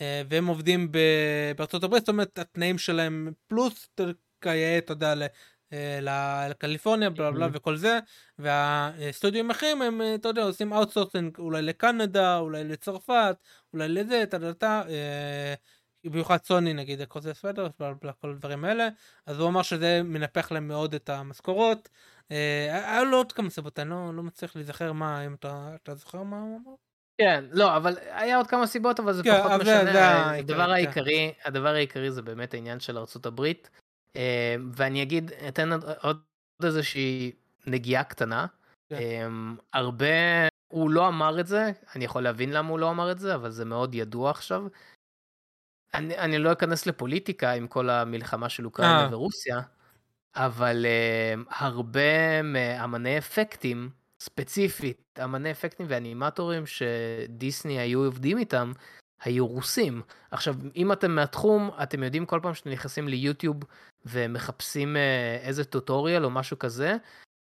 אה, והם עובדים ב- בארצות הברית זאת אומרת התנאים שלהם פלוס כיאה אתה יודע אה, לקליפורניה בלה בלה Mhm. וכל זה והסטודיו האחרים הם אה, אתה יודע עושים outsourcing אולי לקנדה אולי לצרפת אולי לזה טה טה אה, במיוחד סוני נגיד כל ספיידר כל הדברים האלה אז הוא אמר שזה מנפח להם מאוד את המשכורות. אה, היו לו עוד כמה סיבות אני לא, לא מצליח להיזכר מה אם אתה, זוכר מה הוא אמר. כן, לא, אבל היה עוד כמה סיבות, אבל זה כן, פחות אבל זה- משנה. זה הדבר העיקרי, העיקרי, הדבר העיקרי זה באמת העניין של ארצות הברית. אה, ואני אגיד, אתן עוד- עוד איזושהי נגיעה קטנה. כן. אה, הרבה, הוא לא אמר את זה, אני יכול להבין למה הוא לא אמר את זה, אבל זה מאוד ידוע עכשיו. אני, אני לא אכנס לפוליטיקה עם כל המלחמה של אוקראינה אה. ורוסיה, אבל uh, הרבה מאמני אפקטים, ספציפית אמני אפקטים ואנימטורים שדיסני היו עובדים איתם, היו רוסים. עכשיו, אם אתם מהתחום, אתם יודעים כל פעם שאתם נכנסים ליוטיוב ומחפשים uh, איזה טוטוריאל או משהו כזה,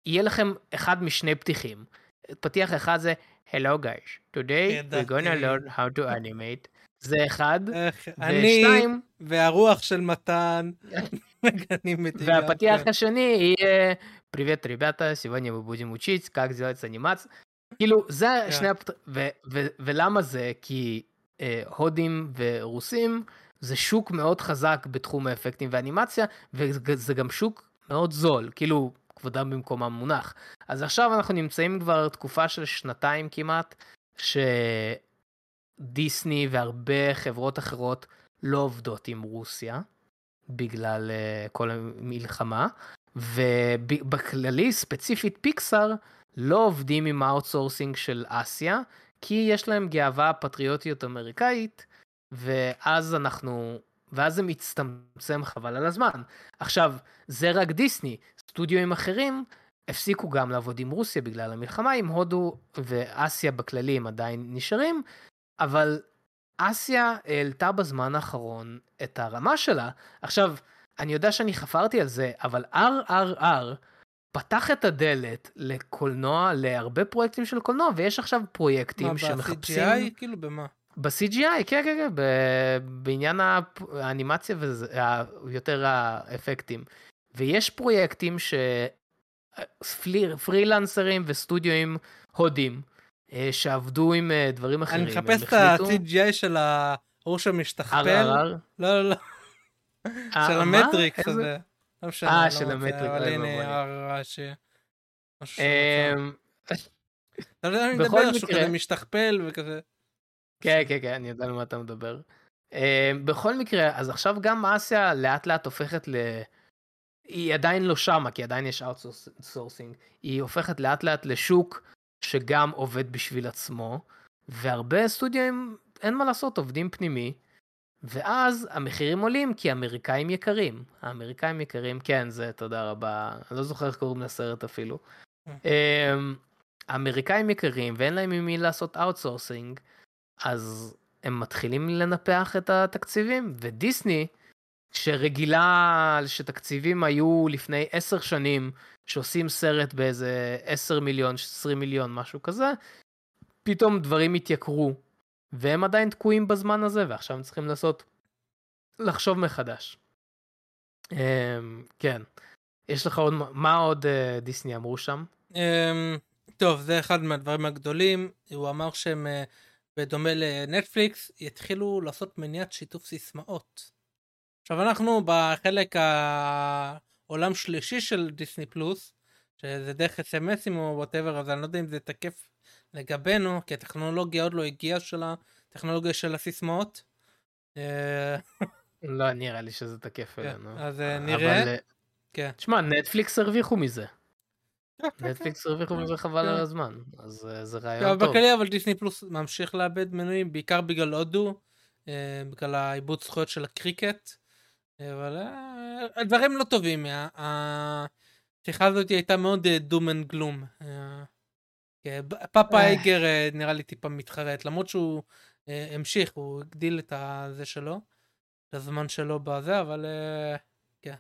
יהיה לכם אחד משני פתיחים. פתיח אחד זה Hello guys, today we're gonna ידעתי. learn how to animate. זה אחד, איך, אני ושתיים, והרוח של מתן מגנים את והפתיח כן. השני יהיה Привет, ребята, сегодня мы будем учить, как сделать анимацию. כאילו, זה כן. שני הפת... ו- ו- ולמה זה? כי אה, הודים ורוסים זה שוק מאוד חזק בתחום האפקטים ואנימציה, וזה גם שוק מאוד זול, כאילו, כבודם במקומם מונח. אז עכשיו אנחנו נמצאים כבר תקופה של שנתיים כמעט, שדיסני והרבה חברות אחרות לא עובדות עם רוסיה, בגלל uh, כל המלחמה, ובכללי, ספציפית פיקסאר, לא עובדים עם ה outsourcing של אסיה, כי יש להם גאווה פטריוטיות אמריקאית, ואז אנחנו, ואז זה מצטמצם חבל על הזמן. עכשיו, זה רק דיסני, סטודיואים אחרים הפסיקו גם לעבוד עם רוסיה בגלל המלחמה, עם הודו ואסיה בכללי הם עדיין נשארים, אבל אסיה העלתה בזמן האחרון את הרמה שלה. עכשיו, אני יודע שאני חפרתי על זה, אבל RRR פתח את הדלת לקולנוע, להרבה פרויקטים של קולנוע, ויש עכשיו פרויקטים מה, שמחפשים... ב-CGI? כאילו במה? ב-CGI, כן, כן, כן, בעניין האנימציה ויותר האפקטים. ויש פרויקטים ש... פלי- פרילנסרים וסטודיואים הודים אה, שעבדו עם אה, דברים אחרים. אני מחפש את ה-CGI של ההוא שמשתכפל. RRR. לא, לא, לא. אה, של מה? המטריקס הזה. לא משנה. אה, לא של מוצא, המטריקס, אבל אוי הנה. הרעש. משהו אמ. אתה יודע, אני מדבר שהוא כזה משתכפל וכזה. כן, כן, כן, אני יודע על מה אתה מדבר. אה, בכל מקרה, אז עכשיו גם אסיה לאט לאט הופכת ל... היא עדיין לא שמה, כי עדיין יש outsourcing. היא הופכת לאט לאט לשוק שגם עובד בשביל עצמו, והרבה סטודיו, אין מה לעשות, עובדים פנימי, ואז המחירים עולים כי האמריקאים יקרים. האמריקאים יקרים, כן, זה תודה רבה, אני לא זוכר איך קוראים לסרט אפילו. אמ, האמריקאים יקרים ואין להם עם מי לעשות outsourcing, אז הם מתחילים לנפח את התקציבים, ודיסני, שרגילה שתקציבים היו לפני עשר שנים, שעושים סרט באיזה 10 מיליון, 20 מיליון, משהו כזה, פתאום דברים התייקרו, והם עדיין תקועים בזמן הזה, ועכשיו הם צריכים לעשות, לחשוב מחדש. אמ, כן. יש לך עוד, מה- עוד אה, דיסני אמרו שם? אמ, טוב, זה אחד מהדברים הגדולים. הוא אמר שהם, אה, בדומה לנטפליקס, יתחילו לעשות מניעת שיתוף סיסמאות. עכשיו אנחנו בחלק העולם שלישי של דיסני פלוס, שזה דרך אס.אם.אסים או whatever, אז אני לא יודע אם זה תקף לגבינו, כי הטכנולוגיה עוד לא הגיעה של הטכנולוגיה של הסיסמאות. אה, לא, נראה לי שזה תקף כן, אלינו. אז אה, נראה. אה, כן. תשמע, נטפליקס הרוויחו מזה. נטפליקס הרוויחו מזה חבל כן. על הזמן, אז זה כן, רעיון אבל טוב. בכללי אבל דיסני פלוס ממשיך לאבד מנויים בעיקר בגלל הודו, בגלל האיבוד זכויות של הקריקט, אבל הדברים לא טובים, השיחה הזאת הייתה מאוד doom and gloom. פאפה אה. אייגר אה, נראה לי טיפה מתחרט, למרות שהוא אה, המשיך, הוא הגדיל את הזה שלו, את הזמן שלו בזה, אבל אה, כן.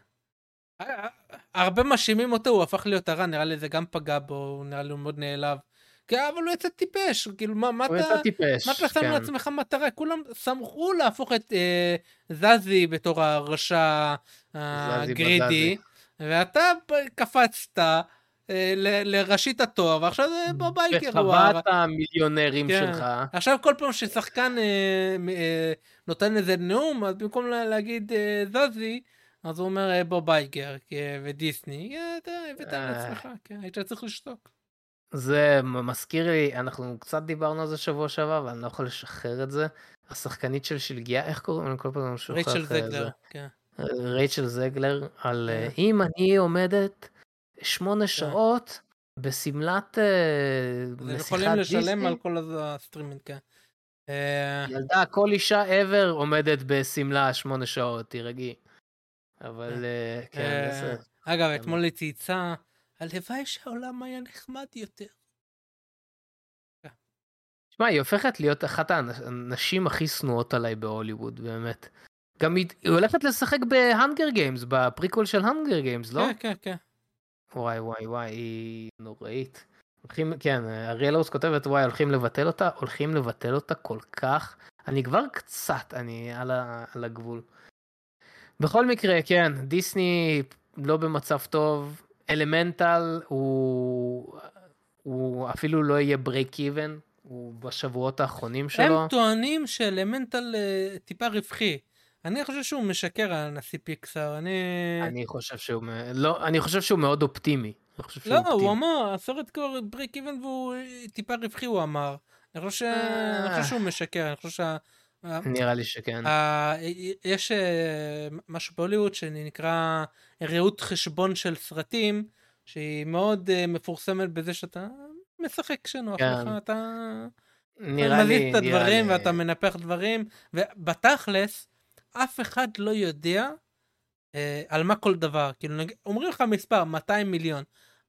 אה, אה, הרבה מאשימים אותו, הוא הפך להיות הרע, נראה לי זה גם פגע בו, נראה לי הוא מאוד נעלב. כן, אבל הוא יצא טיפש, כאילו מה, מה הוא אתה... יצא טיפש, מה אתה שם כן. לעצמך מטרה? כולם שמחו להפוך את אה, זזי בתור הרשע הגרידי, ואתה קפצת אה, ל- לראשית התואר, ועכשיו זה בבייקר בחוות המיליונרים כן. שלך. עכשיו כל פעם ששחקן אה, אה, נותן איזה נאום, אז במקום לה- להגיד אה, זזי, אז הוא אומר אה, בוב אייגר כי- ודיסני, אה, אתה הבאת אה. לעצמך, כן, היית צריך לשתוק. זה מזכיר לי, אנחנו קצת דיברנו על זה שבוע שעבר, אבל אני לא יכול לשחרר את זה. השחקנית של שלגיה, איך קוראים לה? כל פעם. רייצ'ל אה, זגלר. כן. רייצ'ל זגלר, על אה. אם אני עומדת שמונה שעות בשמלת אה, אז הם נסיכת יכולים לשלם דיסני, על כל הסטרימינג, כן. אה, ילדה, כל אישה ever עומדת בשמלה שמונה שעות, תירגעי. אבל אה, כן, אה, זה... אגב, כן. אתמול היא צייצה, הלוואי שהעולם היה נחמד יותר. תשמע, היא הופכת להיות אחת הנשים הכי שנואות עליי בהוליווד, באמת. גם היא הולכת לשחק בהאנגר גיימס, בפריקול של האנגר גיימס, לא? כן, כן, כן. וואי וואי וואי, היא נוראית. הולכים, כן, אריאל רוס כותבת, וואי, הולכים לבטל אותה, הולכים לבטל אותה כל כך. אני כבר קצת, אני על, ה, על הגבול. בכל מקרה, כן, דיסני לא במצב טוב, אלמנטל הוא, הוא אפילו לא יהיה break even, הוא בשבועות האחרונים שלו. הם טוענים ש Elemental אה, טיפה רווחי. אני חושב שהוא משקר הנשיא פיקסאר, אני... אני חושב שהוא, לא, אני חושב שהוא מאוד אופטימי. לא, אופטימי. הוא אמר, הסרט כבר break even והוא אה, טיפה רווחי, הוא אמר. אני חושב ש- אני חושב שהוא משקר, אני חושב שה... נראה לי שכן. ה- יש אה, משהו בהוליווד שנקרא ראות חשבון של סרטים, שהיא מאוד אה, מפורסמת בזה שאתה משחק שנוח כן. לך, אתה נראה מזיז לי, את הדברים נראה ואתה לי. מנפח דברים, ובתכלס, אף אחד לא יודע אה, על מה כל דבר. כאילו, נג... אומרים לך מספר, 200 מיליון.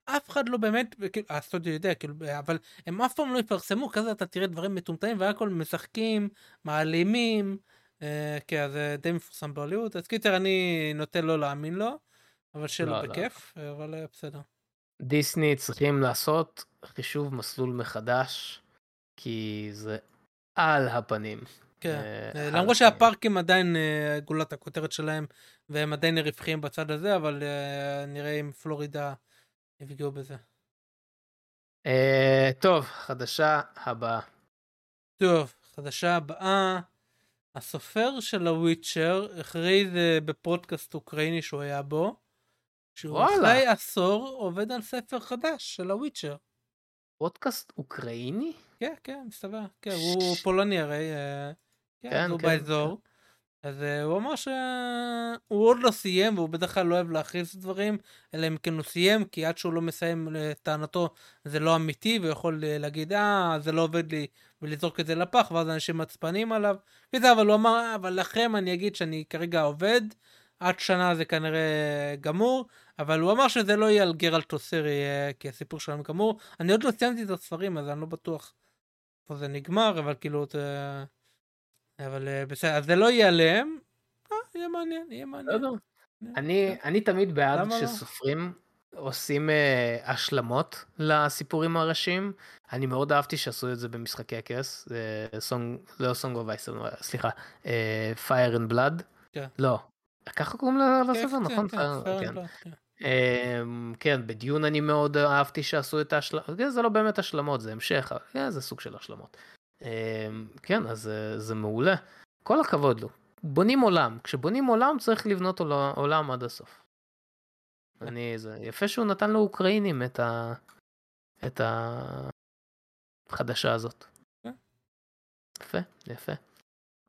אף אחד לא באמת, כאילו, הסטודיו יודע, כאילו, אבל הם אף פעם לא יפרסמו, כזה אתה תראה דברים מטומטמים, והכל משחקים, מעלימים, אה, כן, זה די מפורסם בהוליווד. אז קיצר, אני נוטה לא להאמין לו, אבל שיהיה לא, לו לא. בכיף, אבל אה, בסדר. דיסני צריכים לעשות חישוב מסלול מחדש, כי זה על הפנים. כן. אה, אה, למרות. שהפארקים עדיין אה, גולת הכותרת שלהם, והם עדיין רווחיים בצד הזה, אבל אה, נראה אם פלורידה יפגעו בזה. טוב, חדשה הבאה. טוב, חדשה הבאה, הסופר של הוויצ'ר הכריז בפודקאסט אוקראיני שהוא היה בו, שהוא. אחרי עשור עובד על ספר חדש של הוויצ'ר. פודקאסט אוקראיני? כן, כן, מסתבר. כן, הוא פולני הרי. אה, כן, כן, הוא כן, באזור. אז אה, הוא אמר שהוא עוד לא סיים, והוא בדרך כלל לא אוהב להכריז דברים, אלא אם כן הוא סיים, כי עד שהוא לא מסיים לטענתו זה לא אמיתי, והוא יכול אה, להגיד, אה, זה לא עובד לי, ולזרוק את זה לפח, ואז אנשים עצבנים עליו. וזה, אבל הוא אמר, "אה, אבל לכם אני אגיד שאני כרגע עובד, עד שנה זה כנראה גמור, אבל הוא אמר שזה לא יהיה על גרלט אוסרי, אה, כי הסיפור שלהם גמור. אני עוד לא סיימתי את הספרים, אז אני לא בטוח איפה זה נגמר, אבל כאילו, זה... אבל אה, בסדר, אז זה לא יהיה עליהם, אה, יהיה מעניין, יהיה מעניין. בסדר. אני, אני תמיד בעד לא? שסופרים עושים אה, השלמות לסיפורים הראשיים. אני מאוד אהבתי שעשו את זה במשחקי הכס, אה, Song, לא Song of Ice, סליחה, Fire and Blood. כן. לא, ככה קוראים כן, לספר, כן, נכון? כן, Fire- Fire and כן. Blood, כן. אמ, כן, ב Dune אני מאוד אהבתי שעשו את ההשלמות, כן, זה לא באמת השלמות, זה המשך, כן, זה סוג של השלמות. אמ, כן, אז זה- זה מעולה. כל הכבוד לו. בונים עולם, כשבונים עולם צריך לבנות עול- עולם עד הסוף. אני, זה יפה שהוא נתן לאוקראינים את ה... את החדשה הזאת. כן. יפה, יפה.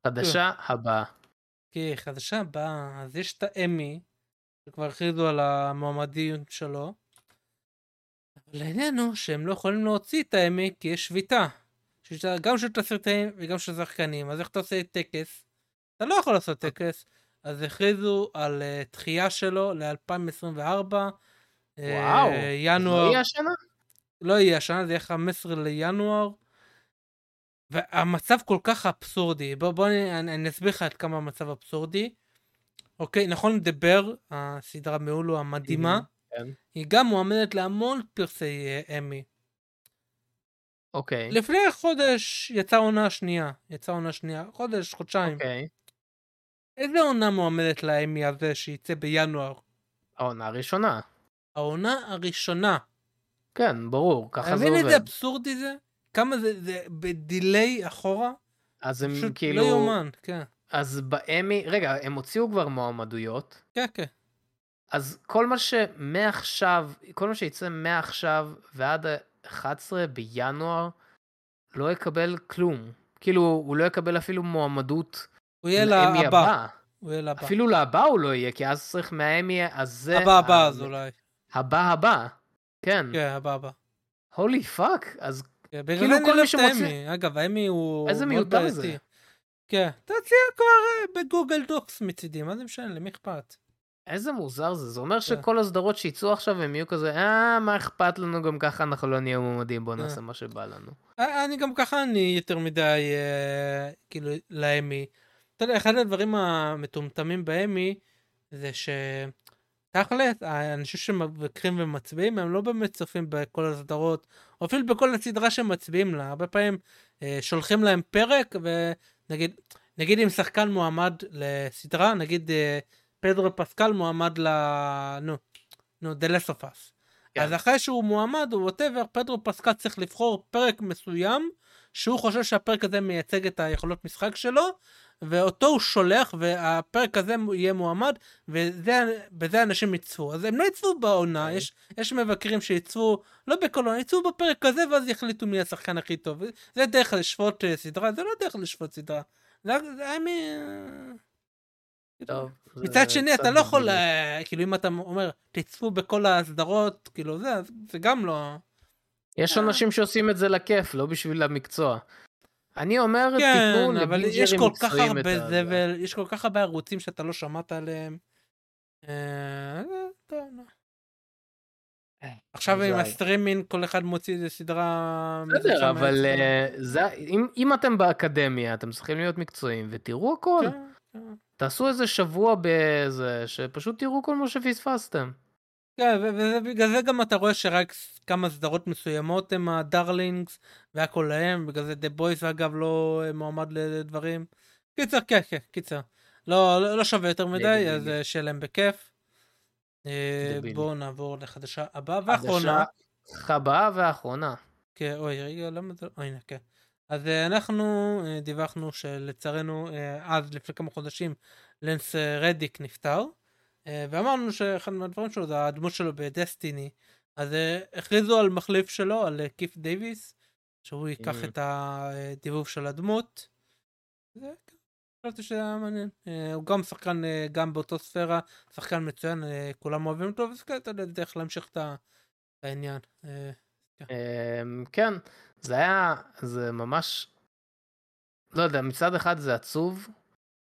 חדשה הבאה. כי חדשה הבאה, אז יש את האמי, שכבר הכריזו על המועמדיות שלו. אבל העניין הוא שהם לא יכולים להוציא את האמי כי יש שביתה. גם של תסריטאים וגם של שחקנים, אז איך אתה עושה טקס? אתה לא יכול לעשות טקס. אז הכריזו על uh, דחייה שלו ל-2024. וואו, ינואר. לא יהיה השנה? לא יהיה השנה, זה יהיה 15 לינואר. והמצב כל כך אבסורדי. בוא, בוא אני, אני, אני אסביר לך עד כמה המצב אבסורדי. אוקיי, נכון, דבר, הסדרה מהולו המדהימה, כן. היא גם מועמדת להמון פרסי אה, אמי. אוקיי. לפני חודש יצאה עונה שנייה, יצאה עונה שנייה, חודש, חודשיים. אוקיי. איזה עונה מועמדת לאמי הזה שייצא בינואר? העונה הראשונה. העונה הראשונה. כן, ברור, ככה אתה זה עובד. איזה אבסורדי זה? כמה זה, זה בדיליי אחורה? אז הם פשוט כאילו... לא יאומן, כן. אז באמי, רגע, הם הוציאו כבר מועמדויות. כן, כן. אז כל מה שמעכשיו, כל מה שיצא מעכשיו ועד ה-11 בינואר, לא יקבל כלום. כאילו, הוא לא יקבל אפילו מועמדות הוא יהיה לאמי לבא. הבא. הוא יהיה לבא. אפילו לבא הוא לא יהיה, כי אז צריך מהאמי הזה... הבא הבא ה- אז אולי. הבא הבא. כן. כן, הבא הבא. holy fuck. אז כן, כאילו כל מי את שמוצא- האמי. אגב, האמי הוא איזה מיותר. זה. כן. תציע כבר אה, ב Google Docs מצידי, מה זה משנה? למי אכפת? איזה מוזר זה. זה אומר כן. שכל הסדרות שיצאו עכשיו הם יהיו כזה, אה, מה אכפת לנו, גם ככה אנחנו לא נהיה מועמדים, בוא אה. נעשה מה שבא לנו. אה, אני גם ככה אני יותר מדי אה, כאילו לאמי. אתה יודע, אחד הדברים המטומטמים באמי זה ש... תכל'ס, האנשים שמבקרים ומצביעים הם לא באמת צופים בכל הסדרות, או אפילו בכל הסדרה שהם מצביעים לה. הרבה פעמים שולחים להם פרק, ונגיד, נגיד אם שחקן מועמד לסדרה, נגיד פדרו פסקל מועמד ל... נו, נו, The Last of Us. כן. אז אחרי שהוא מועמד או whatever, פדרו פסקל צריך לבחור פרק מסוים, שהוא חושב שהפרק הזה מייצג את היכולות משחק שלו, ואותו הוא שולח, והפרק הזה יהיה מועמד, ובזה אנשים יצפו. אז הם לא יצפו בעונה, אוקיי. יש, יש מבקרים שיצפו, לא בכל עונה, יצפו בפרק הזה, ואז יחליטו מי השחקן הכי טוב. זה דרך לשפוט אה, סדרה, זה לא דרך לשפוט סדרה. זה זה מ... טוב. מצד שני, אתה לא יכול. אה, כאילו, אם אתה אומר, תצפו בכל הסדרות, כאילו, זה, זה גם לא... יש אה. אנשים שעושים את זה לכיף, לא בשביל המקצוע. אני אומר, כן, אבל יש לבינג'רים כל כך הרבה זבל, יש כל כך הרבה ערוצים שאתה לא שמעת עליהם. אה. עכשיו עם. הסטרימינג כל אחד מוציא איזה סדרה... בסדר, אבל אם- אם אתם באקדמיה, אתם צריכים להיות מקצועיים ותראו הכל. תעשו איזה שבוע באיזה, שפשוט תראו כל מה שפספסתם. כן, ובגלל זה גם אתה רואה שרק כמה סדרות מסוימות הם ה darlings והכל להם, בגלל זה The Boys אגב לא אה, מועמד לדברים. קיצר, כן, כן, קיצר. לא, לא, לא שווה יותר מדי. אז אה, שיהיה להם בכיף. אה. בואו נעבור לחדשה הבאה והאחרונה. חדשה הבאה והאחרונה. כן, אוי, רגע, למה זה... הנה, כן. אז אה, אנחנו אה, דיווחנו שלצערנו, אה, אז לפני כמה חודשים, לנס רדיק נפטר, ואמרנו שאחד מהדברים שלו זה הדמות שלו בדסטיני. אז הכריזו על מחליף שלו, על כיף דייוויס, שהוא ייקח Mhm. את הדיבוב של הדמות. זה, כן, חשבתי שזה היה מעניין. הוא גם שחקן, גם באותו ספירה, שחקן מצוין, כולם אוהבים אותו, וזה כן, אתה יודע, דרך להמשיך את העניין. אה, אמ, כן, זה היה, זה ממש, לא יודע, מצד אחד זה עצוב,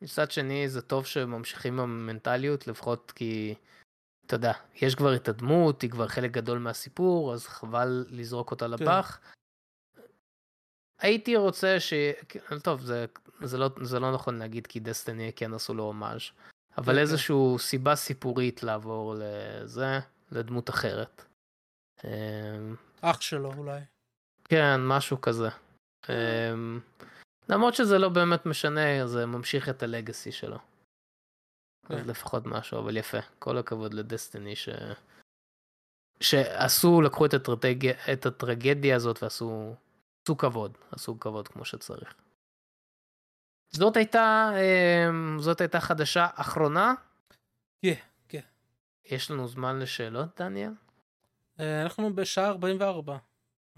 מצד שני זה טוב שממשיכים עם המנטליות, לפחות כי, אתה יודע, יש כבר את הדמות, היא כבר חלק גדול מהסיפור, אז חבל לזרוק אותה לפח. הייתי רוצה ש... טוב, זה, זה, לא, זה לא נכון להגיד כי דסטיני כן עשו לו הומאז', אבל כן, איזשהו סיבה סיפורית לעבור לזה, לדמות אחרת. אמ, אח שלו אולי. כן, משהו כזה. אמ, למרות שזה לא באמת משנה, זה ממשיך את הלגאסי שלו. אז כן. לפחות משהו, אבל יפה. כל הכבוד לדסטיני ש... שעשו, לקחו את הטרגדיה, את הטרגדיה הזאת ועשו עשו כבוד, עשו כבוד כמו שצריך. זאת הייתה, אמ, זאת הייתה חדשה אחרונה. כן, כן. יש לנו זמן לשאלות, דניאל? אה, אנחנו בשעה 44.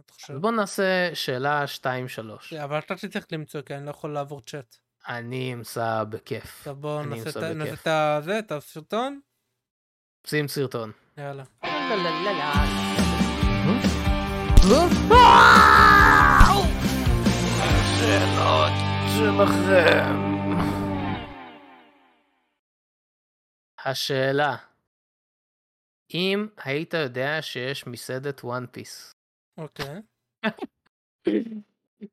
אתה חושב? אז בוא נעשה שאלה 2-3. אבל אתה תצטרך למצוא, כי אני לא יכול לעבור צ'אט. אני אמצא בכיף. טוב בוא נעשה את זה, את הסרטון. שים סרטון. יאללה. לה, לה, לה, לה. השאלות שלכם. השאלה, אם היית יודע שיש מסעדת וואן פיס. אוקיי.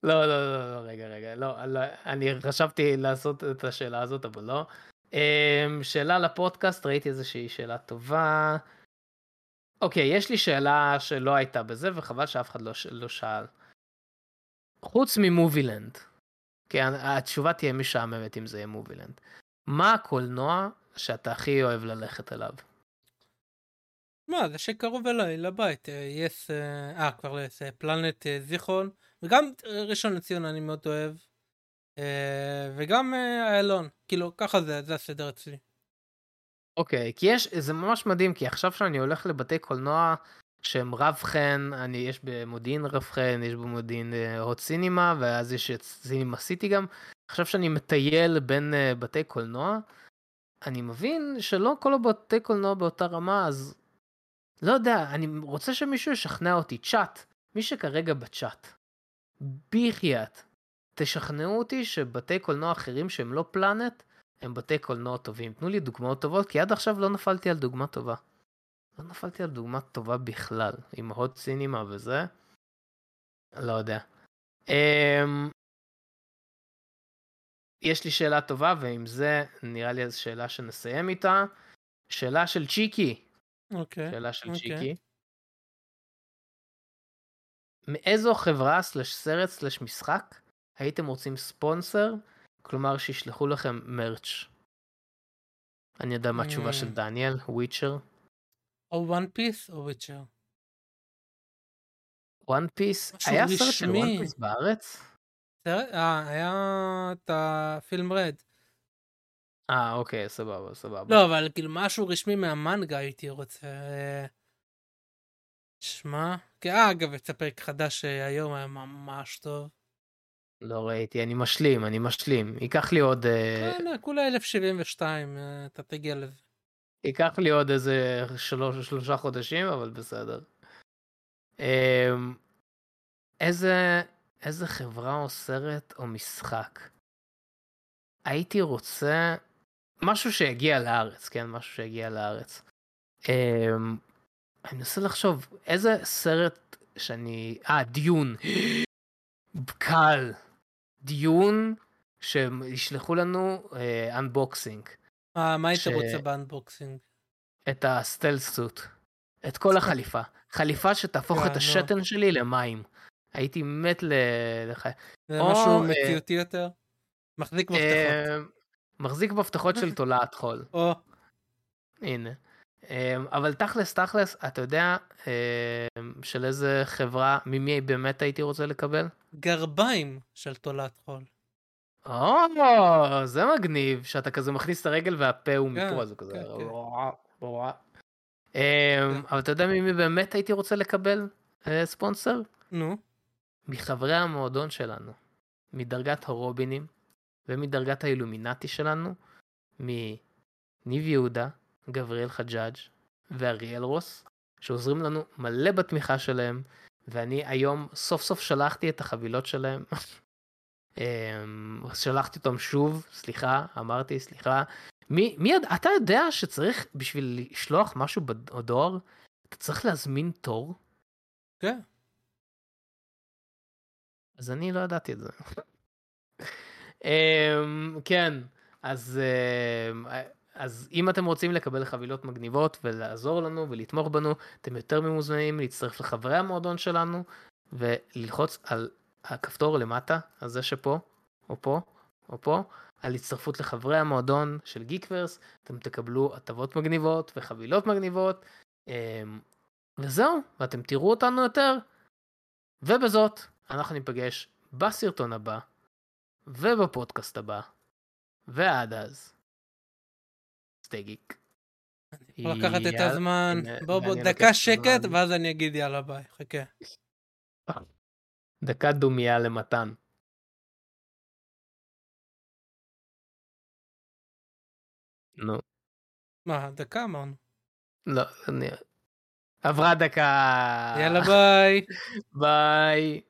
לא, לא, לא, לא, רגע, רגע, לא, לא, אני חשבתי לעשות את השאלה הזאת, אבל לא. אמ, שאלה לפודקאסט, ראיתי איזושהי שאלה טובה. אוקיי, יש לי שאלה שלא הייתה בזה, וחבל שאף אחד לא, לא שאל. חוץ ממובילנד, כן, התשובה תהיה משעממת אם זה יהיה מובילנד. מה הקולנוע שאתה הכי אוהב ללכת אליו? מה, זה שקרוב אליי, לבית. אה, יס, אה, אה, כבר לא יס, אה, פלנט אה, זיכרון, וגם ראשון לציון אני מאוד אוהב. וגם איילון, כאילו, ככה זה, זה הסדר אצלי. אוקיי, כי יש, זה ממש מדהים, כי עכשיו שאני הולך לבתי קולנוע שהם רב חן, אני, יש במודיעין רב חן, יש במודיעין הוט סינימה, ואז יש את סינימה סיטי גם. עכשיו שאני מטייל בין בתי קולנוע, אני מבין שלא כל הבתי קולנוע באותה רמה, אז לא יודע, אני רוצה שמישהו ישכנע אותי. צ'אט, מי שכרגע בצ'אט, בחייאת, תשכנעו אותי שבתי קולנוע אחרים שהם לא פלנט, הם בתי קולנוע טובים. תנו לי דוגמאות טובות, כי עד עכשיו לא נפלתי על דוגמה טובה. לא נפלתי על דוגמה טובה בכלל, עם הוט סינימה וזה. לא יודע. Um, יש לי שאלה טובה, ועם זה נראה לי איזו שאלה שנסיים איתה. שאלה של צ'יקי. אוקיי. שאלה של אוקיי. צ'יקי. מאיזו חברה slash סרט slash משחק הייתם רוצים ספונסר? כלומר שישלחו לכם merch. אני יודע מה התשובה של Mm. דניאל, וויצ'ר. או וואן פיס או וויצ'ר. וואן פיס, היה סרט של. וואן פיס בארץ? אה, היה את הפילם רד. אה אוקיי סבבה סבבה. לא, אבל כאילו משהו רשמי מהמנגה הייתי רוצה. אה, שמע, כן, אה, אגב, יצא פרק חדש היום, היה ממש טוב. לא ראיתי, אני משלים, אני משלים. ייקח לי עוד, כן, כולה 1072, אה, אתה תגיע לזה. ייקח לי עוד איזה שלוש, שלושה חודשים, אבל בסדר. אמ, איזה, איזה חברה או סרט או משחק הייתי רוצה משהו שיגיע לארץ, כן? משהו שיגיע לארץ. אמ, אני מנסה לחשוב איזה סרט שאני... אה, Dune. קל. Dune שישלחו לנו unboxing. אה, מה היית ש- רוצה ב unboxing? את ה stillsuit. את כל החליפה. חליפה שתהפוך כן, את נו. השתן שלי למים. הייתי מת ל... לח... זה או, משהו אה, מציאותי יותר? מחזיק מפתחות. מחזיק מפתחות של תולעת חול. או, הנה. אה, אבל תכלס, תכלס, אתה יודע אה, של איזה חברה, ממי באמת הייתי רוצה לקבל? גרביים של תולעת חול. או, זה מגניב, שאתה כזה מכניס את הרגל והפה הוא כן, מפה, זה כזה... כן, כן. אה, אבל אתה יודע ממי באמת הייתי רוצה לקבל אה, ספונסר? נו, מחברי המועדון שלנו, מדרגת הרובינים ומדרגת האילומינטי שלנו, מניב יהודה, גבריאל חג'אג' ואריאל רוס, שעוזרים לנו מלא בתמיכה שלהם, ואני היום סוף סוף שלחתי את החבילות שלהם. אמ, שלחתי אותם שוב, סליחה, אמרתי סליחה. מי, מי, אתה יודע שצריך בשביל לשלוח משהו בדואר, אתה צריך להזמין תור? כן. אז אני לא ידעתי את זה. אמ, כן, אז, אמ, אז אם אתם רוצים לקבל חבילות מגניבות ולעזור לנו ולתמוך בנו, אתם יותר ממוזמנים להצטרף לחברי המועדון שלנו וללחוץ על הכפתור למטה, על זה שפה, או פה, או פה, על הצטרפות לחברי המועדון של גיקוורס, אתם תקבלו הטבות מגניבות וחבילות מגניבות, אמ, וזהו, ואתם תראו אותנו יותר. ובזאת, אנחנו ניפגש בסרטון הבא, ובפודקאסט הבא, ועד אז, סטי גיק. יכול לקחת את הזמן. בוא בוא, דקה שקט. ואז אני אגיד יאללה ביי. חכה. דקת דומייה למתן. נו, מה, דקה אמרנו. לא, אני... עברה דקה. יאללה ביי. ביי.